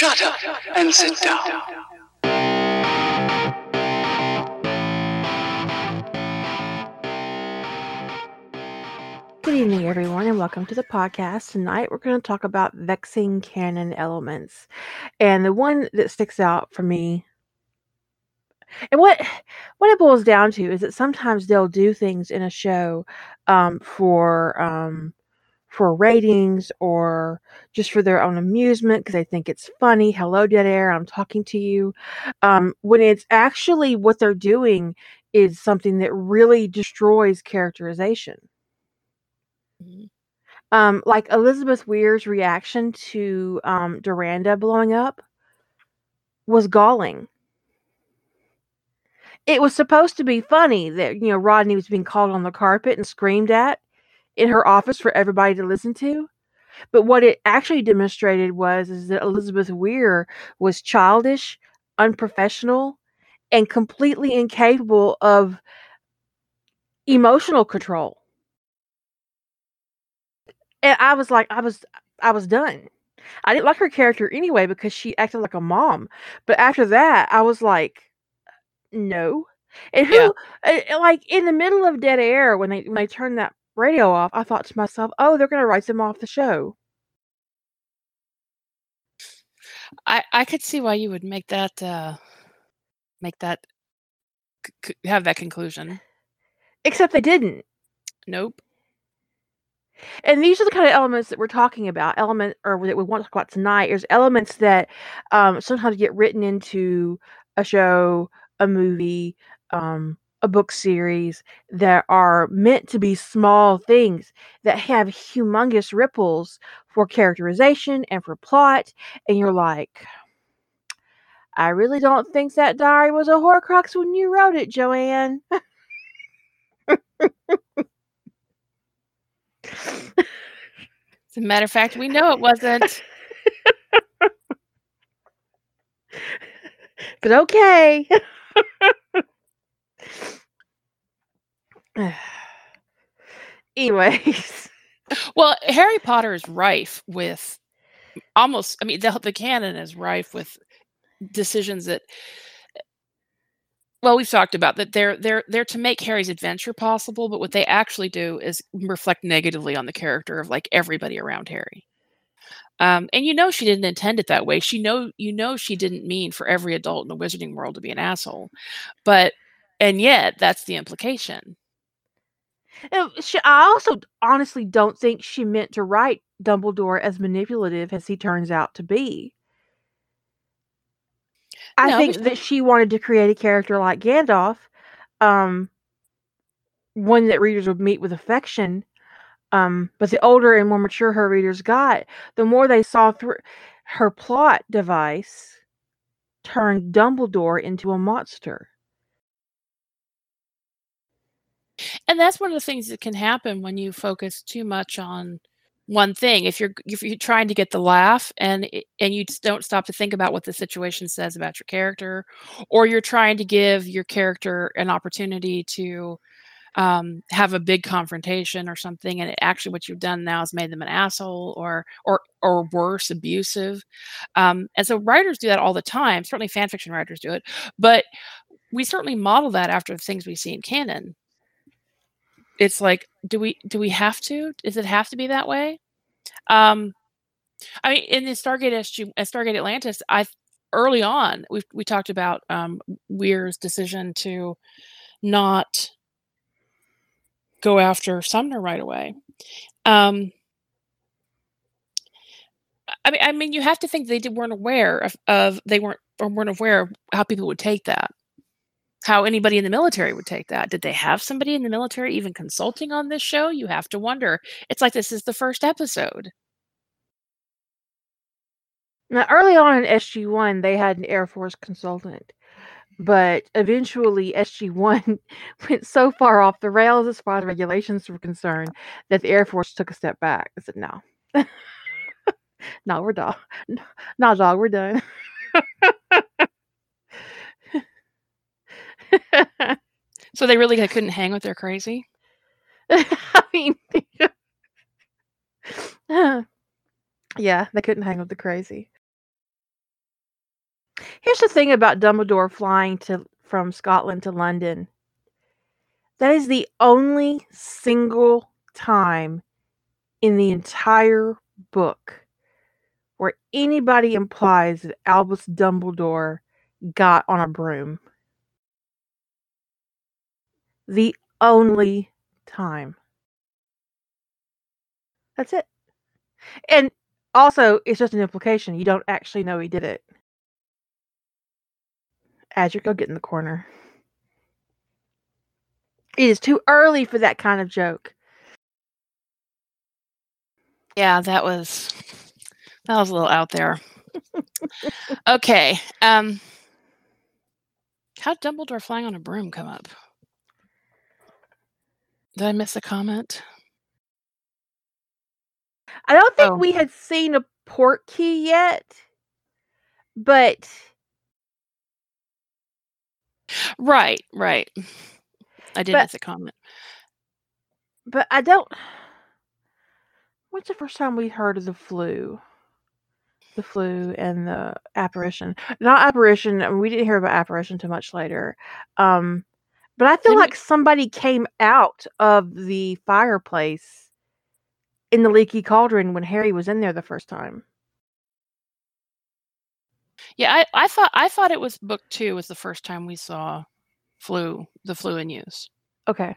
Shut up and sit down. Good evening, everyone, and welcome to the podcast. Tonight, we're going to talk about vexing canon elements. And the one that sticks out for me, and what what it boils down to is that sometimes they'll do things in a show um, for um, for ratings or just for their own amusement because they think it's funny. Hello, dead air. I'm talking to you. Um, when it's actually what they're doing is something that really destroys characterization. Mhm. Um, like Elizabeth Weir's reaction to um, Doranda blowing up was galling. It was supposed to be funny that you know Rodney was being called on the carpet and screamed at in her office for everybody to listen to. But what it actually demonstrated was is that Elizabeth Weir was childish, unprofessional, and completely incapable of emotional control. And I was like, I was I was done. I didn't like her character anyway because she acted like a mom. But after that, I was like, no. And who, Yeah. like in the middle of dead air when they when they turned that radio off, I thought to myself, oh, they're gonna write them off the show. I I could see why you would make that uh make that c- have that conclusion. Except they didn't. Nope. And these are the kind of elements that we're talking about. Element or that we want to talk about tonight is elements that um, sometimes get written into a show, a movie, um, a book series that are meant to be small things that have humongous ripples for characterization and for plot. And you're like, I really don't think that diary was a Horcrux when you wrote it, Joanne. As a matter of fact, we know it wasn't. But okay. Anyways, Well, Harry Potter is rife with almost. I mean, the the canon is rife with decisions that. Well, we've talked about that. They're they're they're to make Harry's adventure possible, but what they actually do is reflect negatively on the character of like everybody around Harry. Um, and you know she didn't intend it that way. She know you know she didn't mean for every adult in the wizarding world to be an asshole, but and yet that's the implication. She, I also honestly don't think she meant to write Dumbledore as manipulative as he turns out to be. I No, think that she wanted to create a character like Gandalf, um, one that readers would meet with affection. Um, but the older and more mature her readers got, the more they saw through her plot device turned Dumbledore into a monster. And that's one of the things that can happen when you focus too much on one thing. If you're if you're trying to get the laugh and and you don't stop to think about what the situation says about your character, or you're trying to give your character an opportunity to um, have a big confrontation or something, and it, actually what you've done now is made them an asshole or or or worse, abusive. Um, and so writers do that all the time. Certainly, fan fiction writers do it, but we certainly model that after the things we see in canon it's like do we do we have to? Does it have to be that way? Um i mean in the stargate SG, uh, stargate atlantis i early on we we talked about um weir's decision to not go after sumner right away. Um I mean, I mean, you have to think they did, weren't aware of, of they weren't or weren't aware of how people would take that, how anybody in the military would take that. Did they have somebody in the military even consulting on this show? You have to wonder. It's like this is the first episode. Now, early on in SG1, they had an Air Force consultant, but eventually SG1 went so far off the rails as far as regulations were concerned that the Air Force took a step back. and said, no. no, we're done. No, dog, we're done. So they really couldn't hang with their crazy. I mean, yeah, they couldn't hang with the crazy. Here's the thing about Dumbledore flying to from Scotland to London. That is the only single time in the entire book where anybody implies that Albus Dumbledore got on a broom. The only time. That's it. And also, it's just an implication. You don't actually know he did it. Adric, go get in the corner. It is too early for that kind of joke. Yeah, that was that was a little out there. okay. Um how did Dumbledore flying on a broom come up? Did I miss a comment? I don't think Oh. we had seen a port key yet, but Right, right. I did But- miss a comment. but I don't. When's the first time we heard of the Floo? The Floo and the apparition. Not apparition. We didn't hear about apparition too much later. Um, but I feel Didn't- like somebody came out of the fireplace in the leaky cauldron when Harry was in there the first time. Yeah, I, I thought I thought it was book two was the first time we saw Floo the Floo in use. Okay.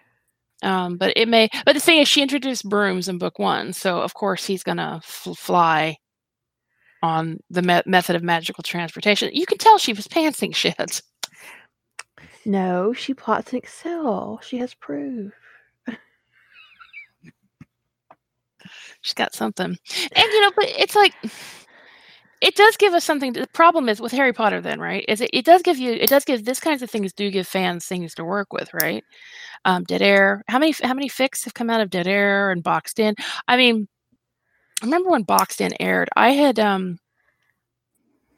Um, but it may. But the thing is, she introduced brooms in book one, so of course he's gonna f- fly on the me- method of magical transportation. You can tell she was pantsing shit. No, she plots in Excel. She has proof. She's got something, and you know, but it's like it does give us something. The problem is with Harry Potter, then, right? Is it, it does give you it does give this kinds of things do give fans things to work with, right? Um, Dead Air. How many how many fics have come out of Dead Air and Boxed In? I mean, I remember when Boxed In aired. I had um,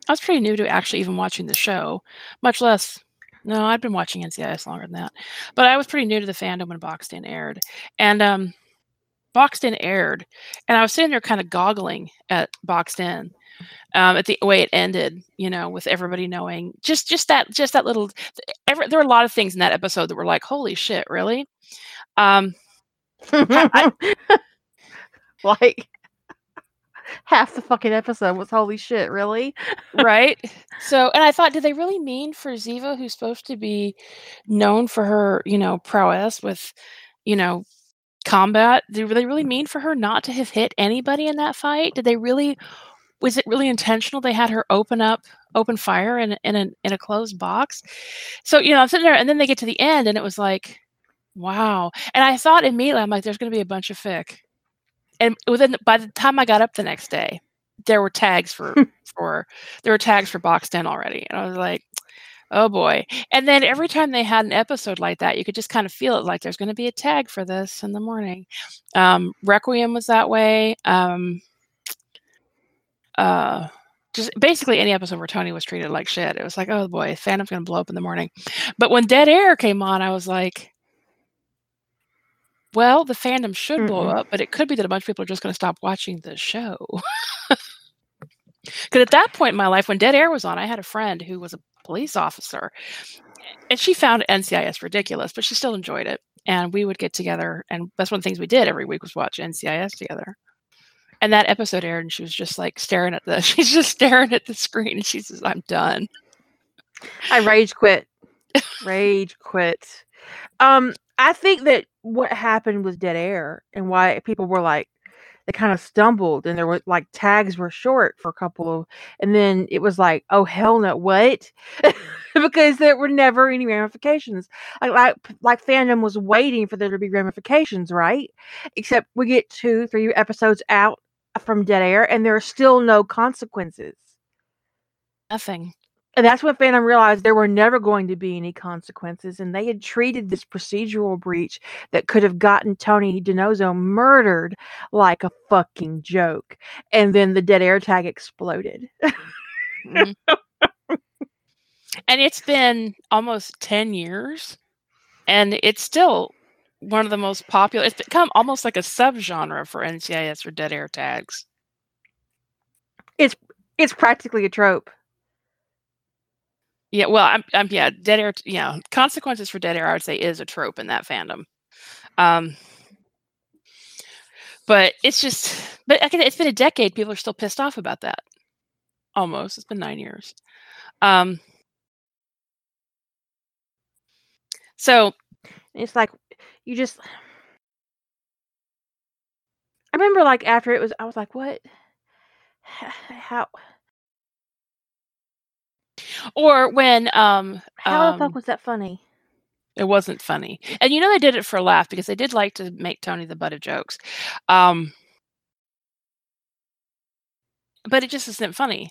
I was pretty new to actually even watching the show, much less. No, I'd been watching NCIS longer than that, but I was pretty new to the fandom when Boxed In aired, and um, Boxed In aired, and I was sitting there kind of goggling at Boxed In um, at the way it ended, you know, with everybody knowing just just that just that little. Every, there were a lot of things in that episode that were like, "Holy shit, really?" Um, like half the fucking episode was holy shit, really? right? So, and I thought, did they really mean for Ziva, who's supposed to be known for her, you know, prowess with, you know, combat? Did they really mean for her not to have hit anybody in that fight? Did they really? Was it really intentional? They had her open up, open fire in in a in a closed box. So you know, I'm sitting there, and then they get to the end, and it was like, wow. And I thought immediately, I'm like, there's going to be a bunch of fic. And within by the time I got up the next day, there were tags for for there were tags for boxed in already and i was like oh boy. And then every time they had an episode like that you could just kind of feel it like there's going to be a tag for this in the morning. Um requiem was that way um uh just basically any episode where tony was treated like shit it was like oh boy fandom's going to blow up in the morning. But when dead air came on i was like well the fandom should blow Mm-mm. up but it could be that a bunch of people are just going to stop watching the show because at that point in my life, when Dead Air was on, I had a friend who was a police officer, and she found NCIS ridiculous, but she still enjoyed it. And we would get together, and that's one of the things we did every week was watch NCIS together. And that episode aired, and she was just like staring at the. She's just staring at the screen, and she says, "I'm done." I rage quit. rage quit. Um, I think that what happened with Dead Air and why people were like they kind of stumbled and there were like tags were short for a couple of and then it was like, oh hell no, what? because there were never any ramifications. Like, like like fandom was waiting for there to be ramifications, right? Except we get two, three episodes out from Dead Air and there are still no consequences. Nothing. And that's when fandom realized there were never going to be any consequences, and they had treated this procedural breach that could have gotten Tony DiNozzo murdered like a fucking joke. And then the dead air tag exploded. Mhm. and it's been almost 10 years, and it's still one of the most popular. It's become almost like a subgenre for NCIS or Dead Air tags. It's it's practically a trope. Yeah, well, I'm, I'm yeah, dead air. Yeah, consequences for dead air. I would say is a trope in that fandom. Um, but it's just, but again, it's been a decade. People are still pissed off about that. Almost, it's been nine years. Um, so it's like you just. I remember, like after it was, I was like, "What? How? Or when um How the fuck um was that funny?" it wasn't funny. And you know they did it for a laugh because they did like to make Tony the butt of jokes. Um but it just isn't funny.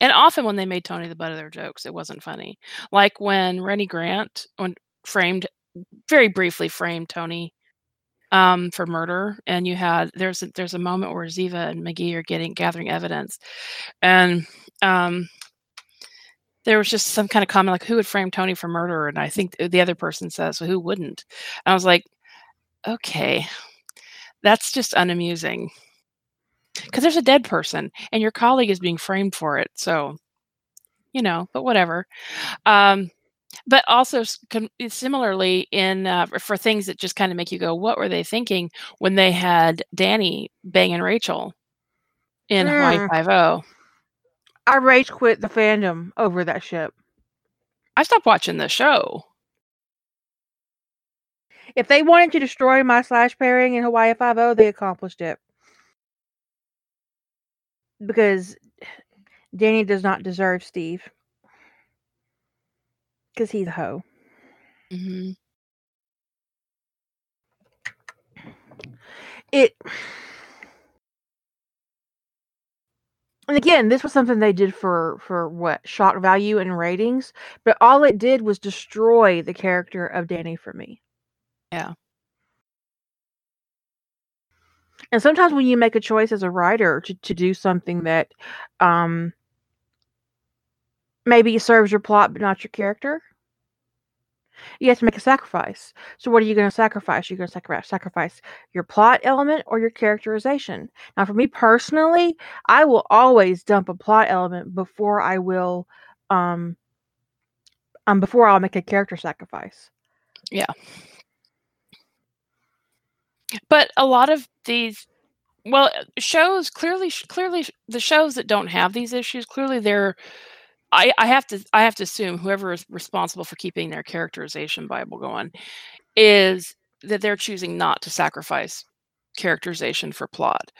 And often when they made Tony the butt of their jokes, it wasn't funny. Like when Rennie Grant when framed very briefly framed Tony um, for murder, and you had there's a, there's a moment where Ziva and McGee are getting gathering evidence, and um, there was just some kind of comment like, "Who would frame Tony for murder?" And I think the other person says, well, "Who wouldn't?" And I was like, "Okay, that's just unamusing." Because there's a dead person, and your colleague is being framed for it. So, you know, but whatever. Um, but also similarly in uh, for things that just kind of make you go, "What were they thinking?" When they had Danny banging Rachel in Hawaii Mm. Five O. I rage quit the fandom over that ship. I stopped watching the show. If they wanted to destroy my slash pairing in Hawaii Five O, they accomplished it. Because Danny does not deserve Steve. Because he's a hoe. hmm It. And again, this was something they did for for what shock value and ratings, but all it did was destroy the character of Danny for me. Yeah. And sometimes when you make a choice as a writer to, to do something that um maybe serves your plot but not your character, you have to make a sacrifice. So what are you going to sacrifice? You're going to sacrifice sacrifice your plot element or your characterization. Now, for me personally, I will always dump a plot element before I will, um, um, before I'll make a character sacrifice. Yeah. But a lot of these, well, shows clearly, clearly, the shows that don't have these issues, clearly they're. I, I have to I have to assume whoever is responsible for keeping their characterization Bible going is that they're choosing not to sacrifice characterization for plot.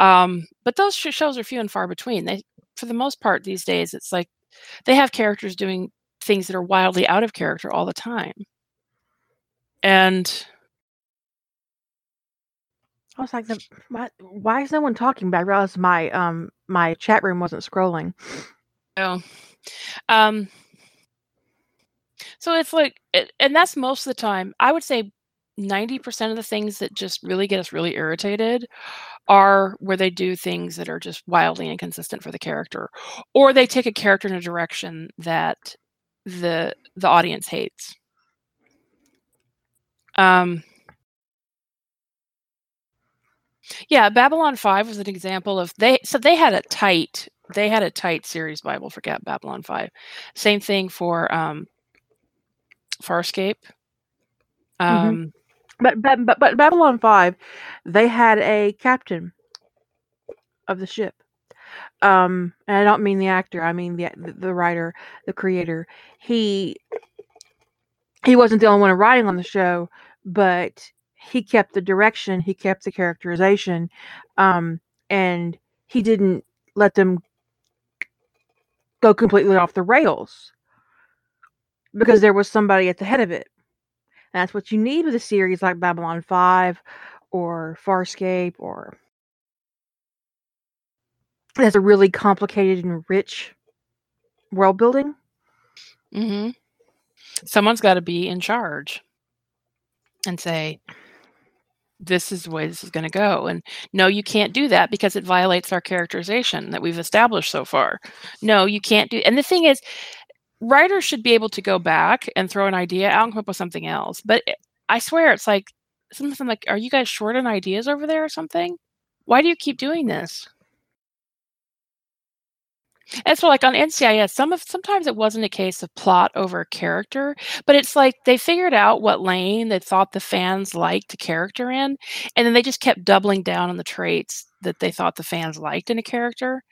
Um, but those sh- shows are few and far between. They, for the most part, these days, it's like they have characters doing things that are wildly out of character all the time, and I was like, the, why, why is no one talking? But I realized my um my chat room wasn't scrolling. Oh, um, so it's like, and that's most of the time. I would say ninety percent of the things that just really get us really irritated are where they do things that are just wildly inconsistent for the character, or they take a character in a direction that the the audience hates. Um, yeah, Babylon Five was an example of they. So they had a tight they had a tight series Bible for Gap Babylon Five. Same thing for um, Farscape. Um, But, but but but Babylon Five, they had a captain of the ship. Um, and I don't mean the actor. I mean the the, the writer, the creator. He he wasn't the only one writing on the show, but he kept the direction. He kept the characterization, um, and he didn't let them go completely off the rails because there was somebody at the head of it. And that's what you need with a series like Babylon 5 or Farscape or that's a really complicated and rich world building. mhm. Someone's got to be in charge and say, "This is the way this is going to go." And no, you can't do that because it violates our characterization that we've established so far. No, you can't do. And the thing is, writers should be able to go back and throw an idea out and come up with something else. But I swear, it's like sometimes I'm like, "Are you guys short on ideas over there or something? Why do you keep doing this?" And so, like on NCIS, some of sometimes it wasn't a case of plot over character, but it's like they figured out what lane they thought the fans liked a character in, and then they just kept doubling down on the traits that they thought the fans liked in a character,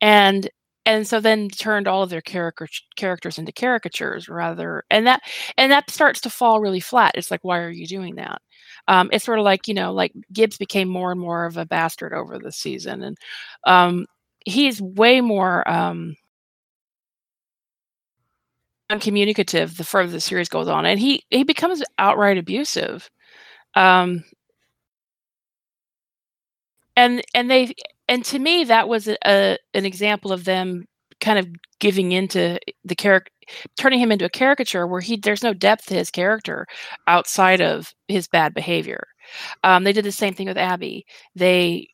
and and so then turned all of their character characters into caricatures rather, and that and that starts to fall really flat. It's like, why are you doing that? Um, it's sort of like you know, like Gibbs became more and more of a bastard over the season, and um, he's way more um uncommunicative the further the series goes on and he he becomes outright abusive. Um and and they and to me that was a, a an example of them kind of giving into the character turning him into a caricature where he there's no depth to his character outside of his bad behavior. Um, they did the same thing with abby. They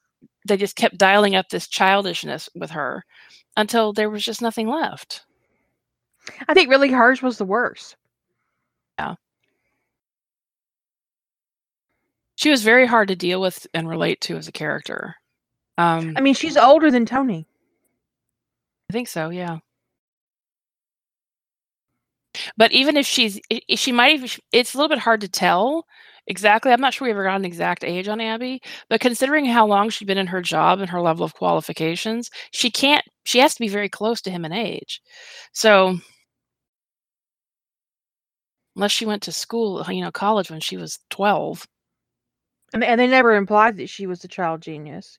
they just kept dialing up this childishness with her until there was just nothing left. I think really hers was the worst. Yeah. She was very hard to deal with and relate to as a character. Um, I mean, she's older than Tony. I think so, yeah. But even if she's, she might even, it's a little bit hard to tell exactly. I'm not sure we ever got an exact age on Abby, but considering how long she'd been in her job and her level of qualifications, she can't, she has to be very close to him in age. So, unless she went to school, you know, college when she was 12. And, and they never implied that she was a child genius.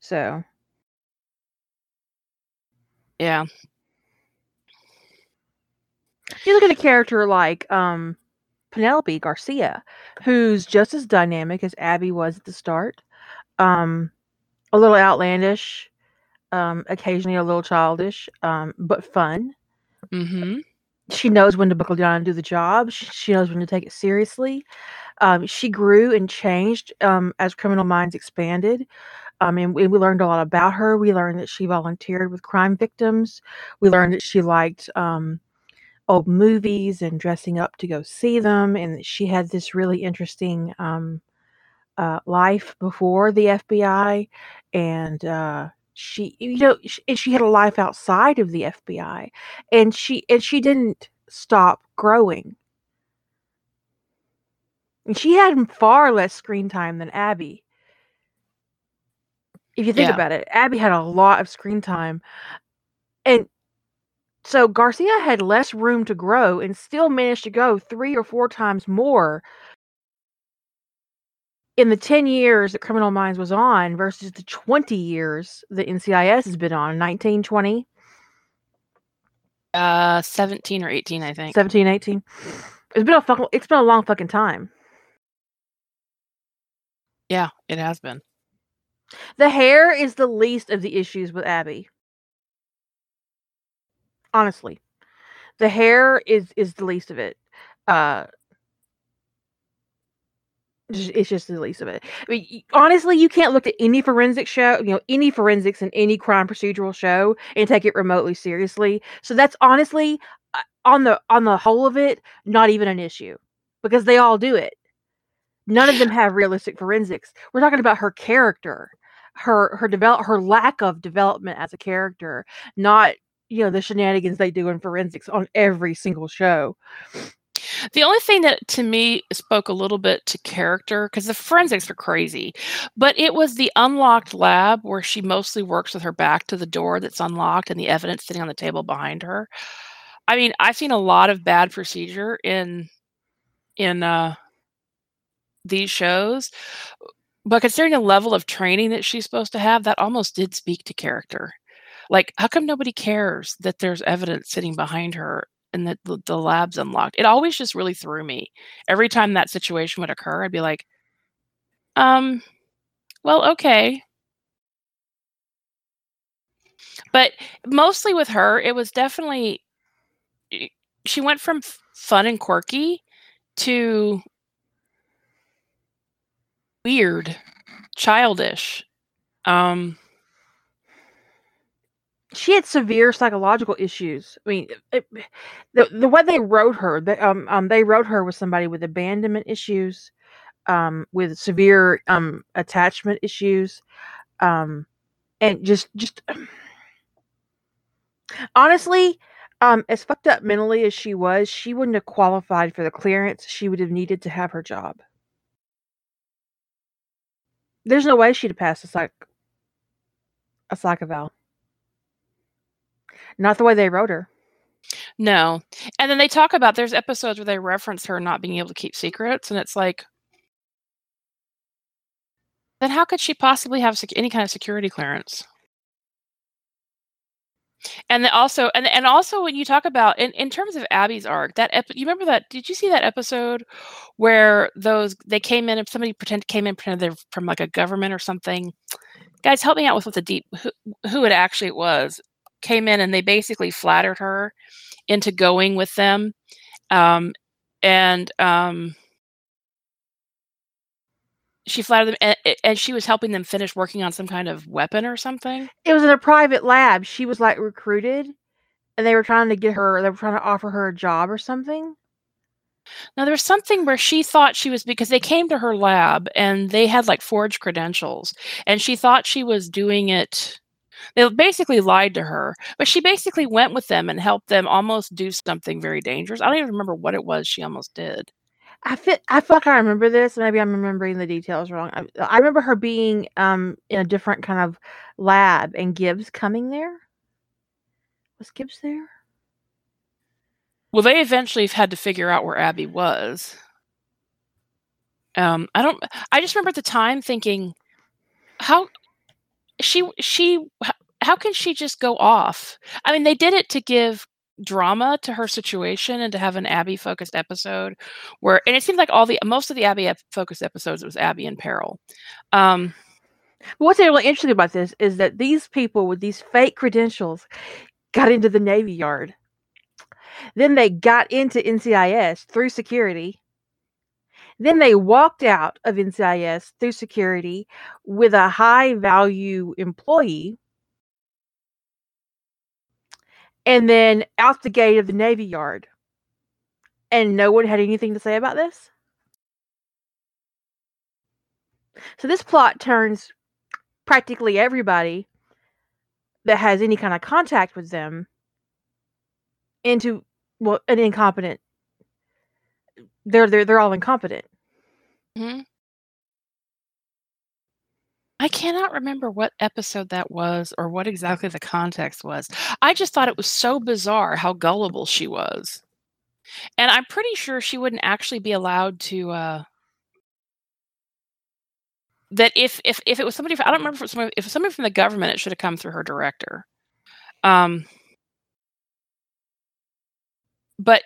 So, yeah. You look at a character like um Penelope Garcia, who's just as dynamic as Abby was at the start. Um, a little outlandish, um, occasionally a little childish, um, but fun. Mm-hmm. She knows when to buckle down and do the job. She, she knows when to take it seriously. Um, she grew and changed um, as Criminal Minds expanded. Um, and we, we learned a lot about her. We learned that she volunteered with crime victims. We learned that she liked um, old movies and dressing up to go see them. And she had this really interesting um, uh, life before the FBI. And uh, she, you know, she, she had a life outside of the FBI. And she, and she didn't stop growing. And she had far less screen time than Abby. If you think Yeah. about it, Abby had a lot of screen time. And so Garcia had less room to grow and still managed to go three or four times more in the 10 years that Criminal Minds was on versus the 20 years that NCIS has been on 19, 20, Uh, 17 or 18, I think. 17, 18. It's been a fucking, it's been a long fucking time. Yeah, it has been. The hair is the least of the issues with Abby. Honestly. The hair is is the least of it. Uh it's just the least of it. I mean, honestly, you can't look at any forensic show, you know, any forensics in any crime procedural show and take it remotely seriously. So that's honestly uh, on the on the whole of it not even an issue because they all do it. None of them have realistic forensics. We're talking about her character, her her develop her lack of development as a character, not you know the shenanigans they do in forensics on every single show. The only thing that to me spoke a little bit to character, because the forensics are crazy, but it was the unlocked lab where she mostly works with her back to the door that's unlocked and the evidence sitting on the table behind her. I mean, I've seen a lot of bad procedure in in uh these shows, but considering the level of training that she's supposed to have, that almost did speak to character. Like, how come nobody cares that there's evidence sitting behind her and that the, the lab's unlocked? It always just really threw me. Every time that situation would occur, I'd be like, um, well, okay. But mostly with her, it was definitely she went from fun and quirky to weird, childish. Um, she had severe psychological issues. I mean, it, the the way they wrote her, they, um, um, they wrote her with somebody with abandonment issues, um, with severe um attachment issues, um, and just just Honestly, um, as fucked up mentally as she was, she wouldn't have qualified for the clearance she would have needed to have her job. There's no way she'd have passed a psych a psych eval. Not the way they wrote her. No. And then they talk about there's episodes where they reference her not being able to keep secrets, and it's like, then how could she possibly have sec- any kind of security clearance? And then also, and and also when you talk about in, in terms of Abby's arc, that ep- you remember that? Did you see that episode where those they came in and somebody pretend came in pretended they're from like a government or something? Guys, help me out with what the deep who, who it actually was came in and they basically flattered her into going with them, um, and um, she flattered them, and, and she was helping them finish working on some kind of weapon or something. It was in a private lab. She was like recruited, and they were trying to get her. They were trying to offer her a job or something. Now there was something where she thought she was because they came to her lab and they had like forged credentials, and she thought she was doing it. They basically lied to her, but she basically went with them and helped them almost do something very dangerous. I don't even remember what it was she almost did. I fit. I feel like I remember this. Maybe I'm remembering the details wrong. I, I remember her being um in a different kind of lab and Gibbs coming there. Was Gibbs there? Well, they eventually had to figure out where Abby was. Um, I don't. I just remember at the time thinking, how she she how can she just go off? I mean, they did it to give drama to her situation and to have an Abby focused episode where, and it seems like all the most of the Abby focused episodes was Abby in peril. Um, What's really interesting about this is that these people with these fake credentials got into the Navy Yard. Then they got into NCIS through security. Then they walked out of NCIS through security with a high value employee. And then out the gate of the Navy Yard. And no one had anything to say about this. So this plot turns practically everybody that has any kind of contact with them into well an incompetent they're they're they're all incompetent hmm I cannot remember what episode that was or what exactly the context was. I just thought it was so bizarre how gullible she was. And I'm pretty sure she wouldn't actually be allowed to uh that if if if it was somebody I don't remember if it was somebody, if somebody from the government it should have come through her director. Um but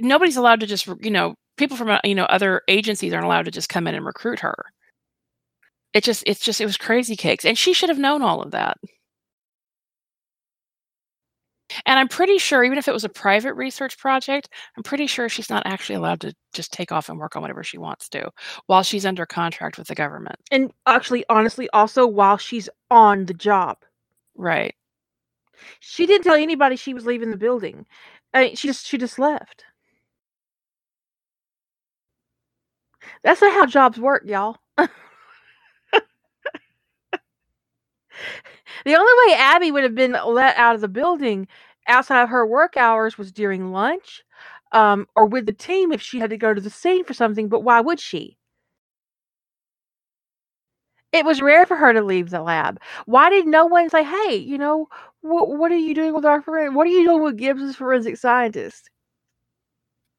nobody's allowed to just you know people from uh, you know other agencies aren't allowed to just come in and recruit her. It just it's just it was crazy cakes and she should have known all of that. And i'm pretty sure even if it was a private research project i'm pretty sure she's not actually allowed to just take off and work on whatever she wants to while she's under contract with the government. And actually honestly also while she's on the job. Right. She didn't tell anybody she was leaving the building. I mean, she just she just left that's not how jobs work y'all The only way Abby would have been let out of the building outside of her work hours was during lunch um, or with the team if she had to go to the scene for something, but why would she? It was rare for her to leave the lab. Why did no one say, hey, you know, wh- what are you doing with our friend? What are you doing with Gibbs's forensic scientist?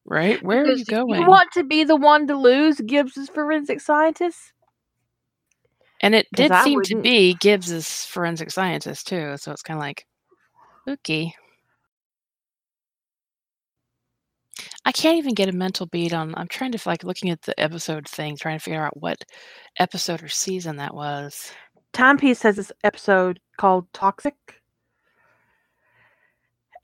Right where are you going You want to be the one to lose Gibbs's forensic scientist? and it did I seem to wouldn't. be gibbs's forensic scientist too so it's kind of like spooky I can't even get a mental beat on. I'm trying to like looking at the episode thing, trying to figure out what episode or season that was. Timepiece has this episode called Toxic.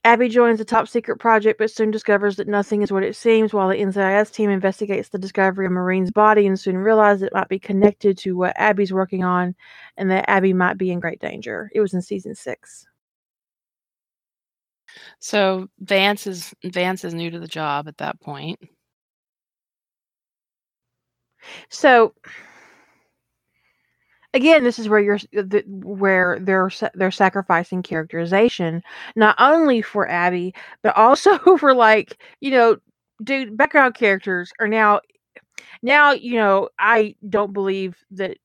Abby joins a top secret project but soon discovers that nothing is what it seems while the NCIS team investigates the discovery of Marine's body and soon realize it might be connected to what Abby's working on and that Abby might be in great danger. It was in season six. So Vance is Vance is new to the job at that point. So again, this is where you're uh, the, where they're they're sacrificing characterization not only for Abby but also for like you know, dude, background characters are now now you know I don't believe that.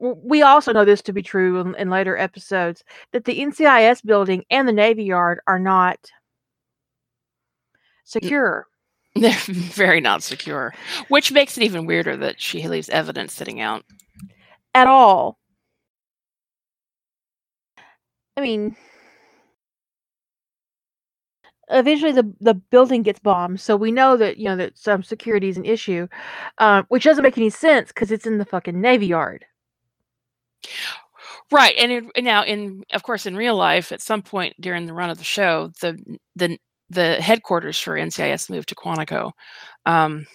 We also know this to be true in, in later episodes that the NCIS building and the Navy Yard are not secure. They're very not secure, which makes it even weirder that she leaves evidence sitting out. At all. I mean, eventually the the building gets bombed, so we know that you know that some security is an issue, um, which doesn't make any sense because it's in the fucking navy yard. Right, and, it, now, in of course, in real life, at some point during the run of the show, the the the headquarters for NCIS moved to Quantico, um,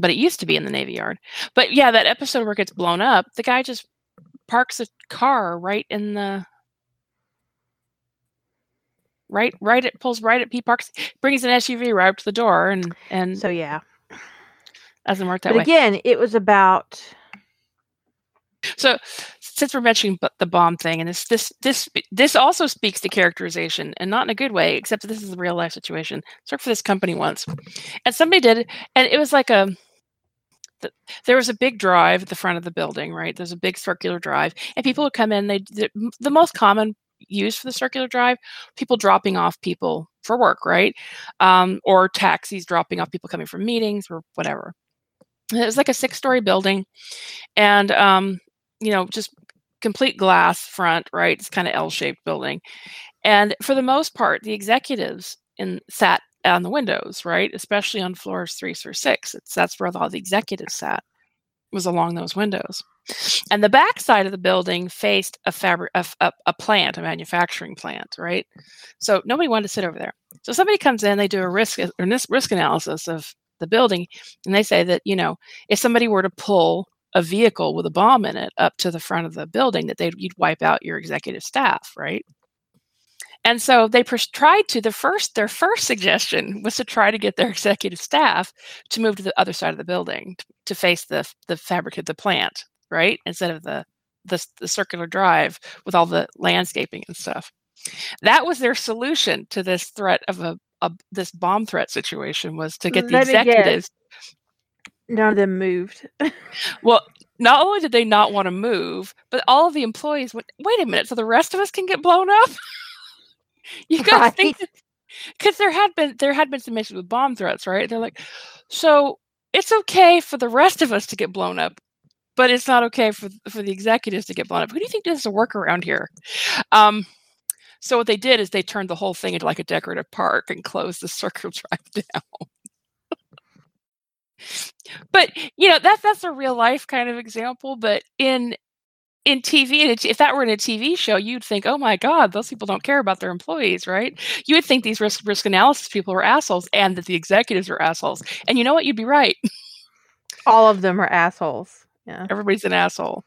but it used to be in the Navy Yard. But yeah, that episode where it gets blown up, the guy just parks a car right in the right right it pulls right at he parks brings an SUV right up to the door and and So yeah, doesn't work that but way. again, it was about So since we're mentioning the bomb thing, and this this this this also speaks to characterization, and not in a good way, except that this is a real life situation. I worked for this company once, and somebody did, and it was like a. th- There was a big drive at the front of the building, right? There's a big circular drive, and people would come in. They the, the most common use for the circular drive, people dropping off people for work, right? Um, or taxis dropping off people coming from meetings or whatever. It was like a six-story building, and um, you know, just complete glass front, right? It's kind of L-shaped building. And for the most part, the executives in sat on the windows, right? Especially on floors three through six. It's that's where all the executives sat, was along those windows. And the back side of the building faced a fabric a, a, a plant, a manufacturing plant, right? So nobody wanted to sit over there. So somebody comes in, they do a risk uh, or this risk analysis of the building, and they say that, you know, if somebody were to pull a vehicle with a bomb in it up to the front of the building that they'd you'd wipe out your executive staff right and so they pers- tried to the first their first suggestion was to try to get their executive staff to move to the other side of the building t- to face the the fabric of the plant right instead of the the, the circular drive with all the landscaping and stuff that was their solution to this threat of a, a this bomb threat situation was to get the Let executives none of them moved. Well, not only did they not want to move, but all of the employees went, wait a minute, so the rest of us can get blown up? you guys think because there had been there had been some issues with bomb threats, right? They're like, so it's okay for the rest of us to get blown up, but it's not okay for for the executives to get blown up. Who do you think does the work around here? Um, so what they did is they turned the whole thing into like a decorative park and closed the circle drive down. but you know that's that's a real life kind of example. But in in TV, and if that were in a TV show, you'd think, oh my God, those people don't care about their employees, right? You would think these risk risk analysis people are assholes and that the executives are assholes. And you know what? You'd be right. All of them are assholes. Yeah. Everybody's an asshole.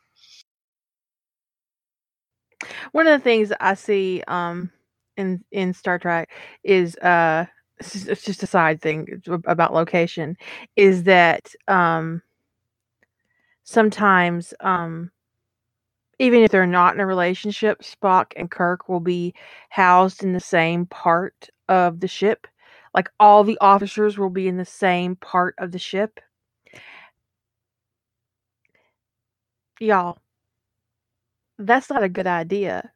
One of the things I see um in in Star Trek is uh it's just, a side thing about location is that um sometimes um even if they're not in a relationship Spock and Kirk will be housed in the same part of the ship. Like all the officers will be in the same part of the ship. Y'all. That's not a good idea.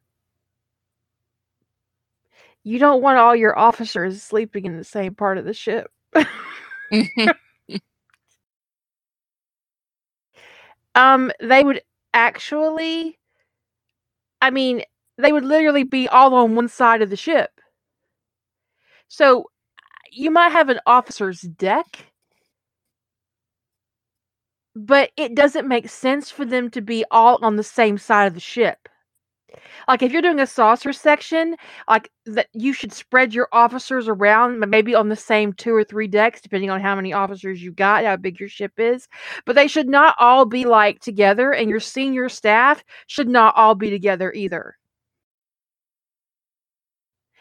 You don't want all your officers sleeping in the same part of the ship. um, they would actually, I mean, they would literally be all on one side of the ship. So you might have an officer's deck, but it doesn't make sense for them to be all on the same side of the ship. Like if you're doing a saucer section, like that you should spread your officers around maybe on the same two or three decks depending on how many officers you got, how big your ship is. But they should not all be like together and your senior staff should not all be together either.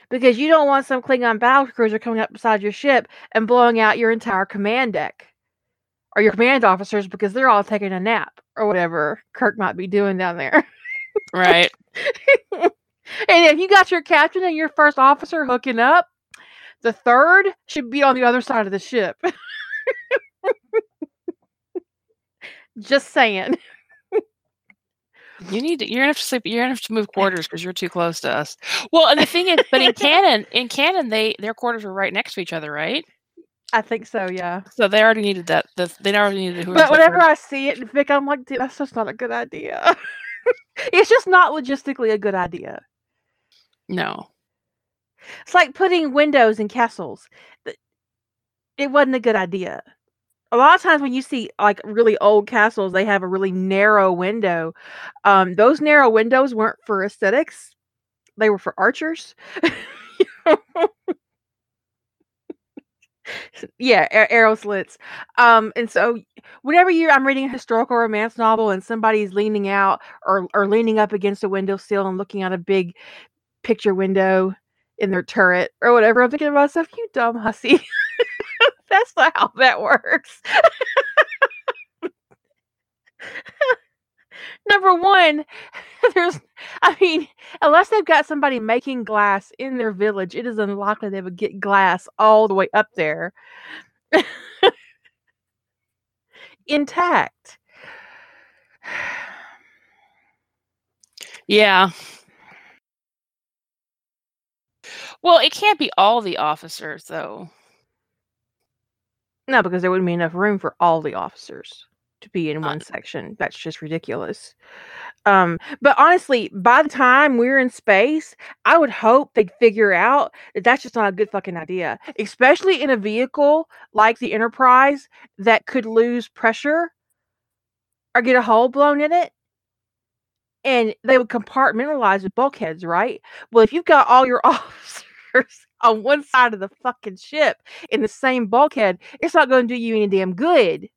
Because you don't want some Klingon battle cruiser coming up beside your ship and blowing out your entire command deck or your command officers because they're all taking a nap or whatever Kirk might be doing down there. Right. and if you got your captain and your first officer hooking up, the third should be on the other side of the ship. Just saying. You need to, you're gonna have to sleep. You're gonna have to move quarters because you're too close to us. Well, and the thing is, but in canon, in canon, they their quarters were right next to each other, right? I think so, yeah. So they already needed that. The, they already needed who. But whenever I see it in fic, I'm like, dude, that's just not a good idea. it's just not logistically a good idea. no, It's like putting windows in castles. It wasn't a good idea. A lot of times when you see like really old castles, they have a really narrow window. Um, those narrow windows weren't for aesthetics; they were for archers. yeah, arrow slits. Um, and so whenever you I'm reading a historical romance novel and somebody's leaning out or or leaning up against a windowsill and looking out a big picture window in their turret or whatever, I'm thinking to myself, you dumb hussy. That's not how that works. Number one, there's, I mean, unless they've got somebody making glass in their village, it is unlikely they would get glass all the way up there intact. yeah. Well, it can't be all the officers though. No, because there wouldn't be enough room for all the officers to be in one section. That's just ridiculous. Um, but honestly, by the time we're in space, I would hope they'd figure out that that's just not a good fucking idea, especially in a vehicle like the Enterprise that could lose pressure or get a hole blown in it. And they would compartmentalize with bulkheads, right? Well, if you've got all your officers on one side of the fucking ship in the same bulkhead, it's not going to do you any damn good.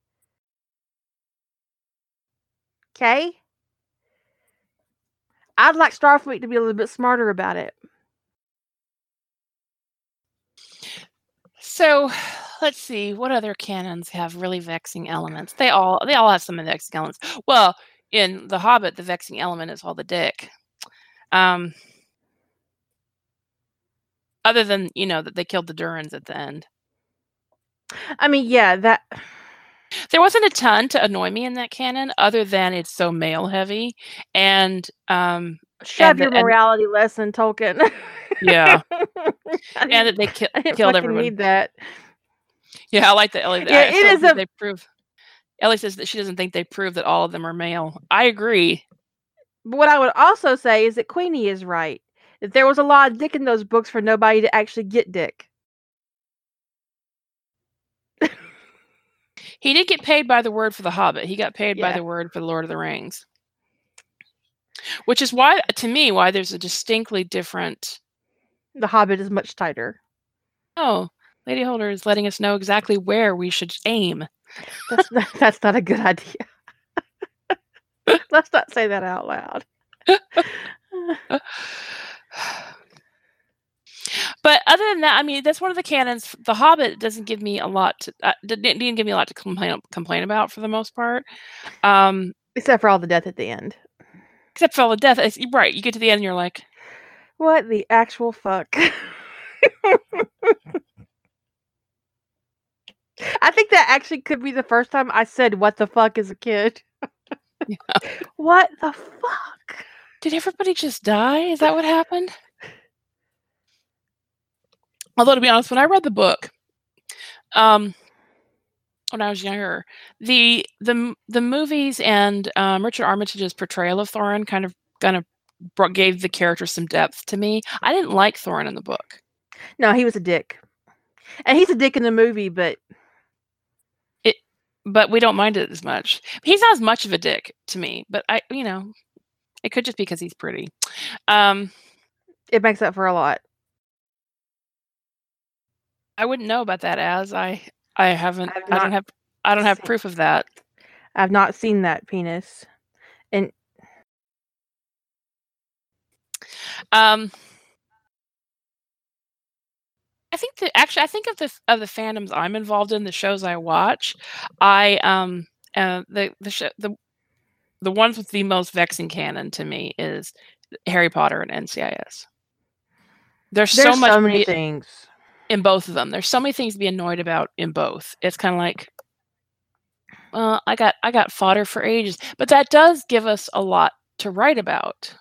Okay? I'd like Starfleet to be a little bit smarter about it. So, let's see what other canons have really vexing elements. They all they all have some of the vexing elements. Well, in The Hobbit, the vexing element is all the dick. Um, other than you know that they killed the Durins at the end. I mean, yeah, that There wasn't a ton to annoy me in that canon, other than it's so male heavy, and um, shove And the- your and- morality lesson, Tolkien. yeah, and that they ki- killed everyone. need that. Yeah, I like that Ellie. Yeah, I it is a- They prove. Ellie says that she doesn't think they prove that all of them are male. I agree. But what I would also say is that Queenie is right. That there was a lot of dick in those books for nobody to actually get dick. He did get paid by the word for The Hobbit. He got paid by the word for The Lord of the Rings. Which is why, to me, why there's a distinctly different. The Hobbit is much tighter. Oh, Lady Holder is letting us know exactly where we should aim. That's not, that's not a good idea. Let's not say that out loud. But other than that, I mean, that's one of the canons. The Hobbit doesn't give me a lot. To, uh, didn't, didn't give me a lot to complain complain about for the most part. Um, Except for all the death at the end. except for all the death. It's, right, you get to the end, and you're like, What the actual fuck? I think that actually could be the first time I said what the fuck as a kid. Yeah. What the fuck? did everybody just die? Is that what happened? Although to be honest, when I read the book, um, when I was younger, the the the movies and um, Richard Armitage's portrayal of Thorin kind of kind of brought, gave the character some depth to me. I didn't like Thorin in the book. No, he was a dick. And he's a dick in the movie, but it but we don't mind it as much. He's not as much of a dick to me, but I, you know, it could just be because he's pretty. Um, it makes up for a lot. I wouldn't know about that as I, I haven't, I don't have, I don't have proof of that. I've not seen that penis. And um, I think that actually, I think of the of the fandoms I'm involved in, the shows I watch, I um, uh, the the show the the ones with the most vexing canon to me is Harry Potter and NCIS. There's, There's so much so many things. In both of them. There's so many things to be annoyed about in both. It's kind of like, well, I got I got fodder for ages, but that does give us a lot to write about.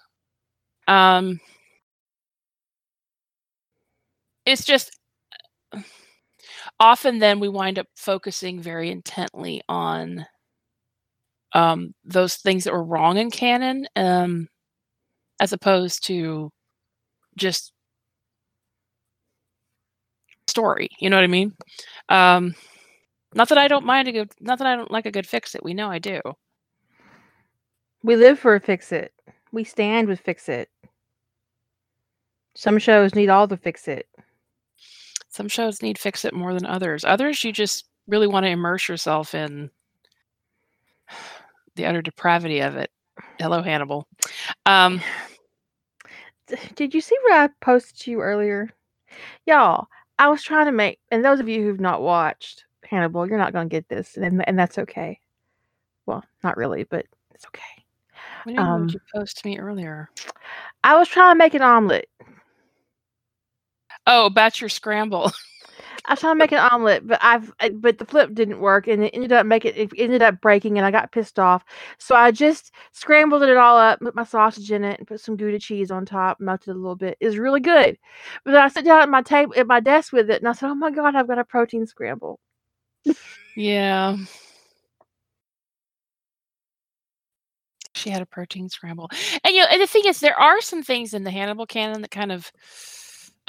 Um, it's just often then we wind up focusing very intently on um, those things that were wrong in canon, um, as opposed to just story. You know what I mean? Um, not that I don't mind a good, not that I don't like a good fix it. We know I do. We live for a fix it. We stand with fix it. Some shows need all the fix it. Some shows need fix it more than others. Others, you just really want to immerse yourself in the utter depravity of it. Hello, Hannibal. Um, Did you see what I posted to you earlier? Y'all, I was trying to make, and those of you who've not watched Hannibal, you're not going to get this, and, and that's okay. Well, not really, but it's okay. what do you Um, you post to me earlier? I was trying to make an omelet. Oh, about your scramble. I was trying to make an omelet, but I've uh, but the flip didn't work, and it ended up making it ended up breaking, and I got pissed off. So I just scrambled it all up, put my sausage in it, and put some Gouda cheese on top, melted it a little bit. It was really good. But then I sat down at my table at my desk with it, and I said, "Oh my god, I've got a protein scramble." yeah. She had a protein scramble. And you know, and the thing is, there are some things in the Hannibal canon that kind of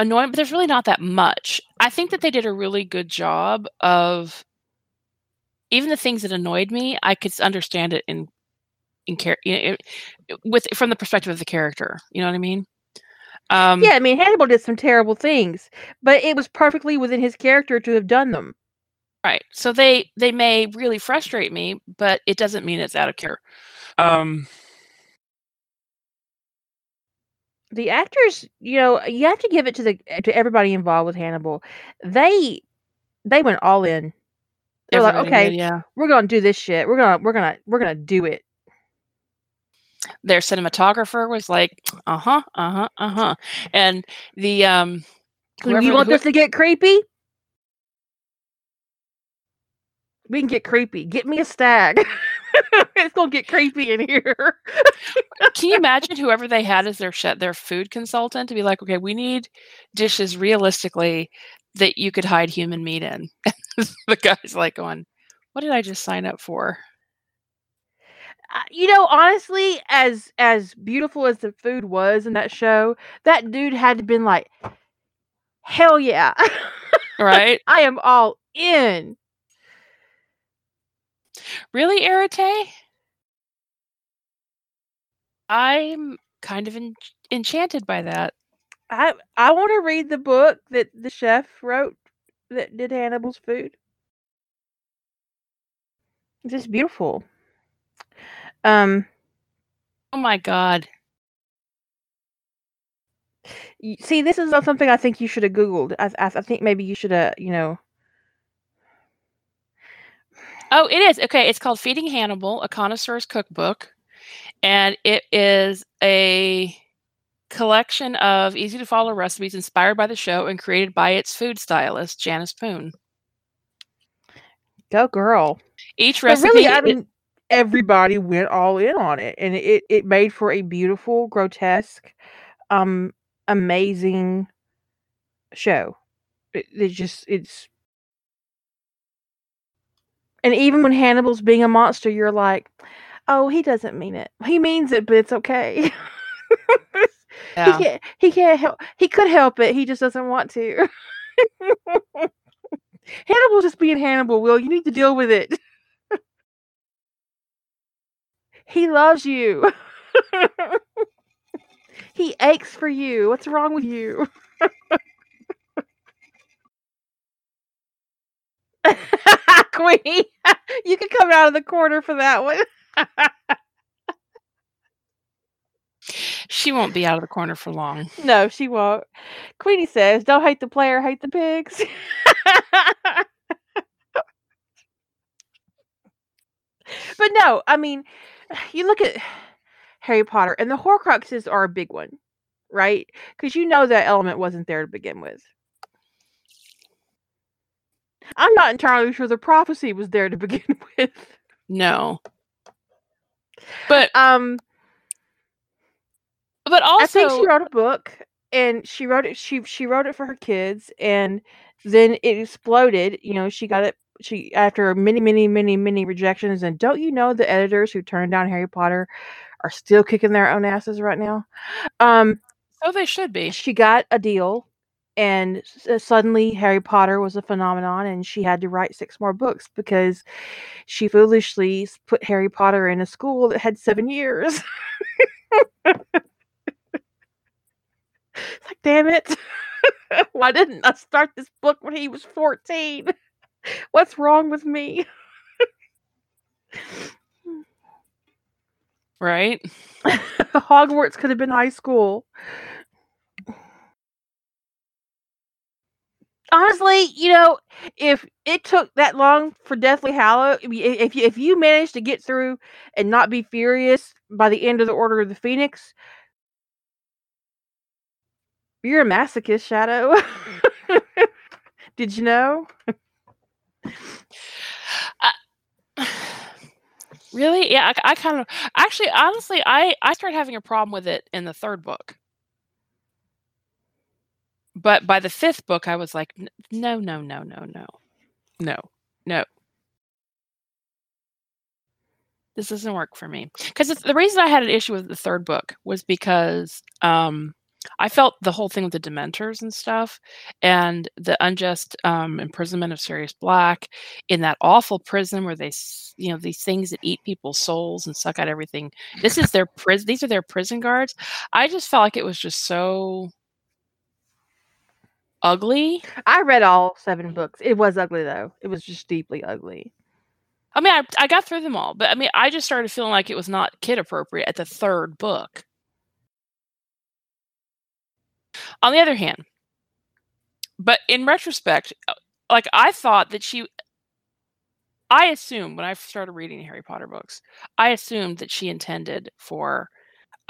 annoy, but there's really not that much. I think that they did a really good job of even the things that annoyed me. I could understand it in in care you know, it- it- with from the perspective of the character. You know what I mean? Um, Yeah, I mean Hannibal did some terrible things, but it was perfectly within his character to have done them. Right. So they they may really frustrate me, but it doesn't mean it's out of care. Um, The actors, you know, you have to give it to the to everybody involved with Hannibal. They they went all in. They're like, okay, did, yeah. we're gonna do this shit. We're gonna we're gonna we're gonna do it. their cinematographer was like, uh huh, uh huh, uh huh, and the um, You- whoever, you want who- this to get creepy? We can get creepy. Get me a stag. it's gonna get creepy in here. can you imagine whoever they had as their chef, their food consultant to be like, okay, we need dishes realistically that you could hide human meat in. the guy's like going, what did I just sign up for? Uh, you know, honestly, as as beautiful as the food was in that show, that dude had to been like, hell yeah, Right? I am all in. really, Arate? I'm kind of en- enchanted by that. I I want to read the book that the chef wrote that did Hannibal's food. It's just beautiful. Um, Oh my god. see, this is not something I think you should have Googled. I I, I think maybe you should have, you know. Oh, it is. Okay, it's called Feeding Hannibal, a connoisseur's cookbook. And it is a collection of easy to follow recipes inspired by the show and created by its food stylist, Janice Poon. Go girl. Each recipe really, I mean, everybody went all in on it, and it it made for a beautiful, grotesque, um, amazing show. It, it just it's, and even when Hannibal's being a monster, you're like, oh, he doesn't mean it. He means it, but it's okay. yeah. He can't. He can't help. He could help it. He just doesn't want to. Hannibal's just being Hannibal. Will you need to deal with it? he loves you. he aches for you. What's wrong with you? Queenie, you can come out of the corner for that one. She won't be out of the corner for long. No, she won't. Queenie says, "Don't hate the player, hate the pigs." but no, I mean, you look at Harry Potter, and the Horcruxes are a big one, right? Because you know that element wasn't there to begin with. I'm not entirely sure the prophecy was there to begin with. No. But Um, but also I think she wrote a book, and she wrote it. She she wrote it for her kids, and then it exploded. You know, she got it. She after many, many, many, many rejections. And don't you know the editors who turned down Harry Potter are still kicking their own asses right now? Um, so they should be. she got a deal and uh, suddenly harry potter was a phenomenon and she had to write six more books because she foolishly put harry potter in a school that had seven years. It's like damn it. Why didn't i start this book when he was 14 what's wrong with me? Right? hogwarts could have been high school honestly, you know, if it took that long for Deathly Hallow, if you, if you managed to get through and not be furious by the end of the Order of the Phoenix, you're a masochist, Shadow. Did you know? really? Yeah, I, I kind of actually honestly I I started having a problem with it in the third book. But by the fifth book I was like no no no no no. No. No. This doesn't work for me. Cuz the reason I had an issue with the third book was because um I felt the whole thing with the dementors and stuff and the unjust um, imprisonment of Sirius Black in that awful prison where they, you know, these things that eat people's souls and suck out everything. This is their prison. These are their prison guards. I just felt like it was just so ugly. I read all seven books. It was ugly though. It was just deeply ugly. I mean, I, I got through them all, but I mean, I just started feeling like it was not kid appropriate at the third book. On the other hand, but in retrospect, uh, like I thought that she, I assumed when I started reading Harry Potter books, I assumed that she intended for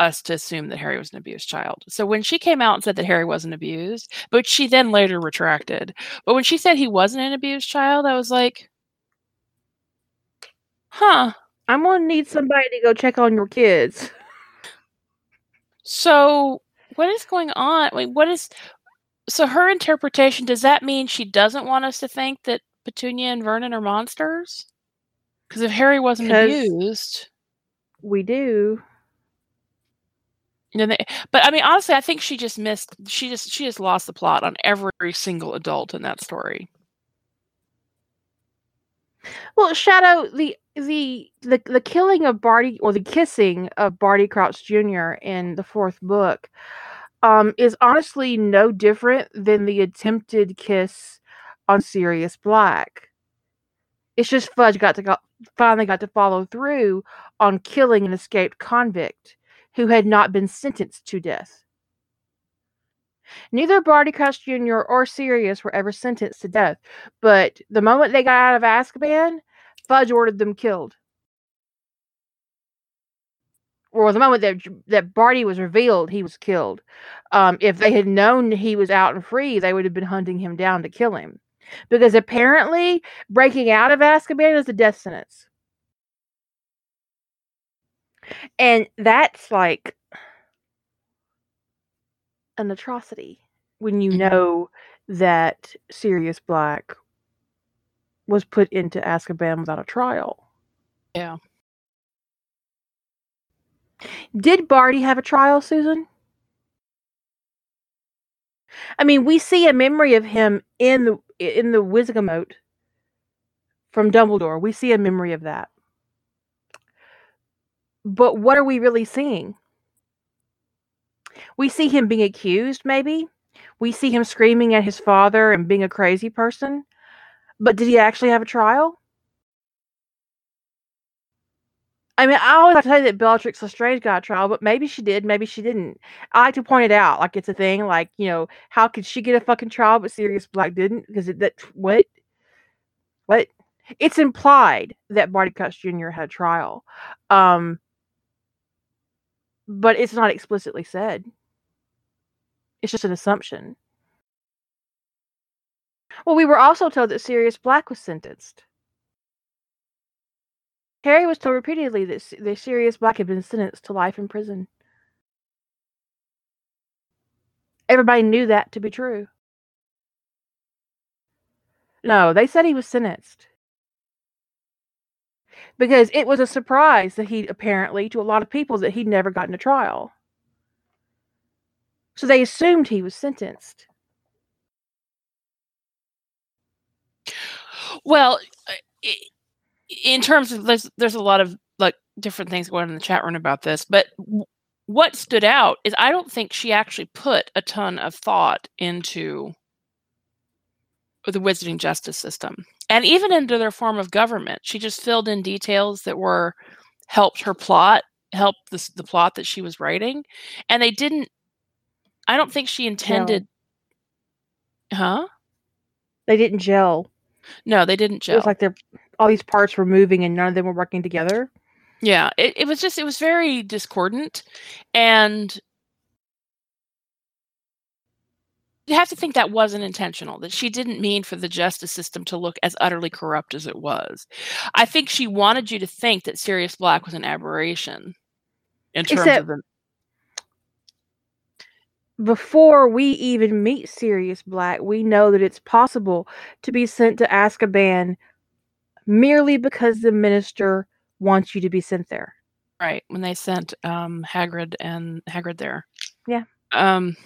us to assume that Harry was an abused child. So when she came out and said that Harry wasn't abused, but she then later retracted, but when she said he wasn't an abused child, I was like, huh. I'm gonna need somebody to go check on your kids. So what is going on? Like, what is so her interpretation? Does that mean she doesn't want us to think that Petunia and Vernon are monsters? Because if Harry wasn't abused, We do. They, but I mean, honestly, I think she just missed. She just she just lost the plot on every single adult in that story. Well, Shadow, the the the the killing of Barty or the kissing of Barty Crouch Jr. in the fourth book um is honestly no different than the attempted kiss on Sirius Black. It's just Fudge got to go, finally got to follow through on killing an escaped convict who had not been sentenced to death. Neither Barty Crouch Jr. or Sirius were ever sentenced to death, but the moment they got out of Azkaban, Fudge ordered them killed. Or the moment that that Barty was revealed, he was killed. Um, if they had known he was out and free, they would have been hunting him down to kill him, because apparently breaking out of Azkaban is a death sentence, and that's like an atrocity when you Mhm. know that Sirius Black was put into Azkaban without a trial. Yeah. Did Barty have a trial, Susan? I mean, we see a memory of him in the in the Wizengamot from Dumbledore. We see a memory of that. But what are we really seeing? We see him being accused, maybe. We see him screaming at his father and being a crazy person. But did he actually have a trial? I mean, I always like to say that Bellatrix Lestrange got a trial, but maybe she did, maybe she didn't. I like to point it out, like it's a thing. Like, you know, how could she get a fucking trial, but Sirius Black didn't? Because it, that what, what? It's implied that Barty Crouch Jr. had a trial, um, but it's not explicitly said. It's just an assumption. Well, we were also told that Sirius Black was sentenced. Harry was told repeatedly that, that Sirius Black had been sentenced to life in prison. Everybody knew that to be true. No, they said he was sentenced. Because it was a surprise that he apparently, to a lot of people, that he'd never gotten a trial. So they assumed he was sentenced. Well, uh, in terms of there's there's a lot of like different things going on in the chat room about this, but what stood out is I don't think she actually put a ton of thought into the wizarding justice system and even into their form of government. She just filled in details that were helped her plot, helped the, the plot that she was writing, and they didn't. I don't think she intended. Huh? They didn't gel. No, they didn't gel. It was like they're all these parts were moving and none of them were working together. Yeah, it, it was just it was very discordant and you have to think that wasn't intentional, that she didn't mean for the justice system to look as utterly corrupt as it was. I think she wanted you to think that Sirius Black was an aberration in terms Except- of the Before we even meet Sirius Black, we know that it's possible to be sent to Azkaban merely because the minister wants you to be sent there. right when they sent um Hagrid and Hagrid there. Yeah. Um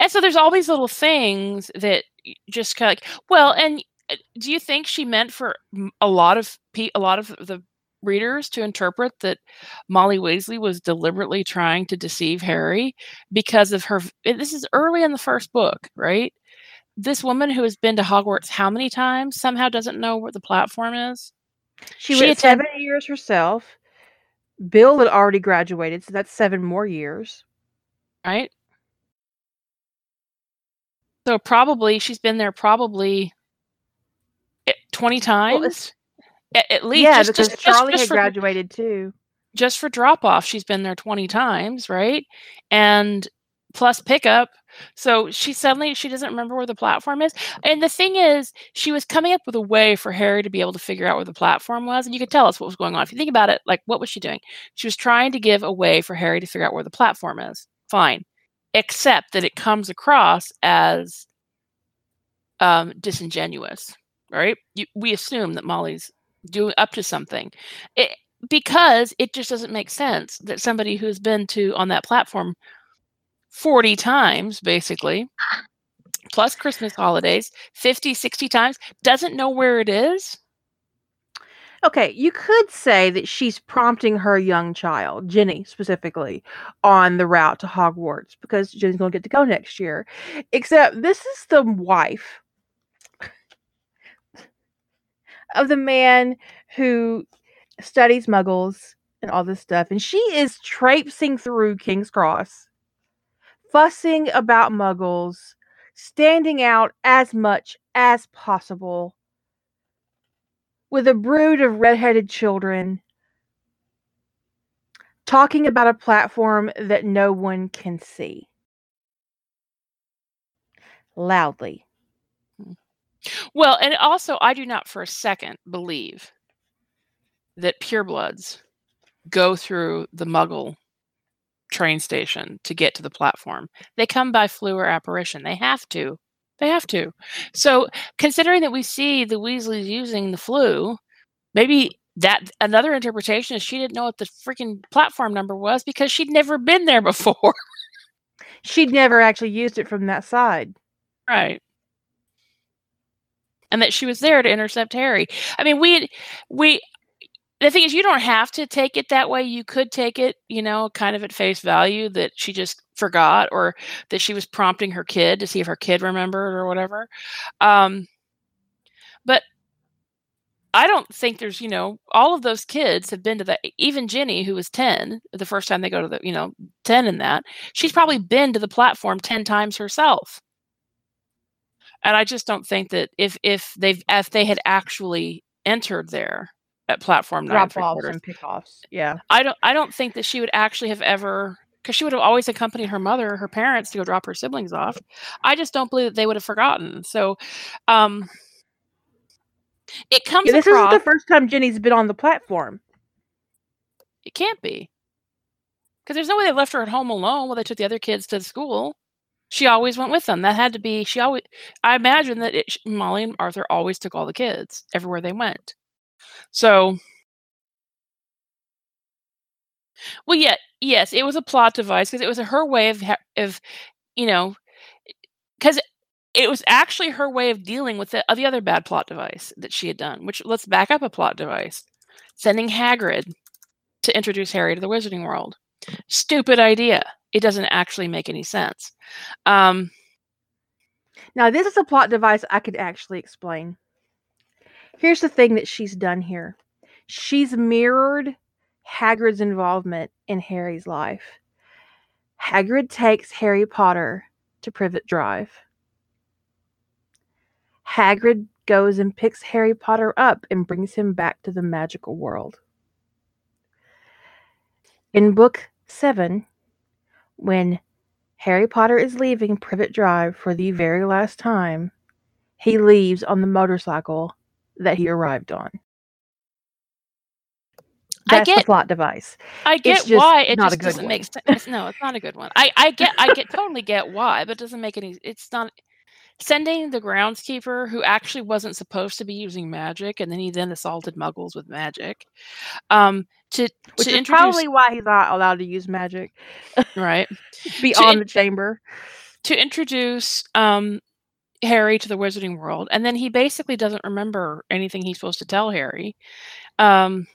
and so there's all these little things that just kind of like well and uh, do you think she meant for a lot of pe- a lot of the readers to interpret that Molly Weasley was deliberately trying to deceive Harry because of her this is early in the first book, right? This woman who has been to Hogwarts how many times somehow doesn't know what the platform is? She, She went attend- seven years herself. Bill had already graduated, so that's seven more years. right? So probably she's been there probably eh, 20 times it's- at, at least. yeah, just, because just, just- Charlie just had for, graduated too. just for drop off, she's been there 20 times, right? And plus pickup. So she suddenly she doesn't remember where the platform is. And the thing is, she was coming up with a way for Harry to be able to figure out where the platform was, and you could tell us what was going on. If you think about it, like what was she doing? She was trying to give a way for Harry to figure out where the platform is. Fine. Except that it comes across as um, disingenuous, right? You, we assume that Molly's doing up to something. It, because it just doesn't make sense that somebody who's been to on that platform 40 times basically plus christmas holidays 50 60 times doesn't know where it is Okay, you could say that she's prompting her young child, Ginny specifically, on the route to Hogwarts because Ginny's going to get to go next year. Except this is the wife of the man who studies muggles and all this stuff. And she is traipsing through King's Cross, fussing about muggles, standing out as much as possible with a brood of redheaded children talking about a platform that no one can see. Loudly. well and also i do not for a second believe that purebloods go through the muggle train station to get to the platform. They come by Floo or apparition. They have to they have to. So considering that we see the weasleys using the Floo maybe that another interpretation is she didn't know what the freaking platform number was because she'd never been there before. She'd never actually used it from that side. right. And that she was there to intercept harry. I mean we we the thing is you don't have to take it that way. You could take it you know kind of at face value that she just forgot or that she was prompting her kid to see if her kid remembered or whatever. Um but i don't think there's you know all of those kids have been to the even ginny who was 10 the first time they go to the you know 10 in that she's probably been to the platform 10 times herself. And i just don't think that if if they've if they had actually entered there at platform nine Drop offs and pickoffs. Yeah. I don't I don't think that she would actually have ever because she would have always accompanied her mother, her parents to go drop her siblings off. I just don't believe that they would have forgotten. So um it comes Yeah, this across isn't the first time Ginny's been on the platform. it can't be. Because there's no way they left her at home alone while they took the other kids to the school. She always went with them. That had to be. She always. I imagine that it, Molly and Arthur always took all the kids everywhere they went. So, well, yeah, yes, it was a plot device because it was her way of, of, you know, because it was actually her way of dealing with the, uh, the other bad plot device that she had done. Which let's back up a plot device, sending Hagrid to introduce Harry to the Wizarding World. Stupid idea. It doesn't actually make any sense. Um, Now, this is a plot device I could actually explain. Here's the thing that she's done here she's mirrored Hagrid's involvement in Harry's life. Hagrid takes Harry Potter to Privet Drive. Hagrid goes and picks Harry Potter up and brings him back to the magical world. In book seven, when Harry Potter is leaving Privet Drive for the very last time, he leaves on the motorcycle that he arrived on. I That's the get plot device. I get why it not a just doesn't one. make sense. No, it's not a good one. I I get I get totally get why, but it doesn't make any. It's not sending the groundskeeper who actually wasn't supposed to be using magic, and then he then assaulted Muggles with magic. Um, to Which to is introduce probably why he's not allowed to use magic right beyond in- the chamber. to introduce um Harry to the Wizarding World, and then he basically doesn't remember anything he's supposed to tell Harry. Um,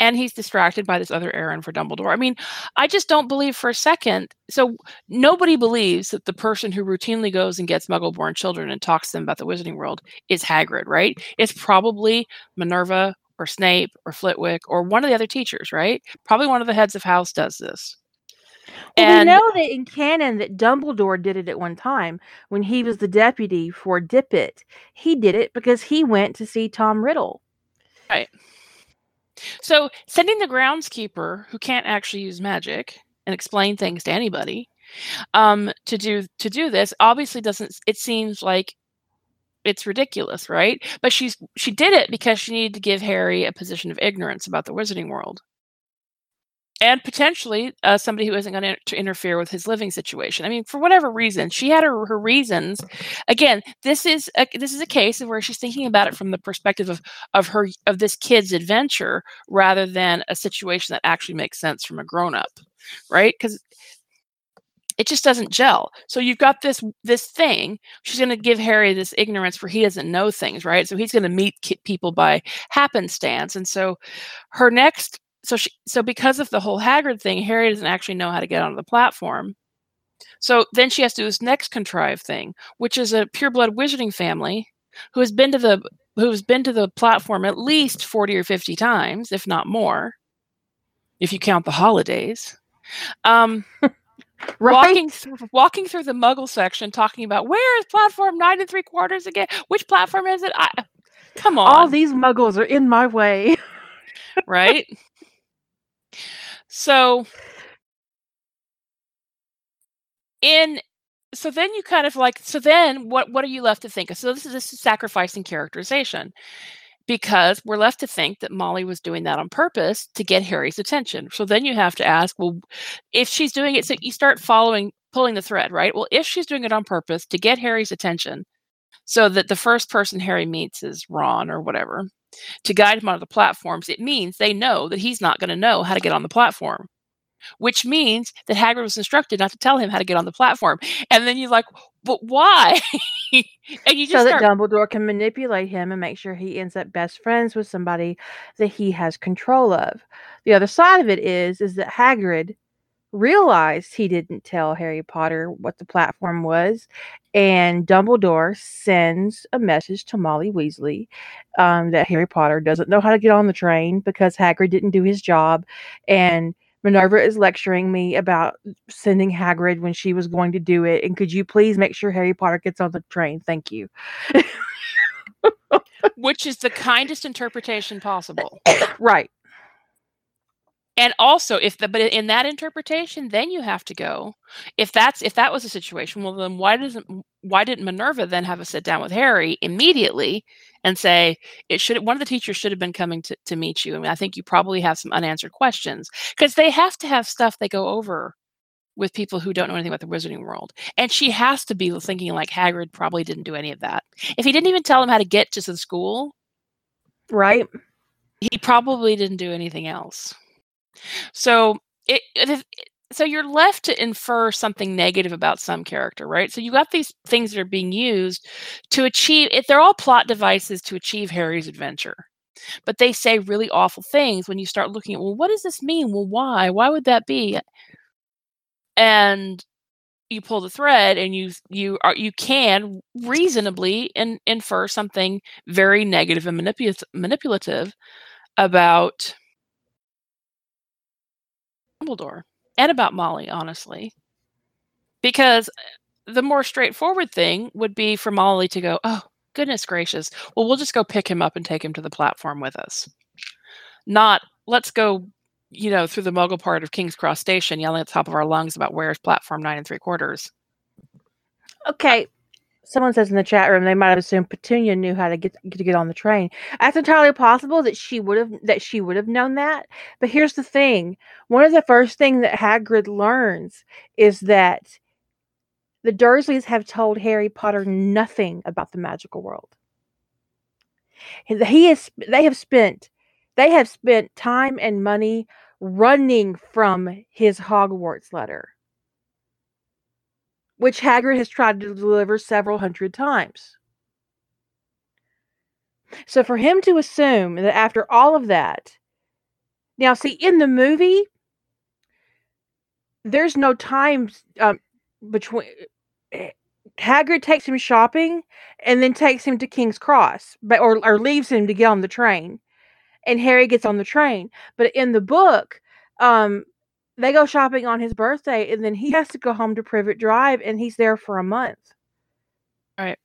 and he's distracted by this other errand for Dumbledore. I mean, I just don't believe for a second. So nobody believes that the person who routinely goes and gets Muggle-born children and talks to them about the Wizarding World is Hagrid, right? It's probably Minerva or Snape or Flitwick or one of the other teachers, right? Probably one of the heads of house does this. Well, and we know that in canon that Dumbledore did it at one time when he was the deputy for Dippet. He did it because he went to see Tom Riddle. Right. So sending the groundskeeper who can't actually use magic and explain things to anybody um, to do to do this obviously doesn't. It seems like it's ridiculous, right? But she's she did it because she needed to give Harry a position of ignorance about the Wizarding World, and potentially uh, somebody who isn't going to interfere with his living situation. I mean, for whatever reason, she had her, her reasons. Again, this is a, this is a case of where she's thinking about it from the perspective of of her of this kid's adventure rather than a situation that actually makes sense from a grown up, right? Because it just doesn't gel. So you've got this this thing. She's going to give Harry this ignorance where he doesn't know things, right? So he's going to meet ki- people by happenstance, and so her next. So she so because of the whole Hagrid thing, Harry doesn't actually know how to get onto the platform. So then she has to do this next contrived thing, which is a pureblood wizarding family who has been to the who's been to the platform at least 40 or 50 times, if not more, if you count the holidays. Um, Right? walking through, walking through the muggle section talking about where is platform nine and three quarters again which platform is it I, come on All these muggles are in my way. right so in so then you kind of like so then what what are you left to think of so this is this is sacrificing characterization because we're left to think that Molly was doing that on purpose to get Harry's attention. So then you have to ask, well, if she's doing it, so you start following, pulling the thread, right? Well, if she's doing it on purpose to get Harry's attention, so that the first person Harry meets is Ron or whatever, to guide him onto the platforms, it means they know that he's not going to know how to get on the platform. Which means that Hagrid was instructed not to tell him how to get on the platform. And then you're like, but why? and you just so that start Dumbledore can manipulate him and make sure he ends up best friends with somebody that he has control of. The other side of it is is that Hagrid realized he didn't tell Harry Potter what the platform was, and Dumbledore sends a message to Molly Weasley um, that Harry Potter doesn't know how to get on the train because Hagrid didn't do his job, and Minerva is lecturing me about sending Hagrid when she was going to do it. And could you please make sure Harry Potter gets on the train? Thank you. which is the kindest interpretation possible. right. And also, if the but in that interpretation, then you have to go. If that's if that was a situation, well, then why doesn't why didn't Minerva then have a sit down with Harry immediately and say it should one of the teachers should have been coming to, to meet you? I mean, I think you probably have some unanswered questions because they have to have stuff they go over with people who don't know anything about the wizarding world. And she has to be thinking like Hagrid probably didn't do any of that. If he didn't even tell them how to get to the school, right? He probably didn't do anything else. So it, it so you're left to infer something negative about some character, right? So you got these things that are being used to achieve if they're all plot devices to achieve Harry's adventure. But they say really awful things when you start looking at, well, what does this mean? Well, why? Why would that be? and you pull the thread and you you are you can reasonably in, infer something very negative and manipulative manipulative about Dumbledore and about Molly, honestly, because uh, the more straightforward thing would be for Molly to go, "Oh, goodness gracious! Well, we'll just go pick him up and take him to the platform with us." Not let's go you know, through the muggle part of King's Cross Station, yelling at the top of our lungs about where's platform nine and three quarters. Okay. Someone says in the chat room they might have assumed Petunia knew how to get to get on the train. That's entirely possible that she would have that she would have known that. But here's the thing: one of the first things that Hagrid learns is that the Dursleys have told Harry Potter nothing about the magical world. He is they have spent they have spent time and money running from his Hogwarts letter, which Hagrid has tried to deliver several hundred times. So for him to assume that after all of that, now see in the movie, there's no time um, between. Hagrid takes him shopping and then takes him to King's Cross, but or, or leaves him to get on the train and Harry gets on the train. But in the book, um, they go shopping on his birthday, and then he has to go home to Privet Drive, and he's there for a month. Right.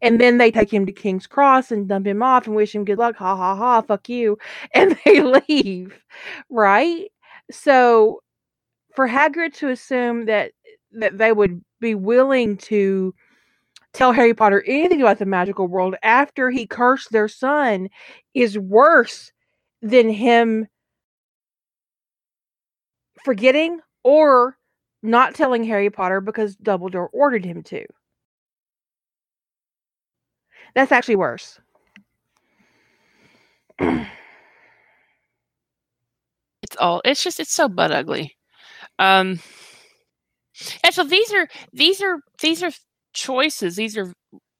And then they take him to King's Cross and dump him off and wish him good luck. Ha ha ha, fuck you. And they leave. Right? So for Hagrid to assume that that they would be willing to tell Harry Potter anything about the magical world after he cursed their son is worse than him forgetting or not telling Harry Potter because Dumbledore ordered him to. That's actually worse. it's all it's just it's so butt ugly. Um and so these are these are these are choices. These are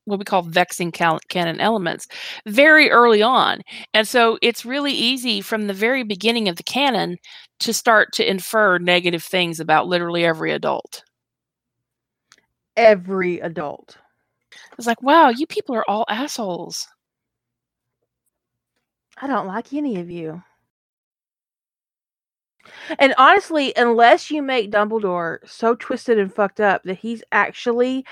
what we call vexing cal- canon elements very early on. And so it's really easy from the very beginning of the canon to start to infer negative things about literally every adult. Every adult. It's like, wow, you people are all assholes. I don't like any of you. And honestly, unless you make Dumbledore so twisted and fucked up that he's actually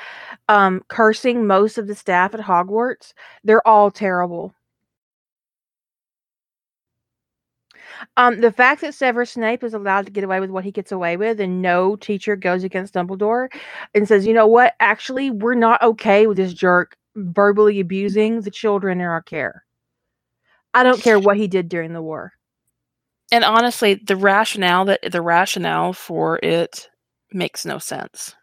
um, cursing most of the staff at Hogwarts, they're all terrible. Um, the fact that Severus Snape is allowed to get away with what he gets away with, and no teacher goes against Dumbledore and says, "You know what? Actually, we're not okay with this jerk verbally abusing the children in our care." I don't care what he did during the war and honestly, the rationale that the rationale for it makes no sense.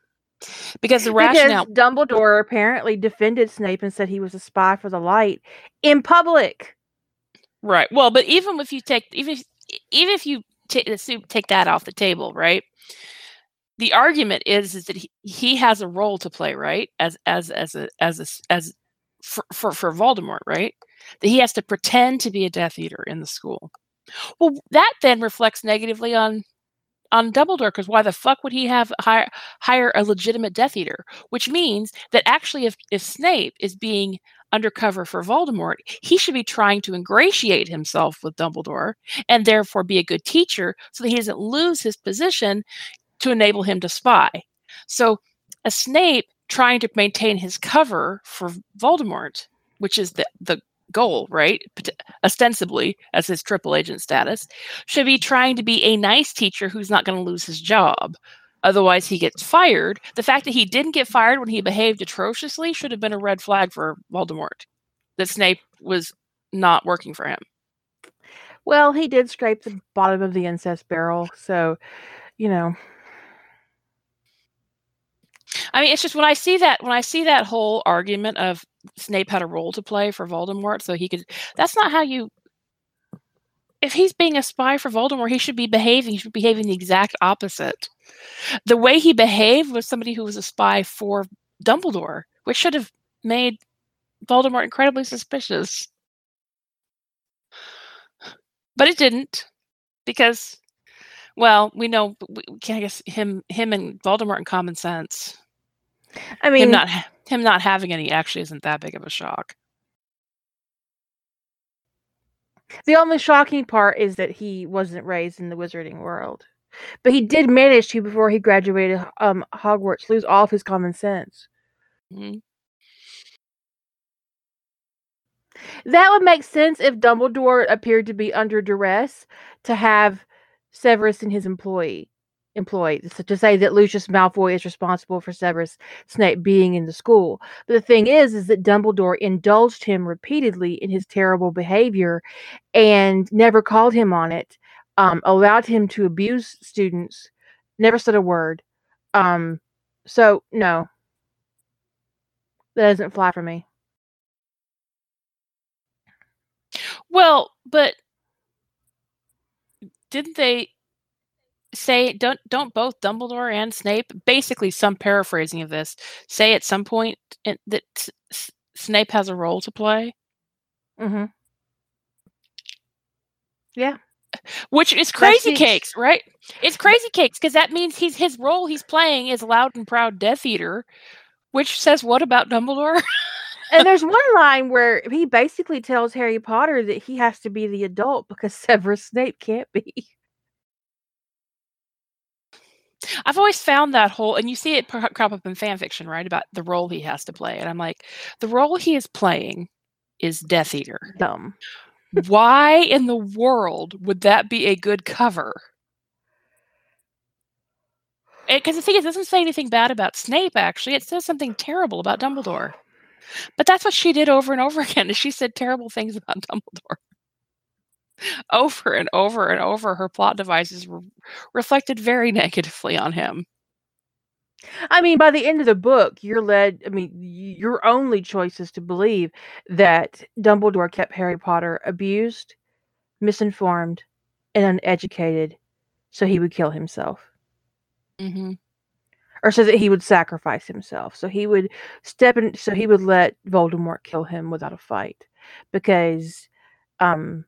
Because the rationale because Dumbledore apparently defended Snape and said he was a spy for the light in public. Right. Well, but even if you take even if, even if you take take that off the table, right? The argument is is that he, he has a role to play, right? As as as a as a as for, for for Voldemort, right? That he has to pretend to be a Death Eater in the school. Well, that then reflects negatively on on Dumbledore because why the fuck would he have hire hire a legitimate Death Eater? Which means that actually, if if Snape is being undercover for Voldemort, he should be trying to ingratiate himself with Dumbledore and therefore be a good teacher so that he doesn't lose his position to enable him to spy. So, a Snape trying to maintain his cover for Voldemort which is the the goal, right? Ostensibly, as his triple agent status, should be trying to be a nice teacher who's not going to lose his job. Otherwise, he gets fired. The fact that he didn't get fired when he behaved atrociously should have been a red flag for Voldemort. That Snape was not working for him. Well, he did scrape the bottom of the incest barrel, so you know. I mean, it's just when I see that when I see that whole argument of Snape had a role to play for Voldemort, so he could. That's not how you. If he's being a spy for Voldemort, he should be behaving. He should be behaving the exact opposite. The way he behaved was somebody who was a spy for Dumbledore, which should have made Voldemort incredibly suspicious. But it didn't, because, well, we know. I guess him, him, and Voldemort in common sense. I mean, him not him not having any actually isn't that big of a shock. the only shocking part is that he wasn't raised in the wizarding world, but he did manage to before he graduated um, Hogwarts lose all of his common sense. Mhm. That would make sense if Dumbledore appeared to be under duress to have Severus in his employee employed. To say that Lucius Malfoy is responsible for Severus Snape being in the school. But the thing is, is that Dumbledore indulged him repeatedly in his terrible behavior and never called him on it, um, allowed him to abuse students, never said a word. Um, so no. That doesn't fly for me. Well, but didn't they say don't don't both Dumbledore and Snape basically some paraphrasing of this say at some point in, that S- S- Snape has a role to play, Mm-hmm. Yeah. which is crazy cakes, right? It's crazy cakes because that means he's his role he's playing is loud and proud Death Eater, which says what about Dumbledore? and there's one line where he basically tells Harry Potter that he has to be the adult because Severus Snape can't be. I've always found that whole, and you see it crop up in fan fiction, right? About the role he has to play, and I'm like, the role he is playing is Death Eater. Dumb. Why in the world would that be a good cover? Because the thing is, it doesn't say anything bad about Snape. Actually, it says something terrible about Dumbledore. But that's what she did over and over again. Is she said terrible things about Dumbledore over and over and over. Her plot devices re- reflected very negatively on him. I mean, by the end of the book, you're led. I mean, your only choice is to believe that Dumbledore kept Harry Potter abused, misinformed, and uneducated, so he would kill himself, Mm-hmm. or so that he would sacrifice himself. So he would step in. So he would let Voldemort kill him without a fight, because um,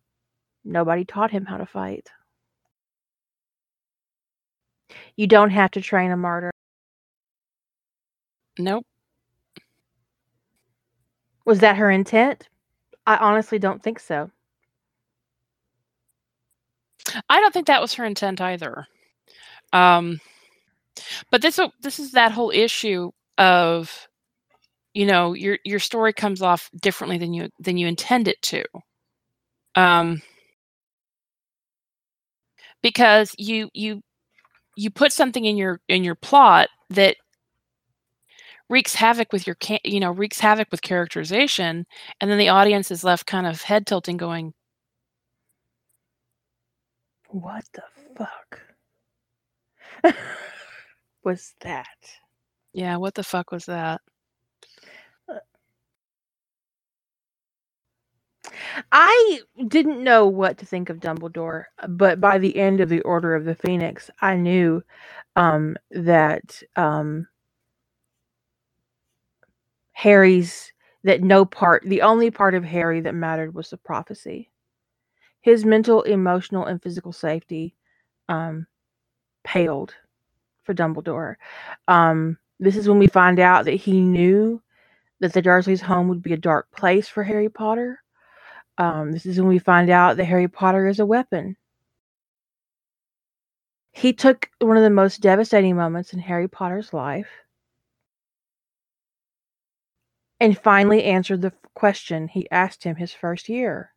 nobody taught him how to fight. You don't have to train a martyr. Nope. Was that her intent? I honestly don't think so. I don't think that was her intent either. Um, but this this is that whole issue of, you know, your your story comes off differently than you than you intend it to. Um, because you you you put something in your in your plot that wreaks havoc with your you know wreaks havoc with characterization and then the audience is left kind of head tilting going What the fuck was that? yeah what the fuck was that I didn't know what to think of Dumbledore, but by the end of the Order of the Phoenix, I knew um, that um, Harry's that no part, the only part of Harry that mattered was the prophecy. His mental, emotional, and physical safety um, paled for Dumbledore. Um, this is when we find out that he knew that the Dursleys' home would be a dark place for Harry Potter. Um, this is when we find out that Harry Potter is a weapon. He took one of the most devastating moments in Harry Potter's life and finally answered the question he asked him his first year.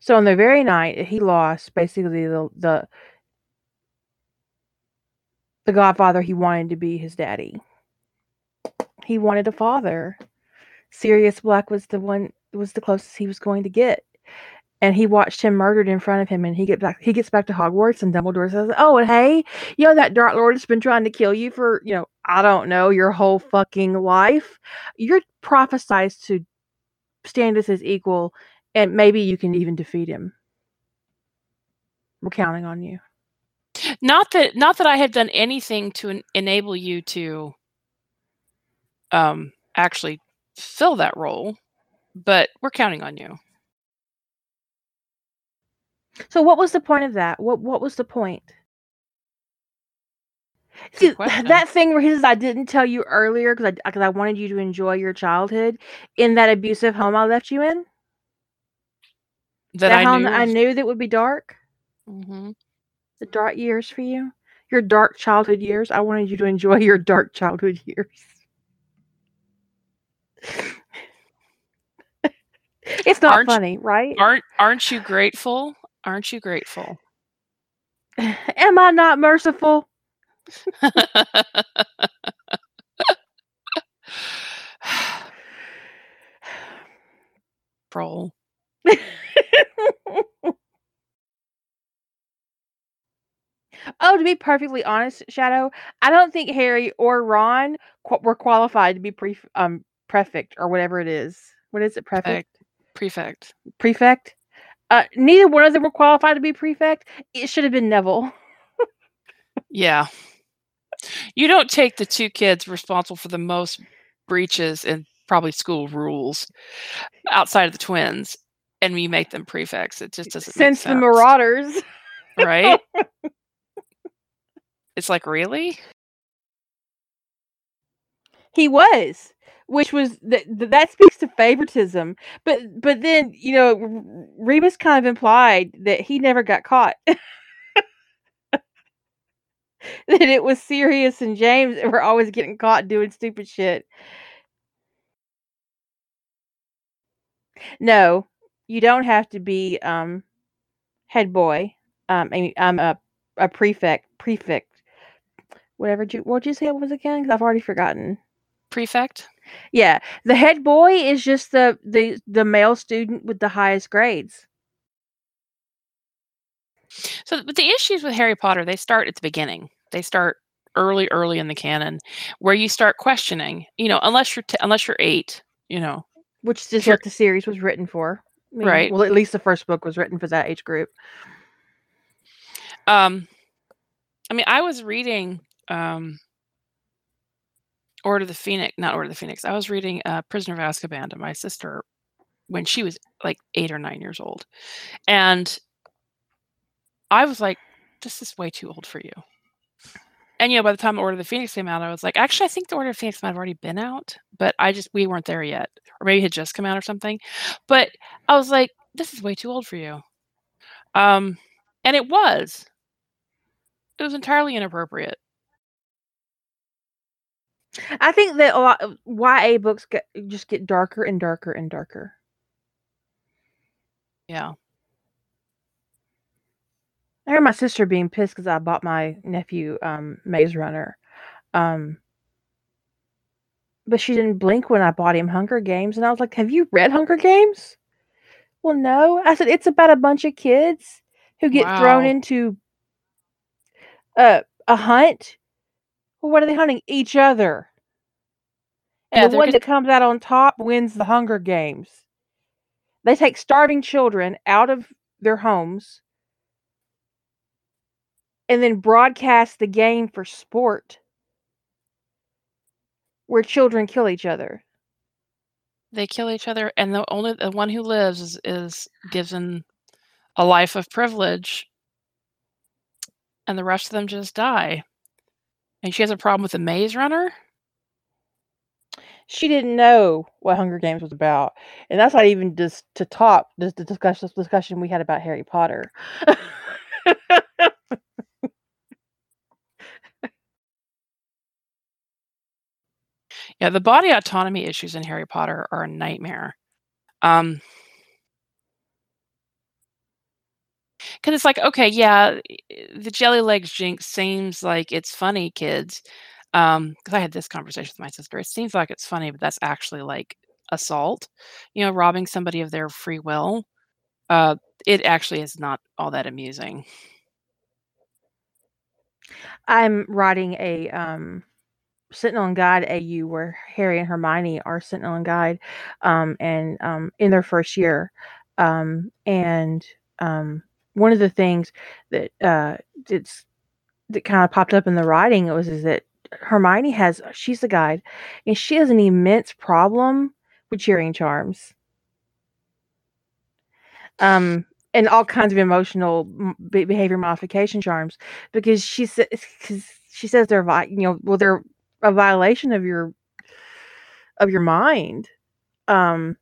So on the very night he lost, basically the the the godfather he wanted to be his daddy. He wanted a father. Sirius Black was the one was the closest he was going to get. And he watched him murdered in front of him and he gets back he gets back to Hogwarts and Dumbledore says, Oh and hey, you know that Dark Lord has been trying to kill you for, you know, I don't know, your whole fucking life. You're prophesized to stand as his equal and maybe you can even defeat him. We're counting on you. Not that not that I have done anything to en- enable you to um actually fill that role, but we're counting on you. So what was the point of that? What what was the point? See, that thing where he says, "I didn't tell you earlier because I because I wanted you to enjoy your childhood in that abusive home I left you in. That, That, I home knew. that I knew that would be dark, hmm the dark years for you, your dark childhood years. I wanted you to enjoy your dark childhood years. It's not Aren't funny, right? Aren't aren't you grateful? Aren't you grateful? Am I not merciful? Troll. Oh, to be perfectly honest, Shadow, I don't think Harry or Ron qu- were qualified to be pre um prefect or whatever it is. What is it, prefect? Prefect. Prefect? Uh, neither one of them were qualified to be prefect. It should have been Neville. Yeah. You don't take the two kids responsible for the most breaches in probably school rules outside of the twins and you make them prefects. It just doesn't Since the. Marauders, right? it's like really? he was, which was that that speaks to favoritism. But but then you know, Remus kind of implied that he never got caught. that it was Sirius and James were always getting caught doing stupid shit. No, you don't have to be um head boy. Um, I mean, I'm a a prefect, prefect, whatever. You, what'd you say it was again? 'Cause I've already forgotten. Prefect? Yeah, the head boy is just the the the male student with the highest grades. So but the issues with Harry Potter, they start at the beginning. They start early, early in the canon where you start questioning, you know, unless you're t- unless you're eight, you know, Which is what the series was written for. I mean, Right. Well, at least the first book was written for that age group. Um, I mean, I was reading um, Order the Phoenix, not Order of the Phoenix. I was reading uh, Prisoner of Azkaban to my sister when she was like eight or nine years old, and I was like, "This is way too old for you." And you know, by the time Order of the Phoenix came out, I was like, "Actually, I think the Order of Phoenix might have already been out, but I just we weren't there yet, or maybe it had just come out or something." But I was like, "This is way too old for you," um, and it was. It was entirely inappropriate. I think that a lot of YA books get, just get darker and darker and darker. Yeah. I heard my sister being pissed because I bought my nephew um, Maze Runner. Um, but she didn't blink when I bought him Hunger Games. And I was like, Have you read Hunger Games? Well, no. I said, It's about a bunch of kids who get thrown into uh, a hunt. Well, what are they hunting? Each other. And Yeah, the one that comes out on top wins the Hunger Games. They take starving children out of their homes and then broadcast the game for sport where children kill each other. They kill each other, and the only the one who lives is, is given a life of privilege, and the rest of them just die. And she has a problem with the maze runner. She didn't know what Hunger Games was about. And that's not even just to top this the discussion discussion we had about Harry Potter. Yeah, the body autonomy issues in Harry Potter are a nightmare. Um, because it's like, okay, yeah, the jelly legs jinx seems like it's funny, kids. Um, because I had this conversation with my sister. It seems like it's funny, but that's actually like assault. You know, robbing somebody of their free will. Uh, it actually is not all that amusing. I'm writing a um Sentinel and Guide AU where Harry and Hermione are Sentinel and Guide, um, and um, in their first year, um, and um, one of the things that uh, it's that kind of popped up in the writing was is that Hermione has she's the guide, and she has an immense problem with cheering charms. Um, and all kinds of emotional behavior modification charms because she says she says they're you know well they're a violation of your of your mind um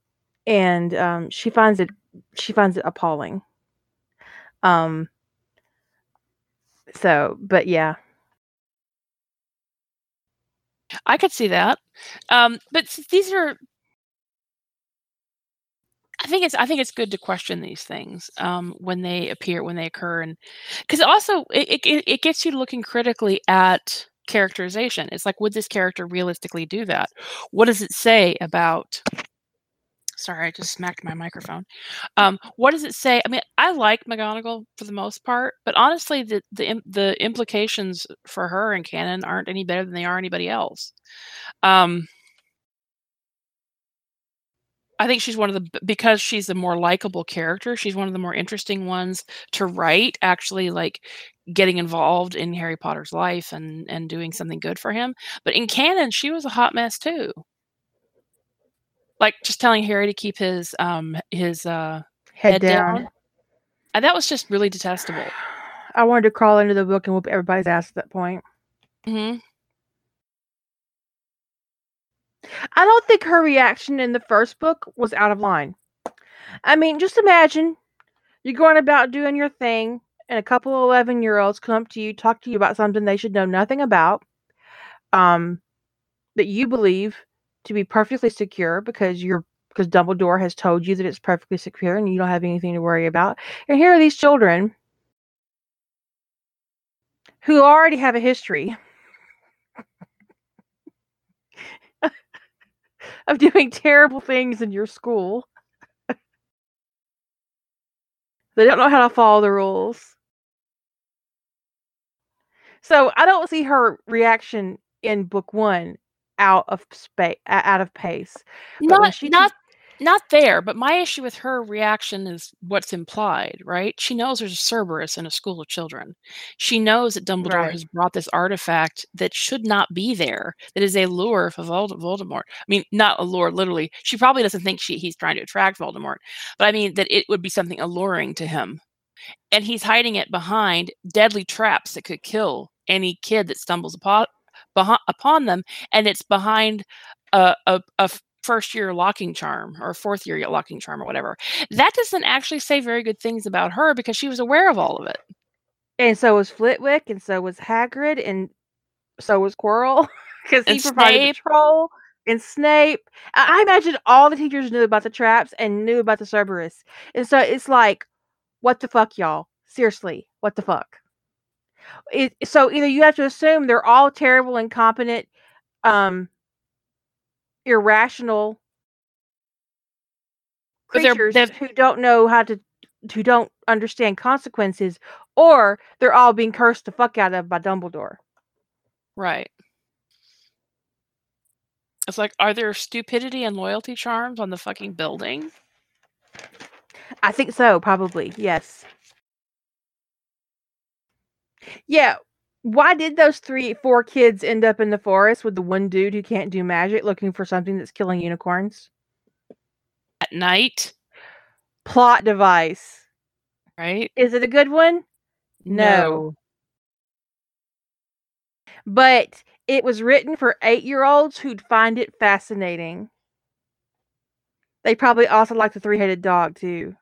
and um she finds it she finds it appalling um so but yeah i could see that um but these are I think it's I think it's good to question these things um, when they appear when they occur and because also it, it it gets you looking critically at characterization. It's like, would this character realistically do that? What does it say about? Sorry, I just smacked my microphone. Um, what does it say? I mean, I like McGonagall for the most part, but honestly, the the the implications for her in canon aren't any better than they are anybody else. Um, I think she's one of the because she's a more likable character, she's one of the more interesting ones to write, actually like getting involved in Harry Potter's life and and doing something good for him. But in canon, she was a hot mess too. Like just telling Harry to keep his um his uh head, head down. down. And that was just really detestable. I wanted to crawl into the book and whoop everybody's ass at that point. hmm I don't think her reaction in the first book was out of line. I mean, just imagine you're going about doing your thing, and a couple of 11 year olds come up to you, talk to you about something they should know nothing about, um, that you believe to be perfectly secure because you're because Dumbledore has told you that it's perfectly secure and you don't have anything to worry about. And here are these children who already have a history of doing terrible things in your school. they don't know how to follow the rules. So I don't see her reaction in book one out of space, out of pace. But not, not not there, but my issue with her reaction is what's implied, right? She knows there's a Cerberus in a school of children. She knows that Dumbledore right. has brought this artifact that should not be there, that is a lure for Voldemort. I mean, not a lure literally. She probably doesn't think she, he's trying to attract Voldemort, but I mean that it would be something alluring to him. And he's hiding it behind deadly traps that could kill any kid that stumbles upon, upon them. And it's behind a, a, a first year locking charm or fourth year locking charm or whatever. That doesn't actually say very good things about her because she was aware of all of it. And so was Flitwick, and so was Hagrid, and so was Quirrell because he provided Snape. control. And Snape, I-, I imagine all the teachers knew about the traps and knew about the Cerberus, and so it's like, what the fuck, y'all? Seriously, what the fuck? It, so either you have to assume they're all terrible, incompetent, um, irrational creatures they're, they're, who don't know how to who don't understand consequences or they're all being cursed the fuck out of by Dumbledore. Right. It's like are there stupidity and loyalty charms on the fucking building? I think so, probably. Yes. Yeah, why did those three, four kids end up in the forest with the one dude who can't do magic looking for something that's killing unicorns? At night? Plot device. Right? Is it a good one? No. no. But it was written for eight year olds who'd find it fascinating. They probably also like the three headed dog, too.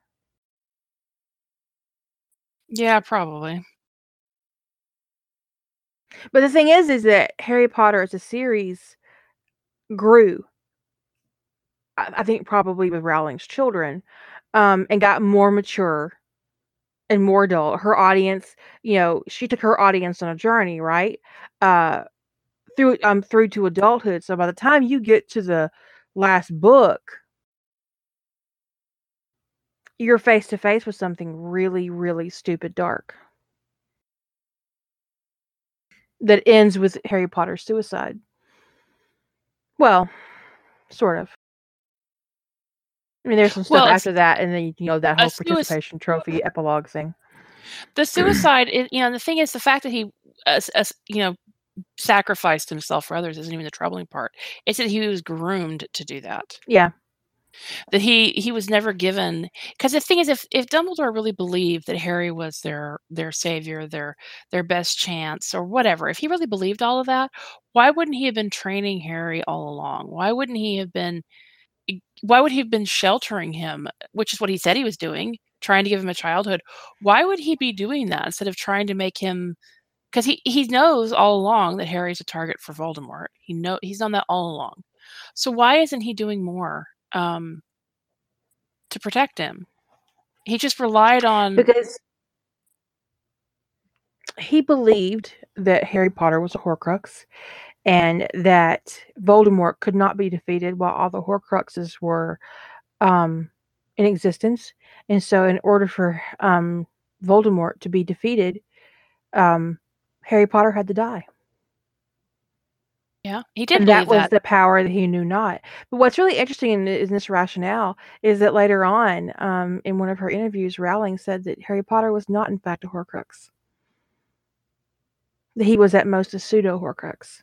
Yeah, probably. But the thing is, is that Harry Potter as a series grew. I, I think probably with Rowling's children, um, and got more mature and more adult. Her audience, you know, she took her audience on a journey, right? Uh, through um through to adulthood. So by the time you get to the last book, you're face to face with something really, really stupid dark. That ends with Harry Potter's suicide. Well, sort of. I mean, there's some stuff Well, after that, and then you know that whole participation trophy epilogue thing. The suicide, is, you know, the thing is, the fact that he, you know, sacrificed himself for others isn't even the troubling part. It's that he was groomed to do that. Yeah, That he he was never given. Because the thing is, if if Dumbledore really believed that Harry was their their savior, their their best chance, or whatever, if he really believed all of that, why wouldn't he have been training Harry all along? Why wouldn't he have been? Why would he have been sheltering him, which is what he said he was doing, trying to give him a childhood? Why would he be doing that instead of trying to make him? Because he he knows all along that Harry's a target for Voldemort. He know he's done that all along. So why isn't he doing more um, to protect him? He just relied on. because he believed that Harry Potter was a Horcrux, and that Voldemort could not be defeated while all the Horcruxes were um, in existence. And so, in order for um, Voldemort to be defeated, um, Harry Potter had to die. Yeah, he did and that was that. the power that he knew not. But what's really interesting in, in this rationale is that later on, um, in one of her interviews, Rowling said that Harry Potter was not, in fact, a Horcrux. That he was at most a pseudo Horcrux.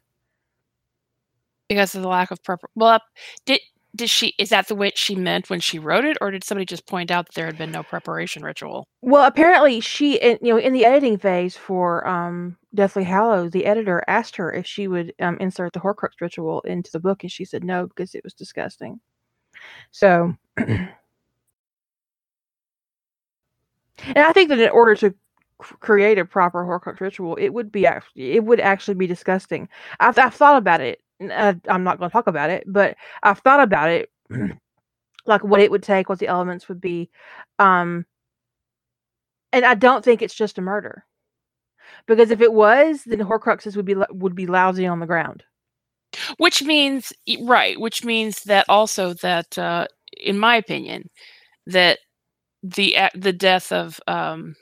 because of the lack of prep. Well, did did she? Is that the way she meant when she wrote it, or did somebody just point out that there had been no preparation ritual? Well, apparently, she, in, you know, in the editing phase for um, Deathly Hallows, the editor asked her if she would um, insert the Horcrux ritual into the book, and she said no because it was disgusting. So, and I think that in order to create a proper Horcrux ritual, it would be it would actually be disgusting. I've I've thought about it. Uh, I'm not going to talk about it, but I've thought about it, like what it would take, what the elements would be, um, and I don't think it's just a murder, because if it was, then Horcruxes would be would be lousy on the ground. Which means right, which means that also that, uh, in my opinion, that the the death of um,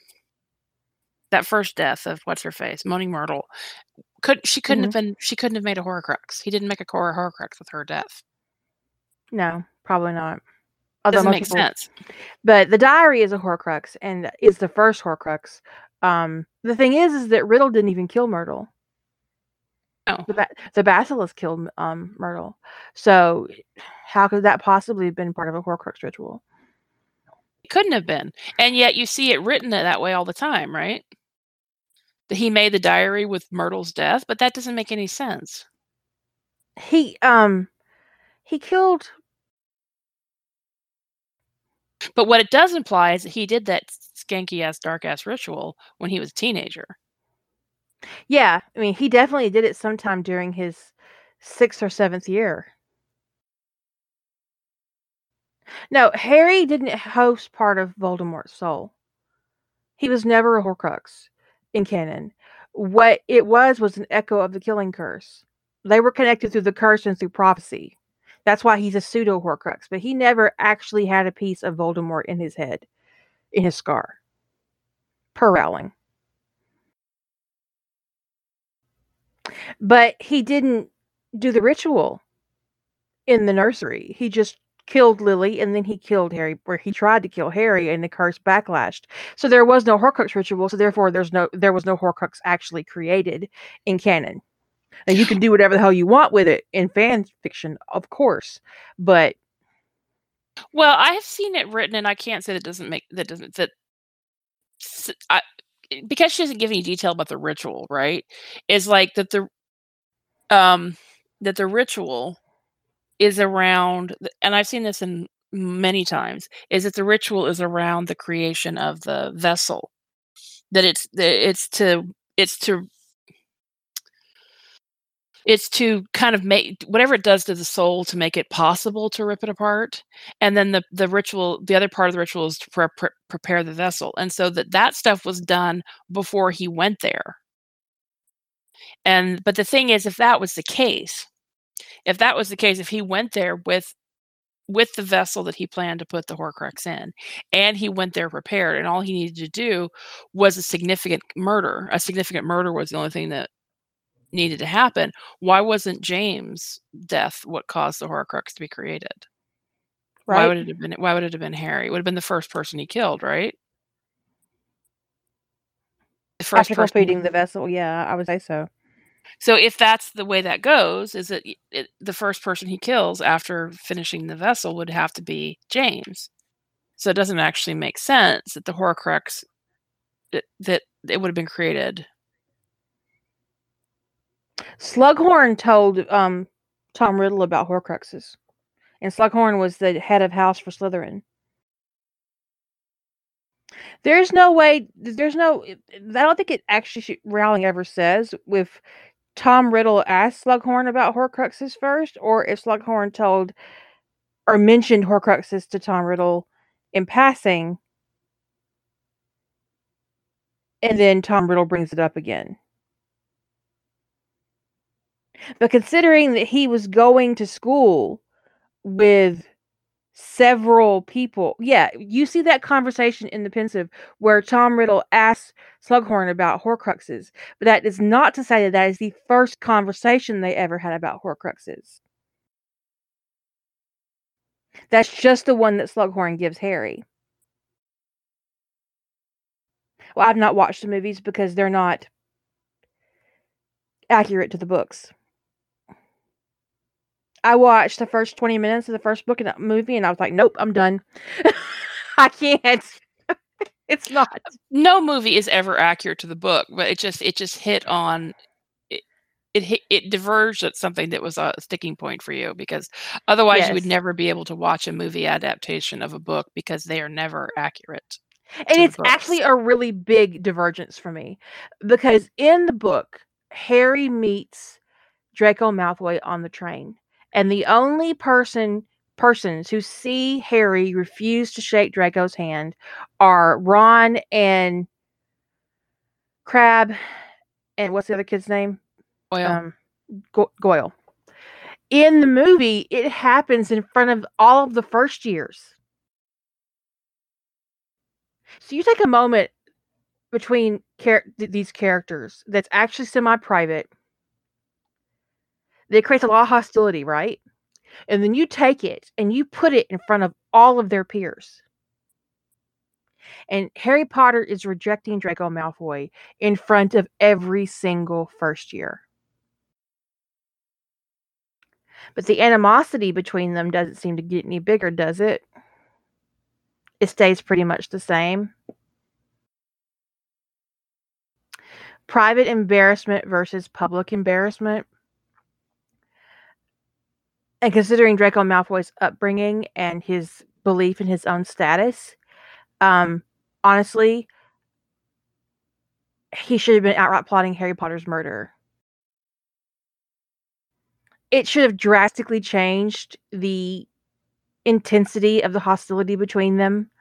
that first death of what's her face, Moaning Myrtle, could she couldn't have been she couldn't have made a Horcrux. He didn't make a core Horcrux with her death. No, probably not. Although Doesn't make people- sense. But the diary is a Horcrux and is the first Horcrux. Um, the thing is, is that Riddle didn't even kill Myrtle. Oh. The, ba- the Basilisk killed um, Myrtle. So, how could that possibly have been part of a Horcrux ritual? It couldn't have been. And yet you see it written that way all the time, right? That he made the diary with Myrtle's death, but that doesn't make any sense. He um he killed. But what it does imply is that he did that skanky ass, dark ass ritual when he was a teenager. Yeah, I mean, he definitely did it sometime during his sixth or seventh year. No, Harry didn't host part of Voldemort's soul. He was never a Horcrux in canon. What it was was an echo of the Killing Curse. They were connected through the curse and through prophecy. That's why he's a pseudo Horcrux, but he never actually had a piece of Voldemort in his head, in his scar. Per Rowling. But he didn't do the ritual in the nursery. He just killed Lily and then he killed Harry, where he tried to kill Harry and the curse backlashed. So there was no Horcrux ritual, so therefore there's no there was no Horcrux actually created in canon. Now you can do whatever the hell you want with it in fan fiction, of course, but Well, I have seen it written, and I can't say that doesn't make that doesn't that. I, because she doesn't give any detail about the ritual, right? Is like that the um that the ritual is around, and I've seen this in many times. Is that the ritual is around the creation of the vessel? That it's it's to it's to it's to kind of make whatever it does to the soul to make it possible to rip it apart and then the the ritual the other part of the ritual is to pre- pre- prepare the vessel and so that that stuff was done before he went there and but the thing is if that was the case if that was the case if he went there with with the vessel that he planned to put the horcrux in and he went there prepared and all he needed to do was a significant murder a significant murder was the only thing that needed to happen why wasn't james death what caused the horcrux to be created Right. why would it have been why would it have been harry it would have been the first person he killed right the first After person completing the vessel, yeah, I would say so. So if that's the way that goes, is that it, the first person he kills after finishing the vessel would have to be James. So it doesn't actually make sense that the Horcrux that, that it would have been created. Slughorn told um, Tom Riddle about Horcruxes, and Slughorn was the head of house for Slytherin. There's no way. There's no. I don't think it actually Rowling ever says if Tom Riddle asked Slughorn about Horcruxes first, or if Slughorn told or mentioned Horcruxes to Tom Riddle in passing, and then Tom Riddle brings it up again. But considering that he was going to school with several people, yeah, you see that conversation in the Pensieve where Tom Riddle asks Slughorn about Horcruxes, but that is not to say that that is the first conversation they ever had about Horcruxes. That's just the one that Slughorn gives Harry. Well, I've not watched the movies because they're not accurate to the books. I watched the first 20 minutes of the first book in that movie and I was like, nope, I'm done. I can't. it's not. No movie is ever accurate to the book, but it just it just hit on it it hit, it diverged at something that was a sticking point for you because otherwise you would never be able to watch a movie adaptation of a book because they are never mm. accurate. And it's actually a really big divergence for me because in the book, Harry meets Draco Malfoy on the train, and the only person persons who see Harry refuse to shake Draco's hand are Ron and Crabbe, and what's the other kid's name? Well, um, Go- Goyle. In the movie, it happens in front of all of the first years. So you take a moment between char- th- these characters that's actually semi-private. That creates a lot of hostility, right? And then you take it and you put it in front of all of their peers. And Harry Potter is rejecting Draco Malfoy in front of every single first year. But the animosity between them doesn't seem to get any bigger, does it? It stays pretty much the same. Private embarrassment versus public embarrassment. And considering Draco Malfoy's upbringing and his belief in his own status, um, honestly, he should have been outright plotting Harry Potter's murder. It should have drastically changed the intensity of the hostility between them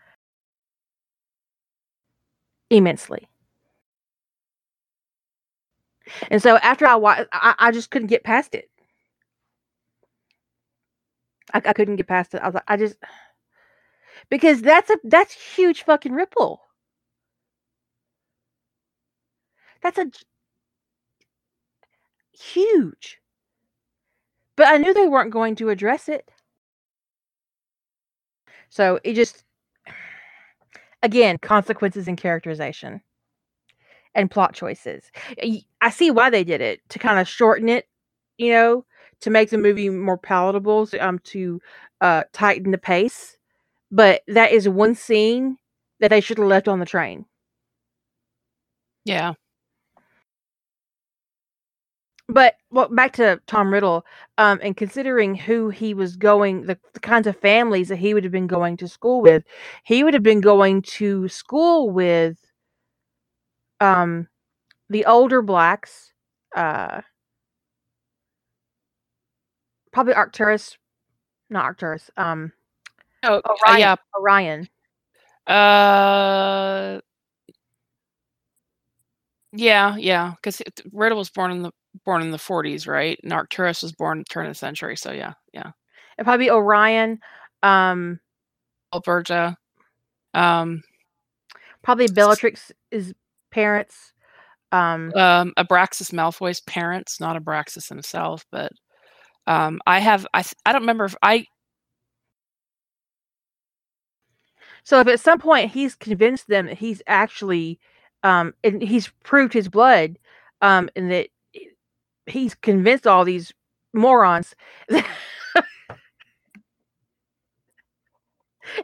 immensely. And so after I watched, I, I just couldn't get past it. I, I couldn't get past it. I was like, I just because that's a that's huge fucking ripple. That's a huge. But I knew they weren't going to address it. So it just again, consequences and characterization and plot choices. I see why they did it to kind of shorten it, you know, to make the movie more palatable, um, to uh, tighten the pace. But that is one scene that they should have left on the train. yeah. But well, back to Tom Riddle, um, and considering who he was going, the, the kinds of families that he would have been going to school with, he would have been going to school with um, the older blacks, uh, probably Arcturus, not Arcturus. Um, Oh, uh, yeah. Orion. Uh, yeah, yeah. Because Riddle was born in the born in the 40s, right? And Arcturus was born turn of the century. So yeah, yeah. It'd probably be Orion. Um, Alberta. Um, probably Bellatrix is parents. Um, um, Abraxas Malfoy's parents, not Abraxas himself, but um, I have I I don't remember if I so if at some point he's convinced them that he's actually, um, and he's proved his blood, um, and that he's convinced all these morons.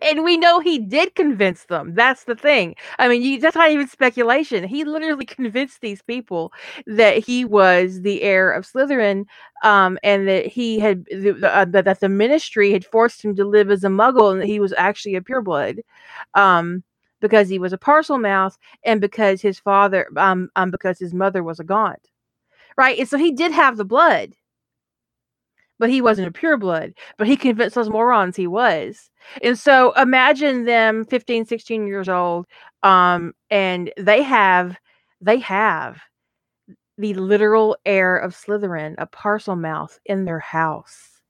and we know he did convince them. That's the thing. I mean, you, that's not even speculation. He literally convinced these people that he was the heir of Slytherin, um, and that he had the, uh, that the ministry had forced him to live as a Muggle, and that he was actually a pureblood, um, because he was a Parselmouth, and because his father, um, um, because his mother was a Gaunt, right? And so he did have the blood but he wasn't a pureblood. But he convinced those morons he was. And so imagine them 15, 16 years old, um, and they have they have the literal heir of Slytherin, a parcel Parselmouth, in their house,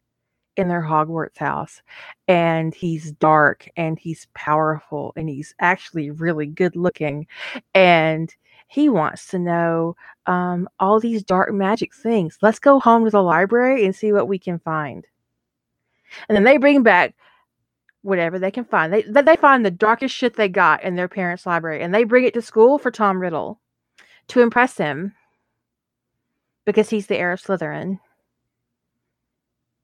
in their Hogwarts house. And he's dark and he's powerful and he's actually really good looking. And he wants to know um, all these dark magic things. Let's go home to the library and see what we can find. And then they bring back whatever they can find. They they find the darkest shit they got in their parents' library, and they bring it to school for Tom Riddle to impress him because he's the heir of Slytherin.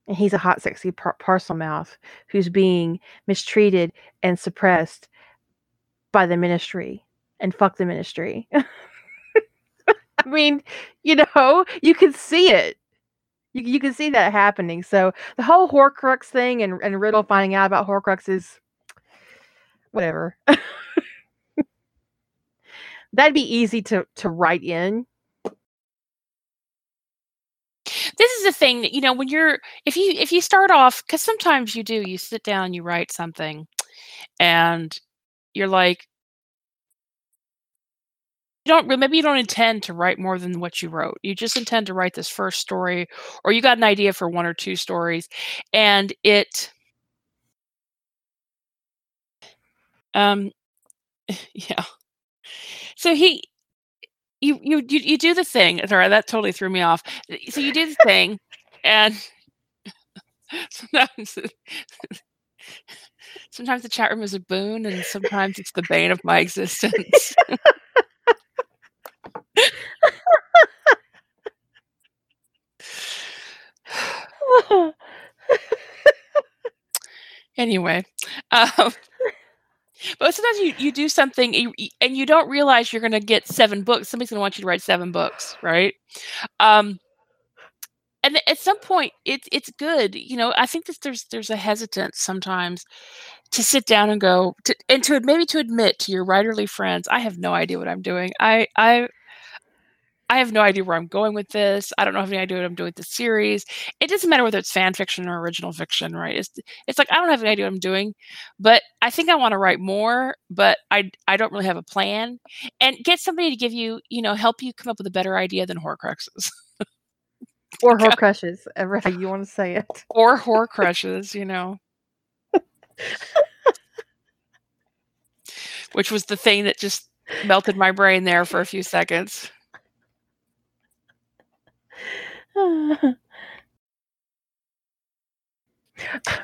And he's a hot, sexy par- Parselmouth who's being mistreated and suppressed by the ministry and fuck the ministry. I mean, you know, you can see it. You, you can see that happening. So the whole Horcrux thing and, and Riddle finding out about Horcrux is whatever. That'd be easy to to write in. this is the thing that you know when you're if you if you start off because sometimes you do you sit down you write something and you're like don't maybe you don't intend to write more than what you wrote. You just intend to write this first story or you got an idea for one or two stories and it um yeah. So he you you you, you do the thing sorry that totally threw me off. So you do the thing and sometimes sometimes the chat room is a boon and sometimes it's the bane of my existence anyway um, but sometimes you, you do something and you don't realize you're going to get seven books somebody's going to want you to write seven books right? Um, and at some point it's it's good you know i think that there's there's a hesitance sometimes to sit down and go to, and to maybe to admit to your writerly friends i have no idea what i'm doing. I i I have no idea where I'm going with this. I don't know have any idea what I'm doing with the series. It doesn't matter whether it's fan fiction or original fiction, right? It's it's like I don't have any idea what I'm doing, but I think I want to write more, but I I don't really have a plan. And get somebody to give you, you know, help you come up with a better idea than Horcruxes Or Horcrushes, ever how you want to say it. or Horcrushes, you know. Which was the thing that just melted my brain there for a few seconds.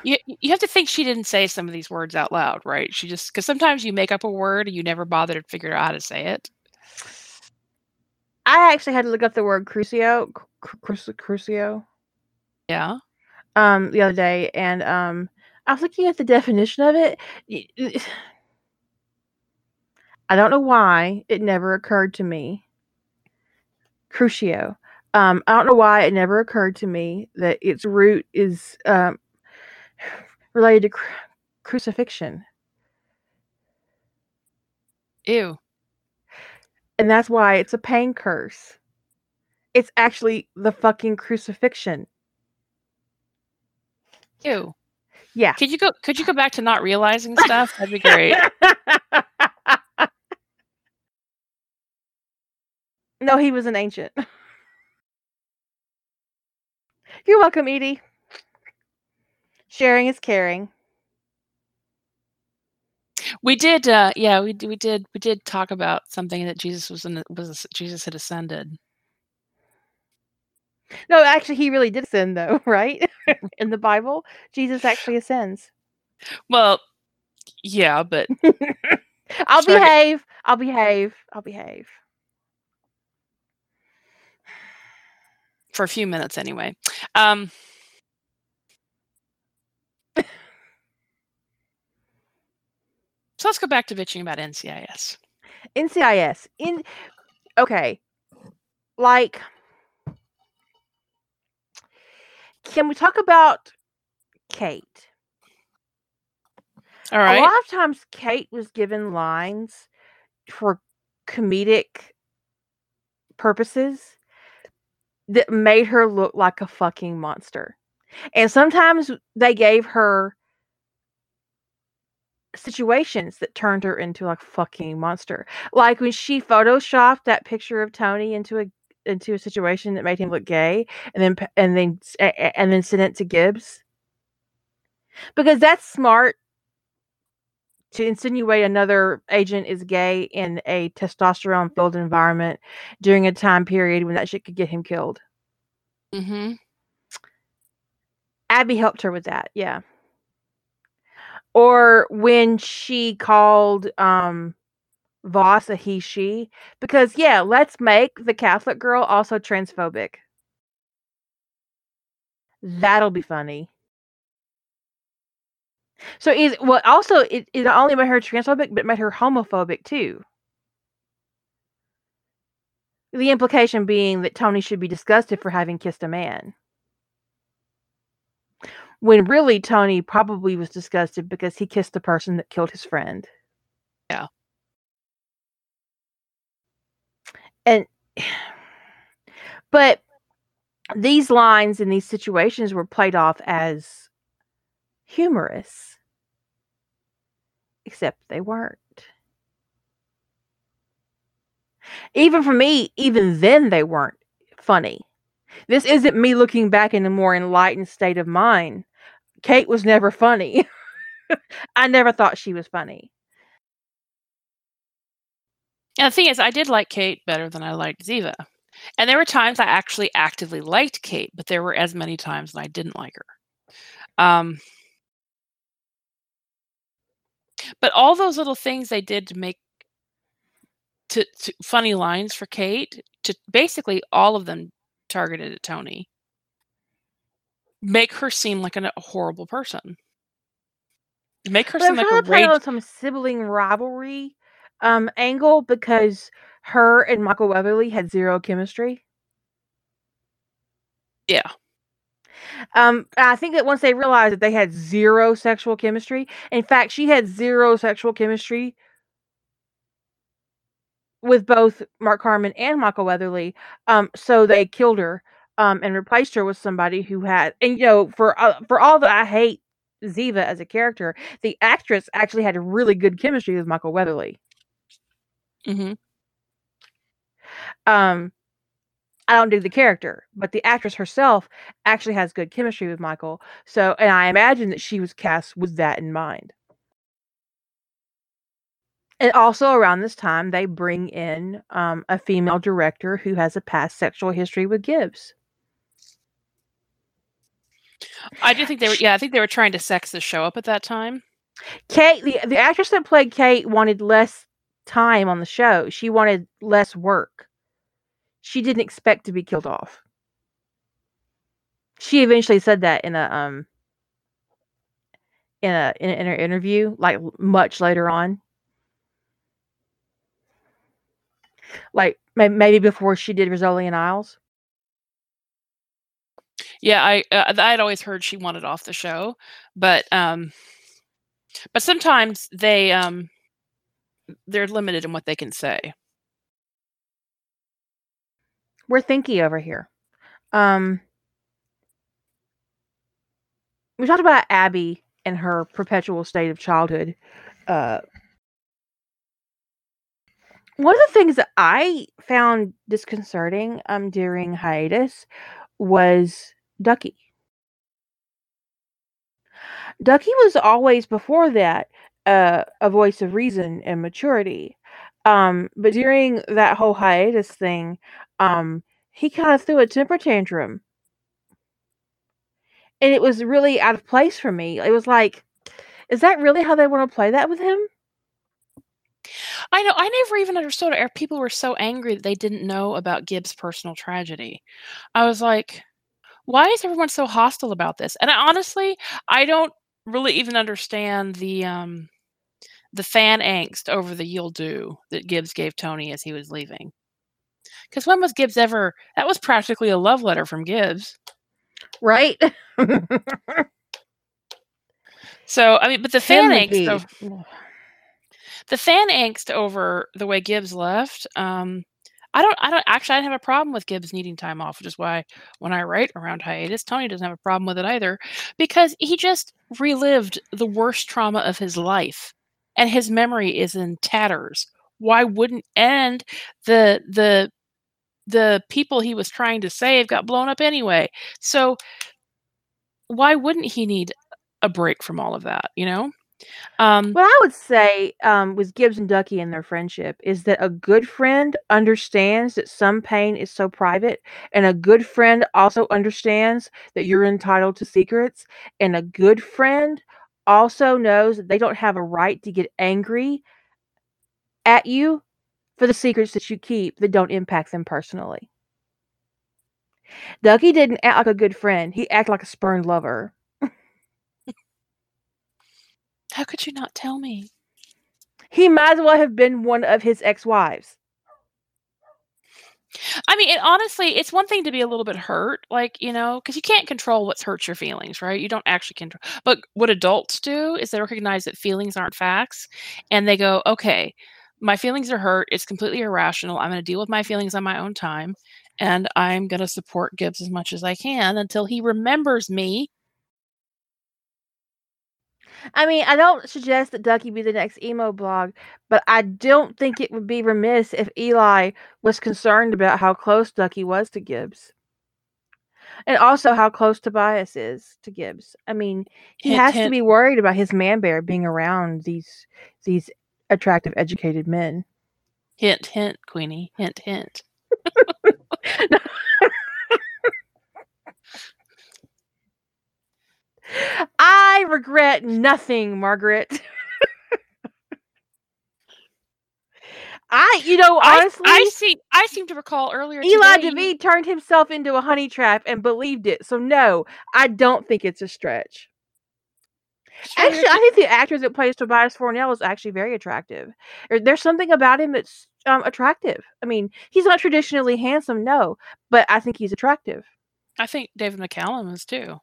You you have to think she didn't say some of these words out loud, right? She just because sometimes you make up a word and you never bother to figure out how to say it. I actually had to look up the word crucio, cru- cru- crucio, Yeah. um, the other day, and um, I was looking at the definition of it. I don't know why it never occurred to me. Crucio. Um, I don't know why it never occurred to me that its root is um, related to cru- crucifixion, Ew. and that's why it's a pain curse. It's actually the fucking crucifixion. Ew. Yeah. Could you go? Could you go back to not realizing stuff? That'd be great. no, he was an ancient. You're welcome, Edie. Sharing is caring. We did. Uh, yeah, we we did. We did talk about something that Jesus was in. Was Jesus had ascended. No, actually, he really did ascend, though, right? In the Bible, Jesus actually ascends. Well, yeah, but I'll Sorry. behave. I'll behave. I'll behave. For a few minutes anyway. Um, so let's go back to bitching about NCIS. NCIS. In okay, like, can we talk about Kate? All right. A lot of times, Kate was given lines for comedic purposes that made her look like a fucking monster. And sometimes they gave her situations that turned her into like a fucking monster. Like when she photoshopped that picture of Tony into a into a situation that made him look gay and then and then and then sent it to Gibbs. Because that's smart to insinuate another agent is gay in a testosterone filled environment during a time period when that shit could get him killed. Mm-hmm. Abby helped her with that, yeah. Or when she called um Voss a he she because yeah, let's make the Catholic girl also transphobic. That'll be funny. So is well also it, it not only made her transphobic but made her homophobic too. The implication being that Tony should be disgusted for having kissed a man. When really Tony probably was disgusted because he kissed the person that killed his friend. Yeah. And but these lines in these situations were played off as humorous. Except they weren't. Even for me, even then they weren't funny. This isn't me looking back in a more enlightened state of mind. Kate was never funny. I never thought she was funny. And the thing is, I did like Kate better than I liked Ziva. And there were times I actually actively liked Kate, but there were as many times when I didn't like her. Um, but all those little things they did to make to, to funny lines for Kate, to basically all of them targeted at Tony, make her seem like an, a horrible person. Make her But I'm seem like trying a rage. on some sibling rivalry um, angle because her and Michael Weatherly had zero chemistry. Yeah. Um, I think that once they realized that they had zero sexual chemistry, in fact, she had zero sexual chemistry with both Mark Harmon and Michael Weatherly. Um, so they killed her um, and replaced her with somebody who had, and you know, for uh, for all that I hate Ziva as a character, the actress actually had really good chemistry with Michael Weatherly. hmm Um, I don't do the character, but the actress herself actually has good chemistry with Michael. So, and I imagine that she was cast with that in mind. And also around this time, they bring in um, a female director who has a past sexual history with Gibbs. I do think they were. Yeah, I think they were trying to sex the show up at that time. Kate, the the actress that played Kate, wanted less time on the show. She wanted less work. She didn't expect to be killed off. She eventually said that in a um in a in, in interview, like much later on. Like may- maybe before she did Rizzoli and Isles. Yeah, I uh, I had always heard she wanted off the show, but um, but sometimes they um, they're limited in what they can say. We're thinky over here. Um we talked about Abby and her perpetual state of childhood. Uh, one of the things that I found disconcerting um during hiatus was Ducky. Ducky was always before that uh, a voice of reason and maturity. Um, but during that whole hiatus thing, um, he kind of threw a temper tantrum. And it was really out of place for me. It was like, is that really how they want to play that with him? I know. I never even understood it. People were so angry that they didn't know about Gibbs' personal tragedy. I was like, why is everyone so hostile about this? And I, honestly, I don't really even understand the um the fan angst over the "you'll do" that Gibbs gave Tony as he was leaving. Because when was Gibbs ever? That was practically a love letter from Gibbs, right? so I mean, but the fan angst. Over, the fan angst over the way Gibbs left. Um, I don't. I don't actually. I didn't have a problem with Gibbs needing time off, which is why when I write around hiatus, Tony doesn't have a problem with it either, because he just relived the worst trauma of his life, and his memory is in tatters. Why wouldn't? And the the the people he was trying to save got blown up anyway. So why wouldn't he need a break from all of that? You know. Um, what I would say um, with Gibbs and Ducky and their friendship is that a good friend understands that some pain is so private, and a good friend also understands that you're entitled to secrets, and a good friend also knows that they don't have a right to get angry at you for the secrets that you keep that don't impact them personally. Ducky didn't act like a good friend, he acted like a spurned lover. How could you not tell me? He might as well have been one of his ex-wives. I mean, it, honestly, it's one thing to be a little bit hurt, like you know, because you can't control what's hurt your feelings, right? You don't actually control. But what adults do is they recognize that feelings aren't facts, and they go, "Okay, my feelings are hurt. It's completely irrational. I'm going to deal with my feelings on my own time, and I'm going to support Gibbs as much as I can until he remembers me I mean, I don't suggest that Ducky be the next emo blog, but I don't think it would be remiss if Eli was concerned about how close Ducky was to Gibbs. And also how close Tobias is to Gibbs. I mean, he hint, has hint. to be worried about his man bear being around these these attractive, educated men. Hint, hint, Queenie. Hint, hint. I regret nothing, Margaret. I, you know, honestly, I, I see. I seem to recall earlier. Eli today, David turned himself into a honey trap and believed it. So no, I don't think it's a stretch. Sure. Actually, I think the actor that plays Tobias Fornell is actually very attractive. There's something about him that's um, attractive. I mean, he's not traditionally handsome, no, but I think he's attractive. I think David McCallum is too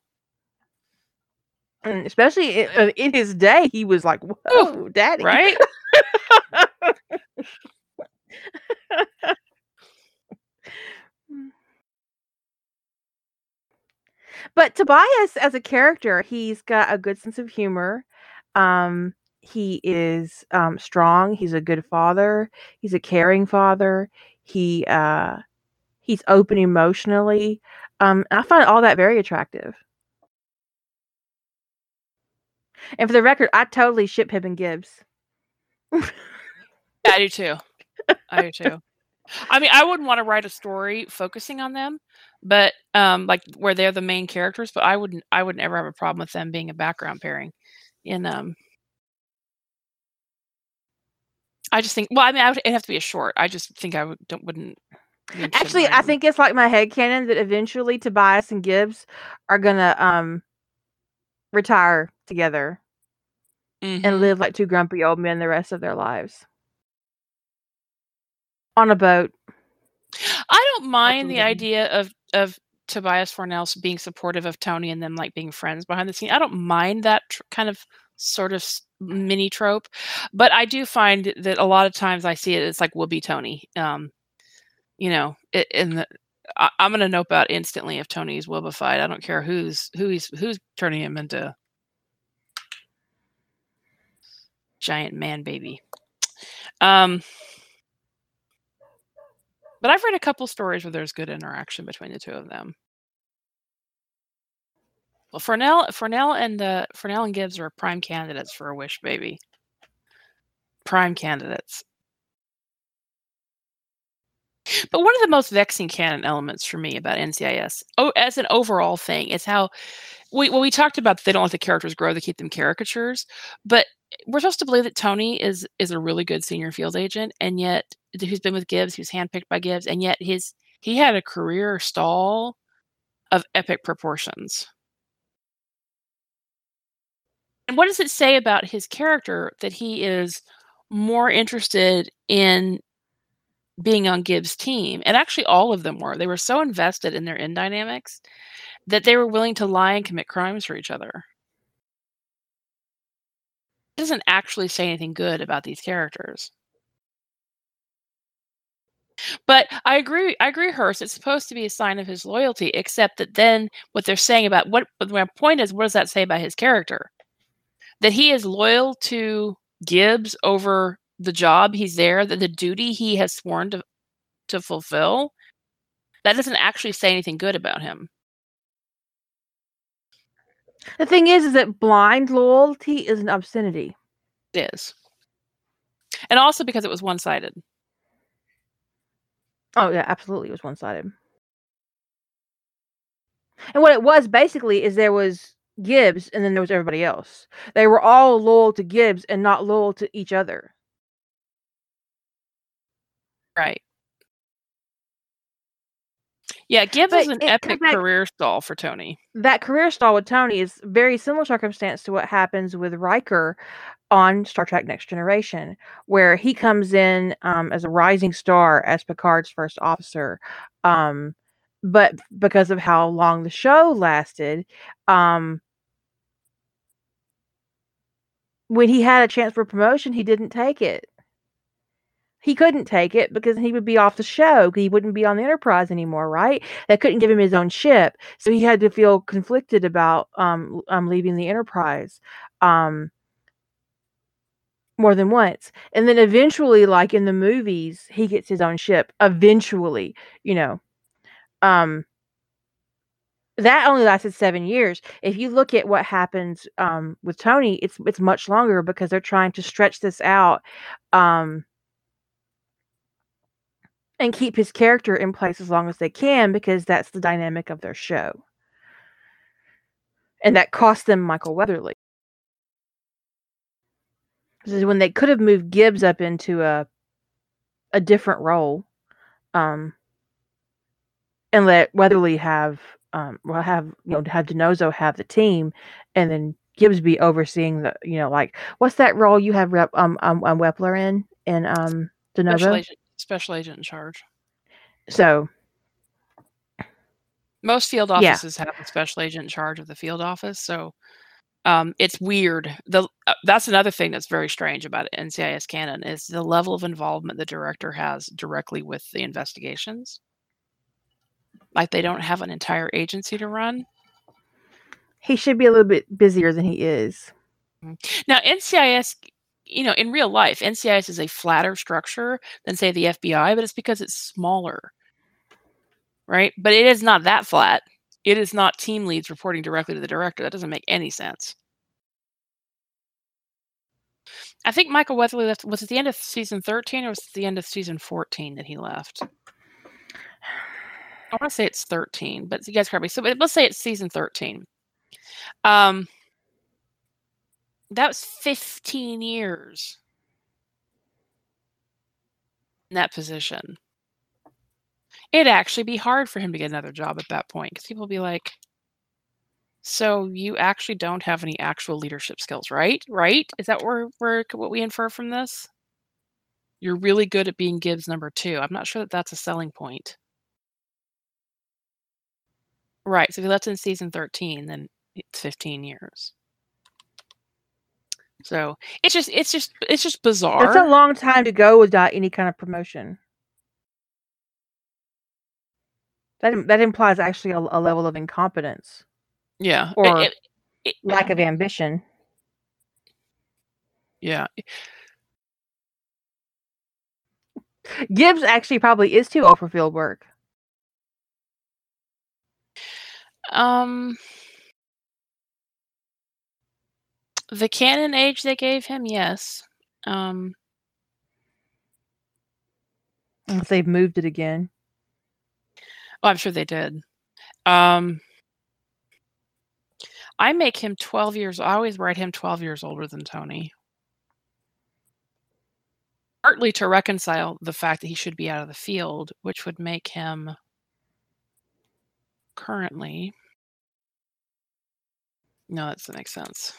and especially in, uh, in his day, he was like, "Whoa, daddy!" Right? but Tobias, as a character, he's got a good sense of humor. Um, he is um, strong. He's a good father. He's a caring father. He uh, he's open emotionally. Um, I find all that very attractive. And for the record, I totally ship him and Gibbs. yeah, I do too. I do too. I mean, I wouldn't want to write a story focusing on them, but um, like where they're the main characters. But I wouldn't. I would never have a problem with them being a background pairing. In um, I just think. Well, I mean, I would, it'd have to be a short. I just think I would don't wouldn't. Actually, I think it's like my head canon that eventually Tobias and Gibbs are gonna um retire together mm-hmm. and live like two grumpy old men the rest of their lives on a boat. I don't mind the idea of of Tobias Fornell being supportive of Tony and them like being friends behind the scene. I don't mind that tr- kind of sort of mini trope, but I do find that a lot of times I see it. It's like will be Tony. Um, you know, in the I, I'm gonna nope out instantly if Tony's Woobified. I don't care who's who he's who's turning him into giant man baby. Um, but I've read a couple stories where there's good interaction between the two of them. Well, Fornell, Fornell and uh, Fornell and Gibbs are prime candidates for a wish baby. Prime candidates. But one of the most vexing canon elements for me about NCIS, oh, as an overall thing, is how we well we talked about they don't let the characters grow; they keep them caricatures. But we're supposed to believe that Tony is is a really good senior field agent, and yet who's been with Gibbs, who's handpicked by Gibbs, and yet his he had a career stall of epic proportions. And what does it say about his character that he is more interested in being on Gibbs' team? And actually, all of them were. They were so invested in their in dynamics that they were willing to lie and commit crimes for each other. Doesn't actually say anything good about these characters. But I agree. I agree, Hurst. It's supposed to be a sign of his loyalty, except that then what they're saying about what my point is, what does that say about his character? That he is loyal to Gibbs over the job he's there, that the duty he has sworn to to fulfill. That doesn't actually say anything good about him. The thing is, is that blind loyalty is an obscenity. It is, and also because it was one sided. Oh yeah, absolutely, it was one sided. And what it was basically is there was Gibbs, and then there was everybody else. They were all loyal to Gibbs and not loyal to each other. Right. Yeah, Gibbs was an epic back- career stall for Tony. that career stall with Tony is very similar circumstance to what happens with Riker on Star Trek Next Generation, where he comes in um, as a rising star as Picard's first officer. Um, but because of how long the show lasted, um, when he had a chance for promotion, he didn't take it. He couldn't take it because he would be off the show. He wouldn't be on the Enterprise anymore, right? They couldn't give him his own ship, so he had to feel conflicted about um, um leaving the Enterprise. Um, more than once. And then eventually, like in the movies, he gets his own ship. Eventually, you know. Um that only lasted seven years. If you look at what happens um with Tony, it's it's much longer because they're trying to stretch this out um and keep his character in place as long as they can because that's the dynamic of their show. And that cost them Michael Weatherly. This is when they could have moved Gibbs up into a a different role, um, and let Weatherly have um, well have you know have DiNozzo have the team, and then Gibbs be overseeing the you know like what's that role you have rep, um um, um Wepler in in um DiNozzo? Special agent in charge. So Most field Yeah. offices have a special agent in charge of the field office, so um, it's weird. The uh, that's another thing that's very strange about NCIS canon is the level of involvement the director has directly with the investigations. Like they don't have an entire agency to run. he should be a little bit busier than he is. Now, NCIS, you know, in real life, NCIS is a flatter structure than, say, the FBI, but it's because it's smaller, right? But it is not that flat. It is not team leads reporting directly to the director. That doesn't make any sense. I think Michael Weatherly left. Was it the end of season 13 or was it the end of season 14 that he left? I want to say it's 13, but you guys me. So let's say it's season 13. Um, that was 15 years in that position. It'd actually be hard for him to get another job at that point because people be like, so you actually don't have any actual leadership skills, right? Right? Is that where, where what we infer from this? You're really good at being Gibbs number two. I'm not sure that that's a selling point. Right. So if he left in season 13, then it's 15 years. So it's just it's just it's just bizarre. It's a long time to go without any kind of promotion. That that implies actually a, a level of incompetence Yeah. it- or it- it- lack of ambition. yeah. Gibbs actually probably is too old for field work. Um the canon age they gave him, yes. Um Unless they've moved it again. oh, I'm sure they did. Um I make him 12 years I always write him 12 years older than Tony. Partly to reconcile the fact that he should be out of the field, which would make him currently No, that doesn't make sense.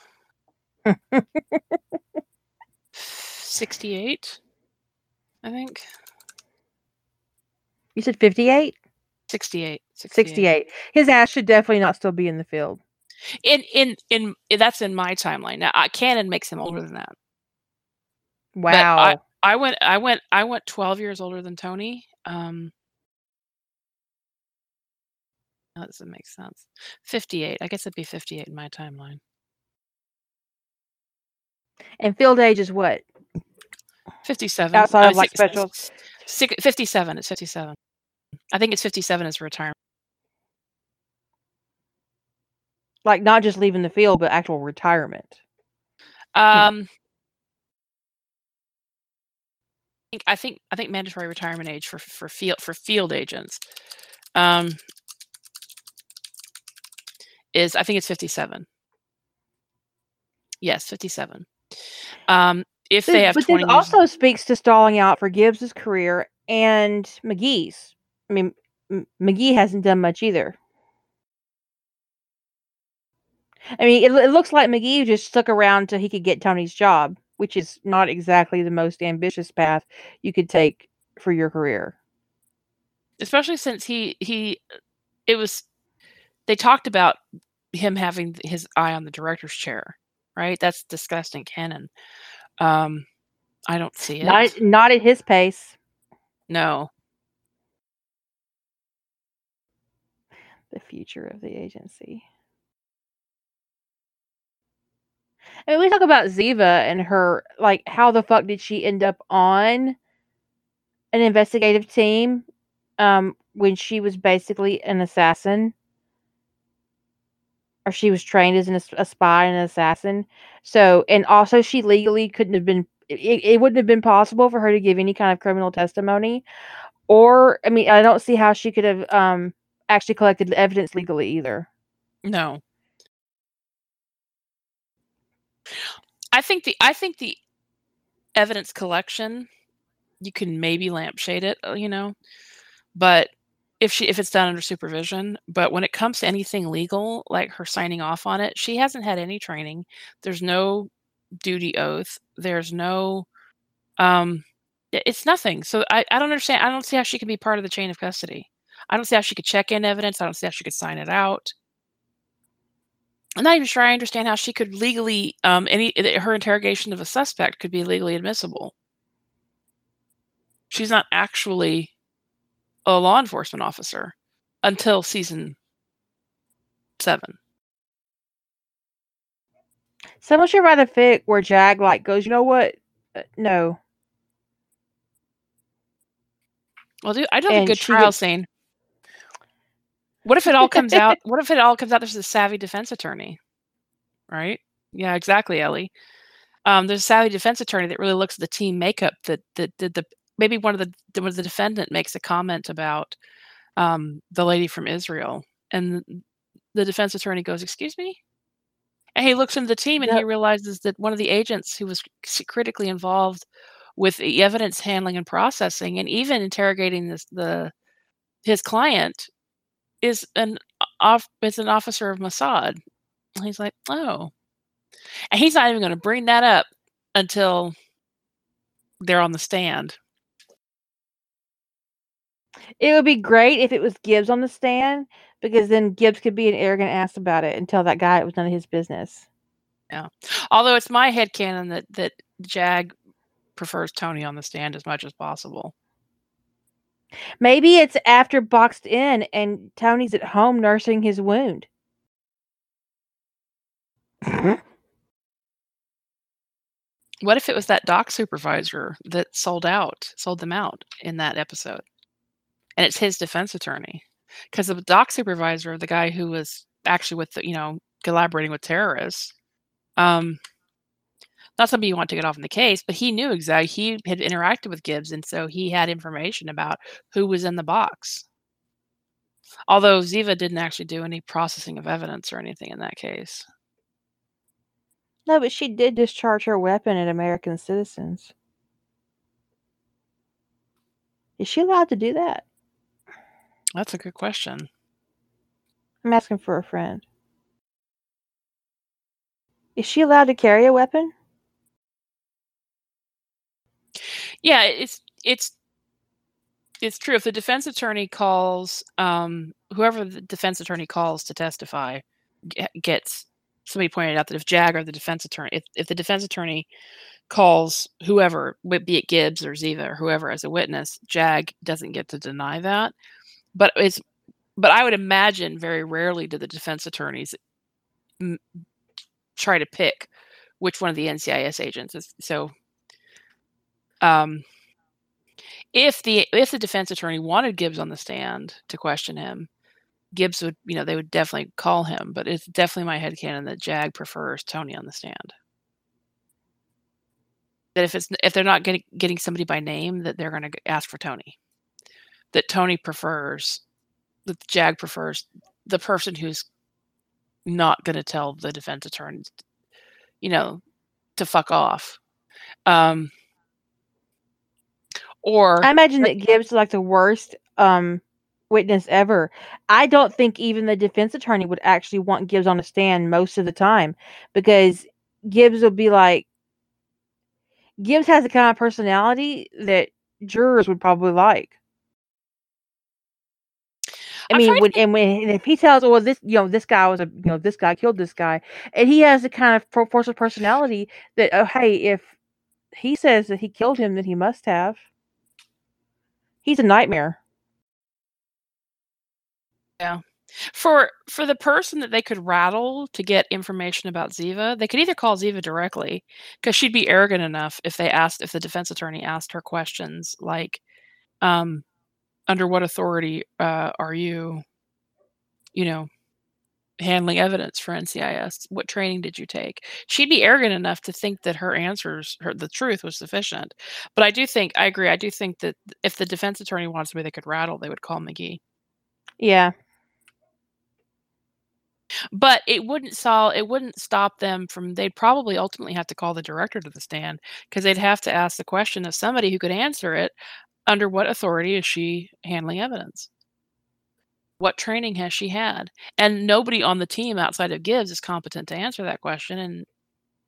68 I think. You said 58? 68. 68. His ass should definitely not still be in the field. In in in that's in my timeline. Now, uh, canon makes him older than that. Wow. I went I went I went 12 years older than Tony. Um That doesn't make sense. 58. I guess it'd be 58 in my timeline. And field age is what? 57. Outside uh, of like six- special. six- 57. It's 57. I think it's 57 is retirement. Like not just leaving the field, but actual retirement. Um I think I think I think mandatory retirement age for for field for field agents um is I think it's 57. Yes, 57. Um if they have but 20 this years also speaks to stalling out for Gibbs's career and McGee's. I mean, M- McGee hasn't done much either. I mean, it, it looks like McGee just stuck around till he could get Tony's job, which is not exactly the most ambitious path you could take for your career. especially since he he it was they talked about him having his eye on the director's chair right? That's disgusting canon. Um i don't see it. Not not at his pace. no. The future of the agency. I mean, we talk about Ziva and her like how the fuck did she end up on an investigative team um when she was basically an assassin or she was trained as an, a spy and an assassin. So and also she legally couldn't have been it, it wouldn't have been possible for her to give any kind of criminal testimony or i mean i don't see how she could have um actually collected evidence legally either. No. I think the i think the evidence collection you can maybe lampshade it uh, you know but if she if it's done under supervision but when it comes to anything legal like her signing off on it she hasn't had any training. There's no duty oath. There's no um it's nothing. So i, I don't understand i don't see how she can be part of the chain of custody. I don't see how she could check in evidence. I don't see how she could sign it out. I'm not even sure i understand how she could legally um any her interrogation of a suspect could be legally admissible. She's not actually a law enforcement officer until season seven. So, should write a fic where jag like goes you know what Uh, no Well, dude, I do have a good trial gets- scene. What if it all comes out? What if it all comes out? There's a savvy defense attorney, right? Yeah, exactly, Ellie. Um, there's a savvy defense attorney that really looks at the team makeup. That that did the maybe one of the one of the defendant makes a comment about um, the lady from Israel, and the defense attorney goes, "Excuse me," and he looks into the team and he realizes that one of the agents who was critically involved with the evidence handling and processing, and even interrogating this the his client is an off is an officer of Mossad. And he's like, oh, and he's not even going to bring that up until they're on the stand. It would be great if it was gibbs on the stand because then gibbs could be an arrogant ass about it and tell that guy it was none of his business Yeah. Although it's my headcanon that that Jag prefers Tony on the stand as much as possible. Maybe it's after boxed in and Tony's at home nursing his wound. What if it was that doc supervisor that sold out, sold them out in that episode? And it's his defense attorney. Because the doc supervisor, of the guy who was actually with the, you know, collaborating with terrorists, um, not somebody you want to get off in the case, but he knew exactly he had interacted with Gibbs, and so he had information about who was in the box. Although Ziva didn't actually do any processing of evidence or anything in that case. No, but she did discharge her weapon at American citizens. Is she allowed to do that? That's a good question. I'm asking for a friend. Is she allowed to carry a weapon? Yeah, it's it's it's true. If the defense attorney calls, um, whoever the defense attorney calls to testify, gets somebody pointed out that if Jag or the defense attorney, if, if the defense attorney calls whoever, be it Gibbs or Ziva or whoever as a witness, Jag doesn't get to deny that. But it's, but I would imagine very rarely do the defense attorneys m- try to pick which one of the NCIS agents is. So, um, if the if the defense attorney wanted Gibbs on the stand to question him, Gibbs would, you know, they would definitely call him, but it's definitely my headcanon that Jag prefers Tony on the stand. That if it's if they're not getting getting somebody by name, that they're going to ask for Tony. That Tony prefers, that Jag prefers the person who's not going to tell the defense attorney, you know, to fuck off. Um, or I imagine that Gibbs is like the worst um witness ever. I don't think even the defense attorney would actually want Gibbs on the stand most of the time because Gibbs will be like Gibbs has the kind of personality that jurors would probably like. I mean, trying to and when and if he tells, well, this you know, this guy was a you know, this guy killed this guy, and he has the kind of pro- force of personality that oh, hey, if he says that he killed him, then he must have. He's a nightmare. Yeah. For for the person that they could rattle to get information about Ziva, they could either call Ziva directly because she'd be arrogant enough if they asked if the defense attorney asked her questions like, um, under what authority uh, are you, you know, handling evidence for NCIS? What training did you take? She'd be arrogant enough to think that her answers, her the truth was sufficient. But I do think I agree. I do think that if the defense attorney wanted somebody they could rattle, they would call McGee. Yeah. but it wouldn't solve it wouldn't stop them from they'd probably ultimately have to call the director to the stand because they'd have to ask the question of somebody who could answer it under what authority is she handling evidence what training has she had and nobody on the team outside of gibbs is competent to answer that question and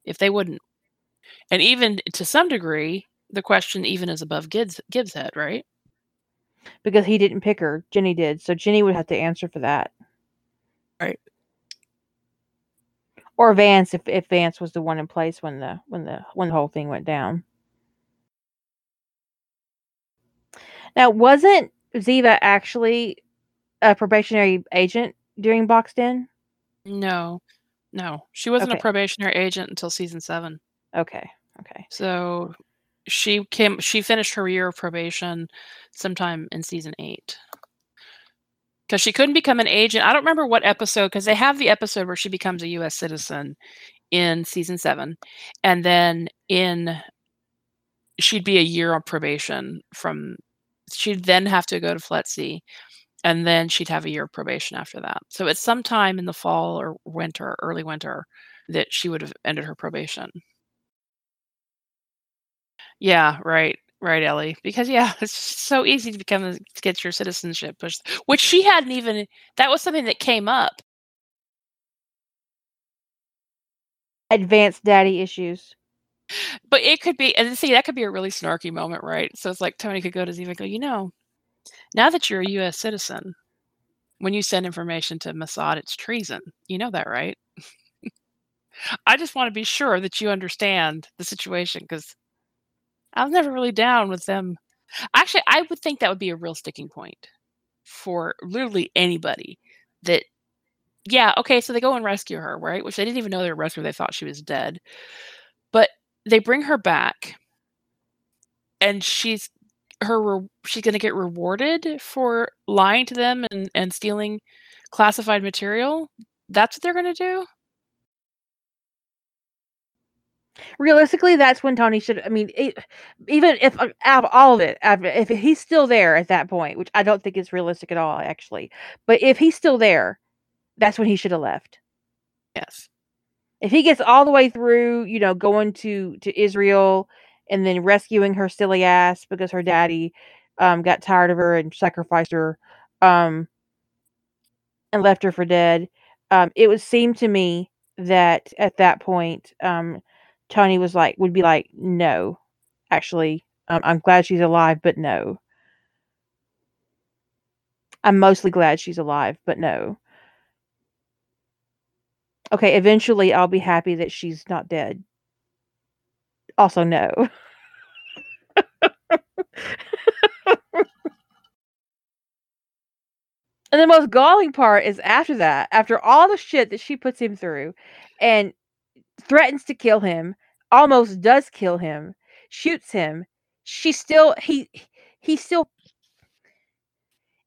if they wouldn't and even to some degree the question even is above gibbs gibbs head right because he didn't pick her. Jenny did. So Jenny would have to answer for that. Right. Or Vance if, if Vance was the one in place when the when the when the whole thing went down. Now wasn't Ziva actually a probationary agent during Boxed In? no no she wasn't Okay. a probationary agent until season seven Okay. Okay. So she came she finished her year of probation sometime in season 8. Cuz she couldn't become an agent. I don't remember what episode cuz they have the episode where she becomes a US citizen in season 7 and then in she'd be a year on probation from she'd then have to go to FLETC and then she'd have a year of probation after that. So it's sometime in the fall or winter, early winter that she would have ended her probation. Yeah, right. Right, Ellie. Because yeah, it's so easy to become a, to get your citizenship pushed, which she hadn't even that was something that came up. Advanced daddy issues. But it could be and see that could be a really snarky moment, right? So it's like Tony could go to Ziva and go, you know, now that you're a US citizen, when you send information to Mossad, it's treason. You know that, right? I just want to be sure that you understand the situation because I was never really down with them Actually, I would think that would be a real sticking point for literally anybody that yeah, okay, so they go and rescue her, right? Which they didn't even know they were rescuing they thought she was dead. They bring her back and she's her re- she's going to get rewarded for lying to them and and stealing classified material. That's what they're going to do? Realistically, that's when Tony should. I mean, it, even if uh, out of all of it, if he's still there at that point, which I don't think is realistic at all, actually, but if he's still there, that's when he should have left. Yes. If he gets all the way through, you know, going to to Israel and then rescuing her silly ass because her daddy um, got tired of her and sacrificed her um, and left her for dead. Um, it would seem to me that at that point, um, Tony was like, would be like, no, actually, um, I'm glad she's alive, but no. I'm mostly glad she's alive, but no. Okay, eventually I'll be happy that she's not dead. Also, no. And the most galling part is after that, after all the shit that she puts him through and threatens to kill him, almost does kill him, shoots him, she still he he still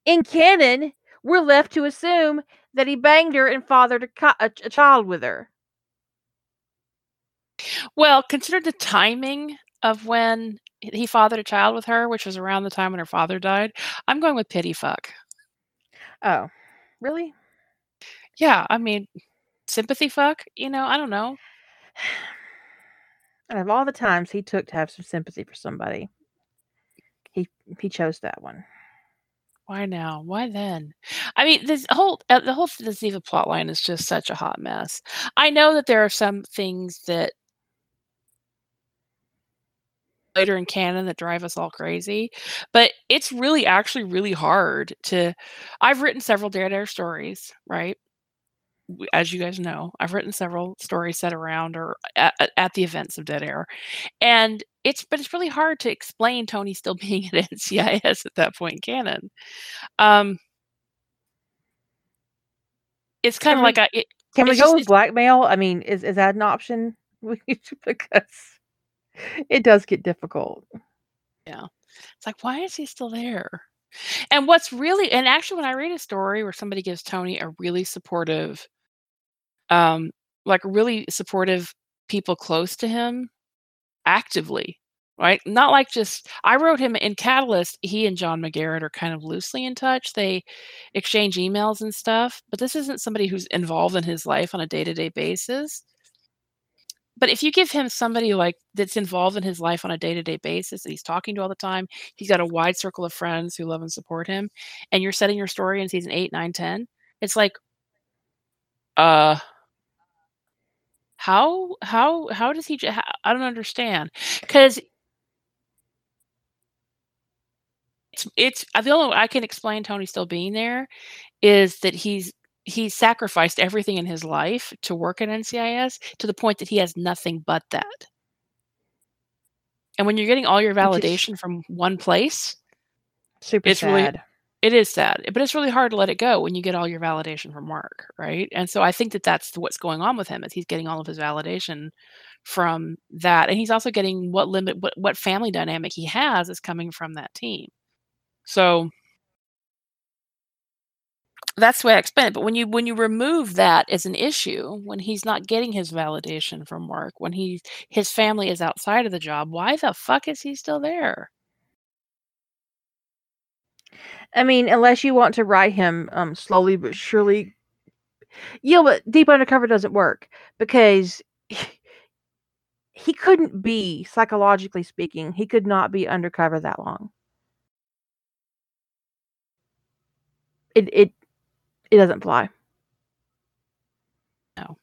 in canon, we're left to assume that he banged her and fathered a, co- a, a child with her. Well, consider the timing of when he fathered a child with her, which was around the time when her father died. I'm going with pity fuck. Oh, really? Yeah, I mean, sympathy fuck, you know, I don't know. And of all the times he took to have some sympathy for somebody, he he chose that one. Why now? Why then? I mean, this whole uh, the whole the Ziva plotline is just such a hot mess. I know that there are some things that later in canon that drive us all crazy, but it's really actually really hard to. I've written several Air stories, right? As you guys know, I've written several stories set around or at, at- at the events of Dead Air, and it's but it's really hard to explain Tony still being at NCIS at that point in canon. Um, it's kind of like a, it, can we go just with blackmail? I mean, is is that an option? because it does get difficult. yeah. It's like why is he still there? And what's really and actually when I read a story where somebody gives Tony a really supportive um like really supportive people close to him actively, right? Not like just I wrote him in Catalyst, he and John McGarrett are kind of loosely in touch. They exchange emails and stuff, but this isn't somebody who's involved in his life on a day-to-day basis. But if you give him somebody like that's involved in his life on a day-to-day basis that he's talking to all the time, he's got a wide circle of friends who love and support him, and you're setting your story in season 8, 9, 10, it's like, uh how how how does he how, I don't understand cuz it's it's uh, the only way I can explain Tony still being there is that he's he's sacrificed everything in his life to work at NCIS to the point that he has nothing but that. And when you're getting all your is validation from one place, super it's really sad. It is sad, but it's really hard to let it go when you get all your validation from work, right? And so I think that that's what's going on with him is he's getting all of his validation from that, and he's also getting what limit what what family dynamic he has is coming from that team. So that's the way I explain it. But when you when you remove that as an issue, when he's not getting his validation from work, when he his family is outside of the job, why the fuck is he still there? I mean, unless you want to write him um slowly but surely. Yeah, but deep undercover doesn't work because he couldn't be psychologically speaking. He could not be undercover that long. It it it doesn't fly. No.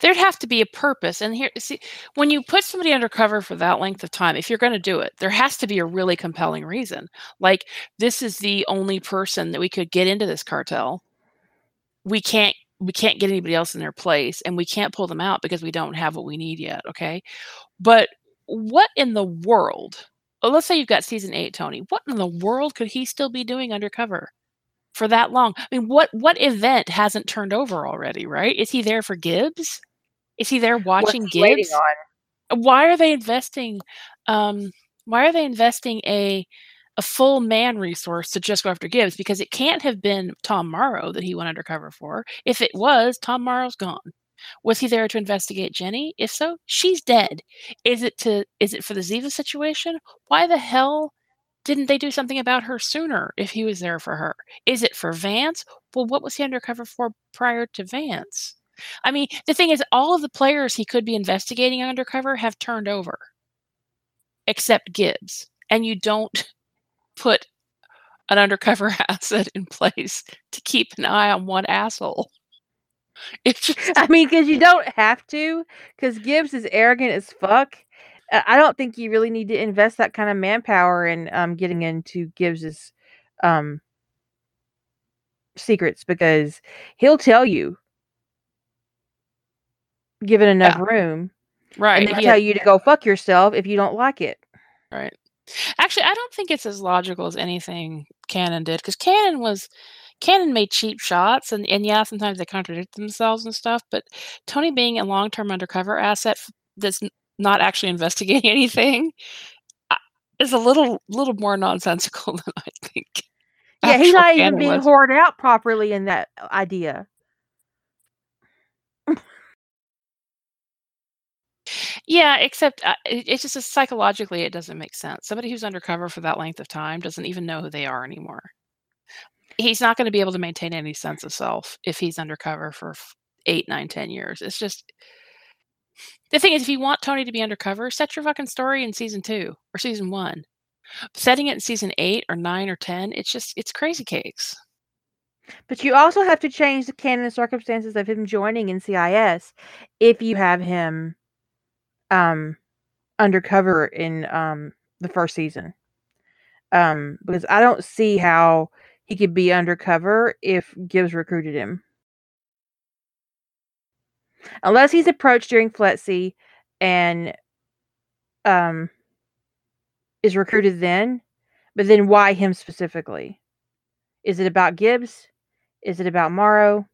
There'd have to be a purpose. And here see when you put somebody undercover for that length of time, if you're going to do it, there has to be a really compelling reason. Like this is the only person that we could get into this cartel. We can't we can't get anybody else in their place and we can't pull them out because we don't have what we need yet, okay? But what in the world well, let's say you've got season eight, Tony. What in the world could he still be doing undercover for that long? I mean, what what event hasn't turned over already? Right? Is he there for Gibbs? Is he there watching What's Gibbs? Why are they investing? Um, why are they investing a a full man resource to just go after Gibbs? Because it can't have been Tom Morrow that he went undercover for. If it was, Tom Morrow's gone. Was he there to investigate Jenny? If so, she's dead. Is it to is it for the Ziva situation? Why the hell didn't they do something about her sooner if he was there for her? Is it for Vance? Well, what was he undercover for prior to Vance? I mean, the thing is, all of the players he could be investigating undercover have turned over, except Gibbs. And you don't put an undercover asset in place to keep an eye on one asshole. It's just, I mean, because you don't have to, because Gibbs is arrogant as fuck. I don't think you really need to invest that kind of manpower in um, getting into Gibbs's um, secrets because he'll tell you, given enough Yeah. room, right. and he tell you to go fuck yourself if you don't like it. Right. Actually, I don't think it's as logical as anything canon did because canon was canon made cheap shots and and yeah, sometimes they contradict themselves and stuff. But Tony being a long term undercover asset that's not actually investigating anything uh, is a little little more nonsensical than I think. Yeah, he's not even being hoarded out properly in that idea. Yeah, except uh, it, it's just a, psychologically it doesn't make sense. Somebody who's undercover for that length of time doesn't even know who they are anymore. He's not going to be able to maintain any sense of self if he's undercover for eight, nine, ten years. It's just the thing is, if you want Tony to be undercover, set your fucking story in season two or season one. Setting it in season eight or nine or ten, it's just it's crazy cakes. But you also have to change the canon circumstances of him joining NCIS if you have him um undercover in um the first season. Um because I don't see how he could be undercover if Gibbs recruited him. Unless he's approached during FLETC and um is recruited then, but then why him specifically? Is it about Gibbs? Is it about Morrow?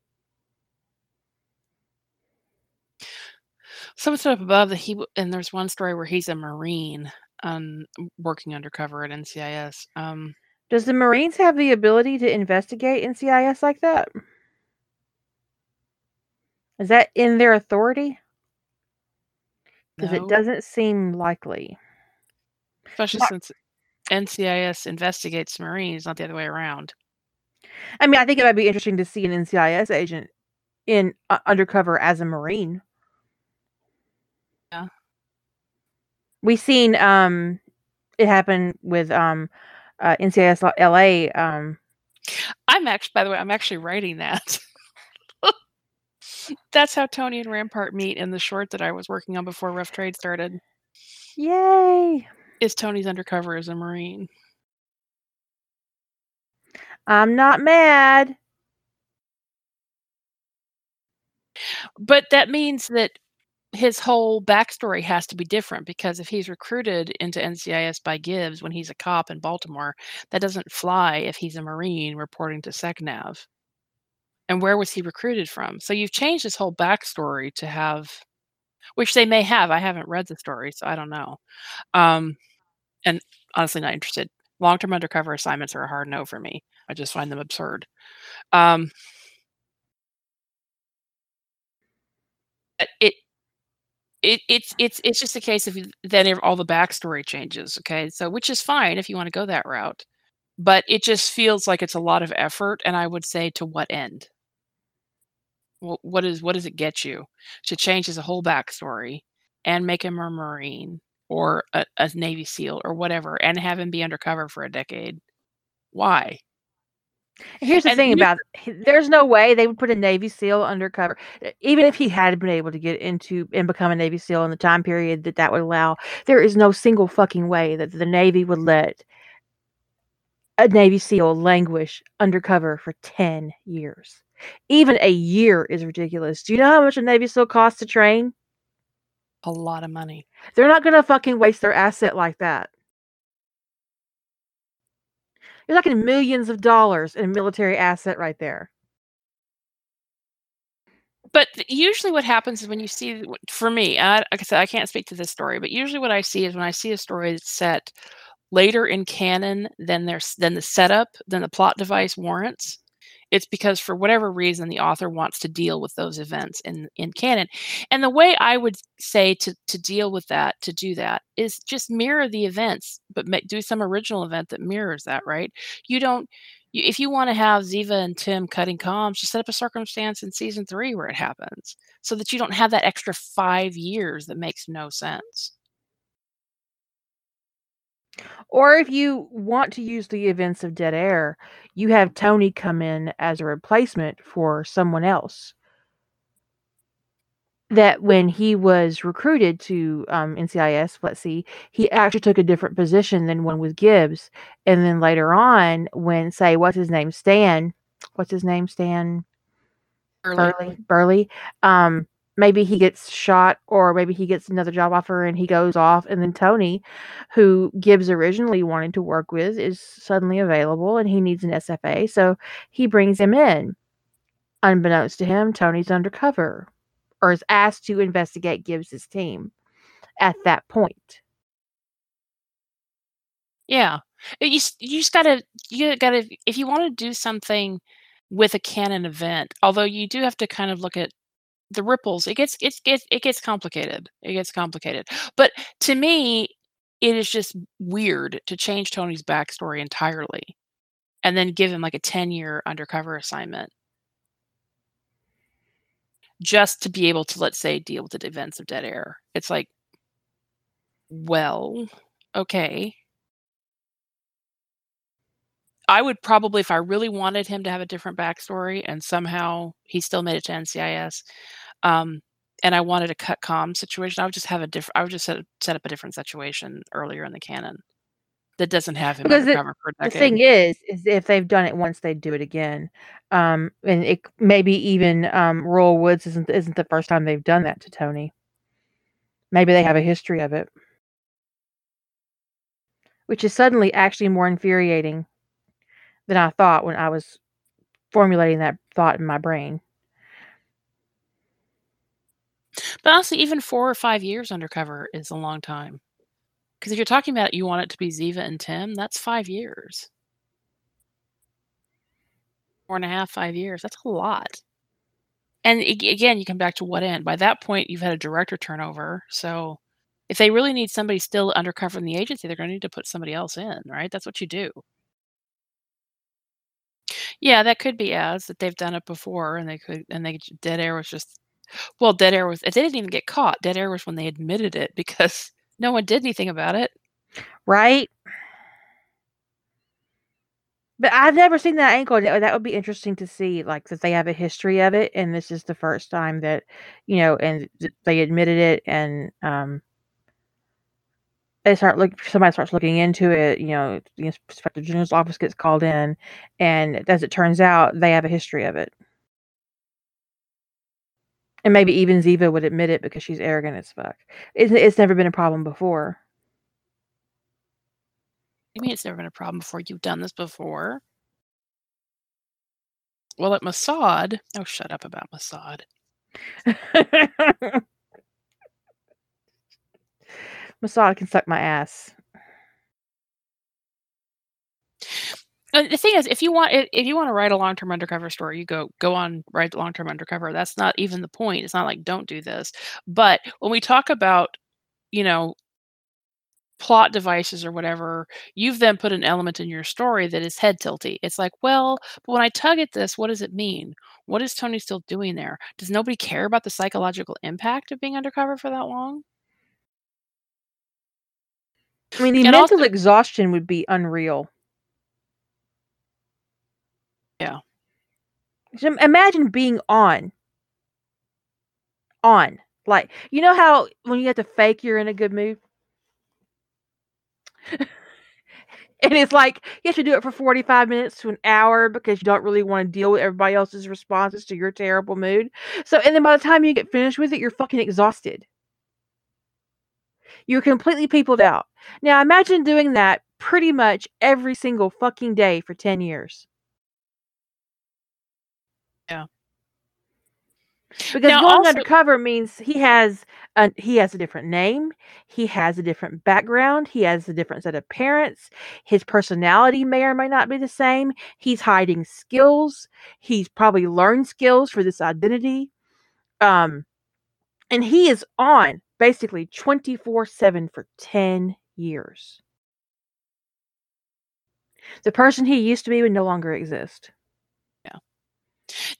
Someone said up above that he and there's one story where he's a marine um working undercover at NCIS. Um Does the Marines have the ability to investigate NCIS like that? Is that in their authority? Because no, it doesn't seem likely. especially Not- since NCIS investigates Marines, not the other way around. I mean, I think it might be interesting to see an NCIS agent in uh, undercover as a Marine. Yeah. we've seen um it happen with um uh, NCIS LA um I'm actually, by the way, I'm actually writing that. That's how Tony and Rampart meet in the short that I was working on before Rough Trade started. yay. Is Tony's undercover as a Marine? I'm not mad. But that means that his whole backstory has to be different because if he's recruited into NCIS by Gibbs when he's a cop in Baltimore, that doesn't fly if he's a Marine reporting to SecNav. And where was he recruited from? So you've changed his whole backstory to have, which they may have. I haven't read the story, so I don't know. Um, and honestly, not interested. Long term undercover assignments are a hard no for me. I just find them absurd. Um, it it it's it's it's just a case of then all the backstory changes. Okay, so which is fine if you want to go that route, but it just feels like it's a lot of effort, and I would say to what end? Wh- What is what does it get you to change his whole backstory and make him a marine or a, a Navy SEAL or whatever, and have him be undercover for a decade? Why? Here's the And thing here's about h- there's no way they would put a Navy SEAL undercover, even if he had been able to get into and become a Navy SEAL in the time period that that would allow. There is no single fucking way that the Navy would let a Navy SEAL languish undercover for 10 years. Even a year is ridiculous. Do you know how much a Navy SEAL costs to train? a lot of money. They're not going to fucking waste their asset like that. You're talking millions of dollars in military asset right there. But usually, what happens is when you see, for me, I, like I said, I can't speak to this story, but usually, what I see is when I see a story that's set later in canon than there's than the setup, than the plot device warrants. It's because for whatever reason the author wants to deal with those events in in canon. And the way I would say to to deal with that, to do that, is just mirror the events, but do some original event that mirrors that. Right? You don't you, if you want to have Ziva and Tim cutting comms, just set up a circumstance in season three where it happens so that you don't have that extra five years that makes no sense. Or if you want to use the events of Dead Air, you have Tony come in as a replacement for someone else. That when he was recruited to um, NCIS, let's see, he actually took a different position than one with Gibbs. And then later on, when, say, what's his name? Stan, what's his name? Stan Early. Burley. Burley. Um, maybe he gets shot or maybe he gets another job offer and he goes off. And then Tony who Gibbs originally wanted to work with is suddenly available and he needs an SFA so he brings him in. Unbeknownst to him Tony's undercover or is asked to investigate Gibbs's team at that point. Yeah. You you just gotta you gotta if you want to do something with a canon event, although you do have to kind of look at the ripples. It gets it gets it gets complicated. It gets complicated. But to me, it is just weird to change Tony's backstory entirely and then give him like a 10 year undercover assignment just to be able to let's say deal with the events of dead air. It's like well, okay. I would probably, if I really wanted him to have a different backstory and somehow he still made it to NCIS, um, and I wanted a cut com situation, I would just have a different. I would just set, set up a different situation earlier in the canon that doesn't have him Because it- undercover a the thing is is if they've done it once they'd do it again. Um and it maybe even um Royal Woods isn't isn't the first time they've done that to Tony. Maybe they have a history of it. Which is suddenly actually more infuriating than I thought when I was formulating that thought in my brain But honestly, even four or five years undercover is a long time. Because if you're talking about you want it to be Ziva and Tim, that's five years. Four and a half, five years. That's a lot. And again, you come back to what end? By that point, you've had a director turnover. So if they really need somebody still undercover in the agency, they're going to need to put somebody else in, right? That's what you do. Yeah, that could be as that they've done it before, and they could, and they dead air was just well, dead air was. They didn't even get caught. Dead air was when they admitted it because no one did anything about it. right but I've never seen that angle that that would be interesting to see like that they have a history of it and this is the first time that you know and they admitted it and um they start look somebody starts looking into it you know the inspector general's office gets called in and as it turns out they have a history of it and maybe even ziva would admit it because she's arrogant as fuck it's, it's never been a problem before You mean it's never been a problem before? You've done this before. Well, at Mossad. Oh, shut up about Mossad. Mossad can suck my ass Uh, the thing is, if you want, if if you want to write a long-term undercover story, you go go on write long-term undercover. That's not even the point. It's not like don't do this. But when we talk about, you know, plot devices or whatever, you've then put an element in your story that is head tilty. It's like, well, but when I tug at this, what does it mean? What is Tony still doing there? Does nobody care about the psychological impact of being undercover for that long? i mean the And mental also- exhaustion would be unreal Yeah. Imagine being on. On. Like you know how when you have to fake you're in a good mood? And it's like you have to do it for 45 minutes to an hour because you don't really want to deal with everybody else's responses to your terrible mood. So and then by the time you get finished with it you're fucking exhausted. You're completely peopled out. Now imagine doing that pretty much every single fucking day for 10 years. Yeah. Because Now, going also- undercover means he has a he has a different name, he has a different background, he has a different set of parents. His personality may or may not be the same. He's hiding skills. He's probably learned skills for this identity. Um and he is on basically 24/7 for 10 years. The person he used to be would no longer exist.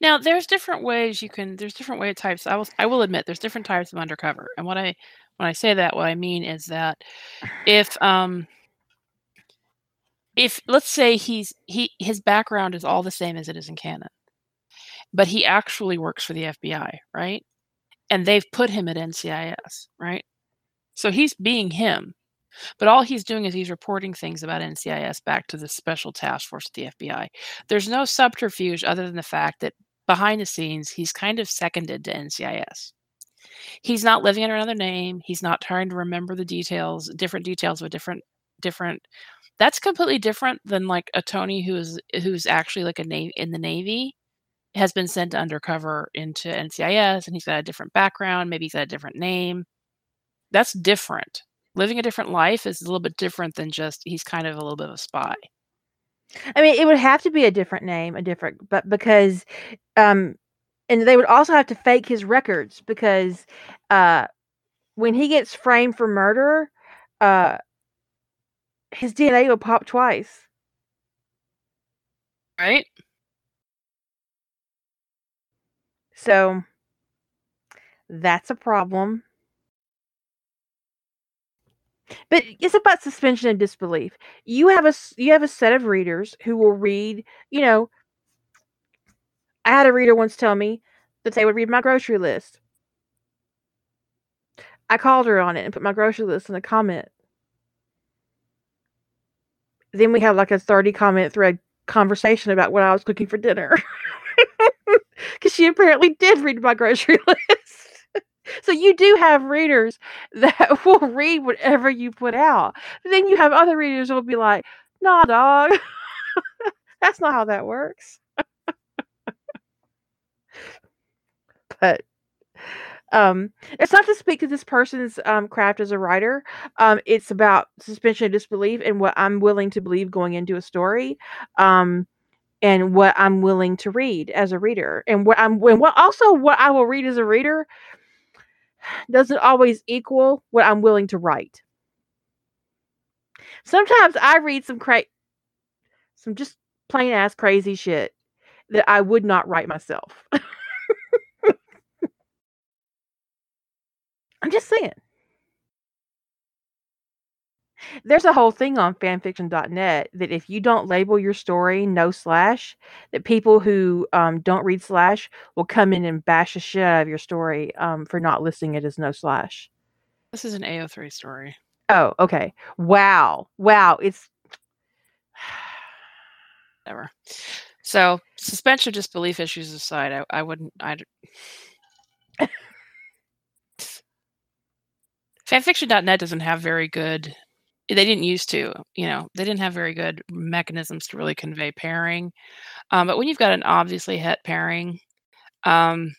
Now, there's different ways you can. There's different way types. I will. I will admit, there's different types of undercover. And what I when I say that, what I mean is that if um if let's say he's he his background is all the same as it is in canon, but he actually works for the FBI, right? And they've put him at NCIS, right? So he's being him, but all he's doing is he's reporting things about NCIS back to the special task force at the FBI. There's no subterfuge other than the fact that behind the scenes he's kind of seconded to NCIS. He's not living under another name. He's not trying to remember the details, different details a different different that's completely different than like a Tony who's who's actually like a navy in the Navy has been sent undercover into NCIS and he's got a different background, maybe he's got a different name. That's different. Living a different life is a little bit different than just he's kind of a little bit of a spy. I mean, it would have to be a different name, a different, but because, um, and they would also have to fake his records because, uh, when he gets framed for murder, uh, his DNA will pop twice. Right? So that's a problem. But it's about suspension of disbelief. You have a you have a set of readers who will read, you know, I had a reader once tell me that they would read my grocery list. I called her on it and put my grocery list in a comment. Then we had like a 30 comment thread conversation about what I was cooking for dinner. Because she apparently did read my grocery list. So you do have readers that will read whatever you put out. But then you have other readers will be like, nah, dog. That's not how that works. but um it's not to speak to this person's um craft as a writer um it's about suspension of disbelief and what i'm willing to believe going into a story um and what i'm willing to read as a reader and what i'm and what also what i will read as a reader doesn't always equal what i'm willing to write sometimes i read some cra- some just plain ass crazy shit that i would not write myself I'm just saying. There's a whole thing on fanfiction.net that if you don't label your story no slash, that people who um, don't read slash will come in and bash the shit out of your story um, for not listing it as no slash. This is an AO3 story. Oh, okay. Wow. Wow. It's Whatever. So suspension of disbelief issues aside, I, I wouldn't. I. Fanfiction.net doesn't have very good. They didn't used to, you know, they didn't have very good mechanisms to really convey pairing. Um, but when you've got an obviously het pairing, um,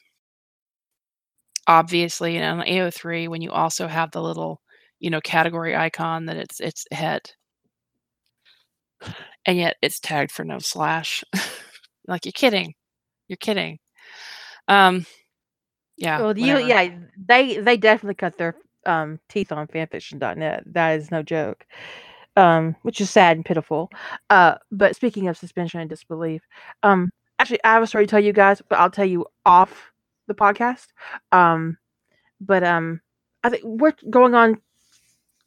obviously, and on AO3, when you also have the little, you know, category icon that it's it's het, and yet it's tagged for no slash. like you're kidding, you're kidding. Um, yeah. well, you whatever. yeah, they they definitely cut their um, teeth on fanfiction.net. That is no joke. Um, which is sad and pitiful. Uh, but speaking of suspension and disbelief, um, actually, I have a story to tell you guys, but I'll tell you off the podcast. Um, but um, I think we're going on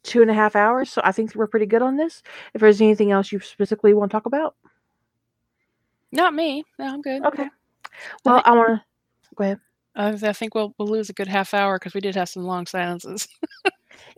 two and a half hours, so I think we're pretty good on this. If there's anything else you specifically want to talk about, Not me. No, I'm good. okay. Well, I want to go ahead. I, I think we'll we'll lose a good half hour because we did have some long silences.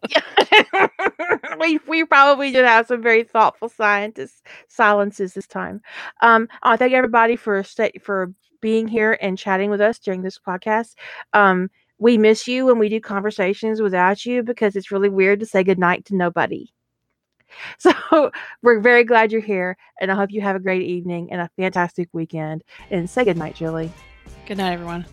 Yeah. we we probably did have some very thoughtful scientists silences this time. Um, I want to thank everybody for stay for being here and chatting with us during this podcast. Um, we miss you when we do conversations without you because it's really weird to say goodnight to nobody. So we're very glad you're here, and I hope you have a great evening and a fantastic weekend. And say good night, Julie. Good night, everyone.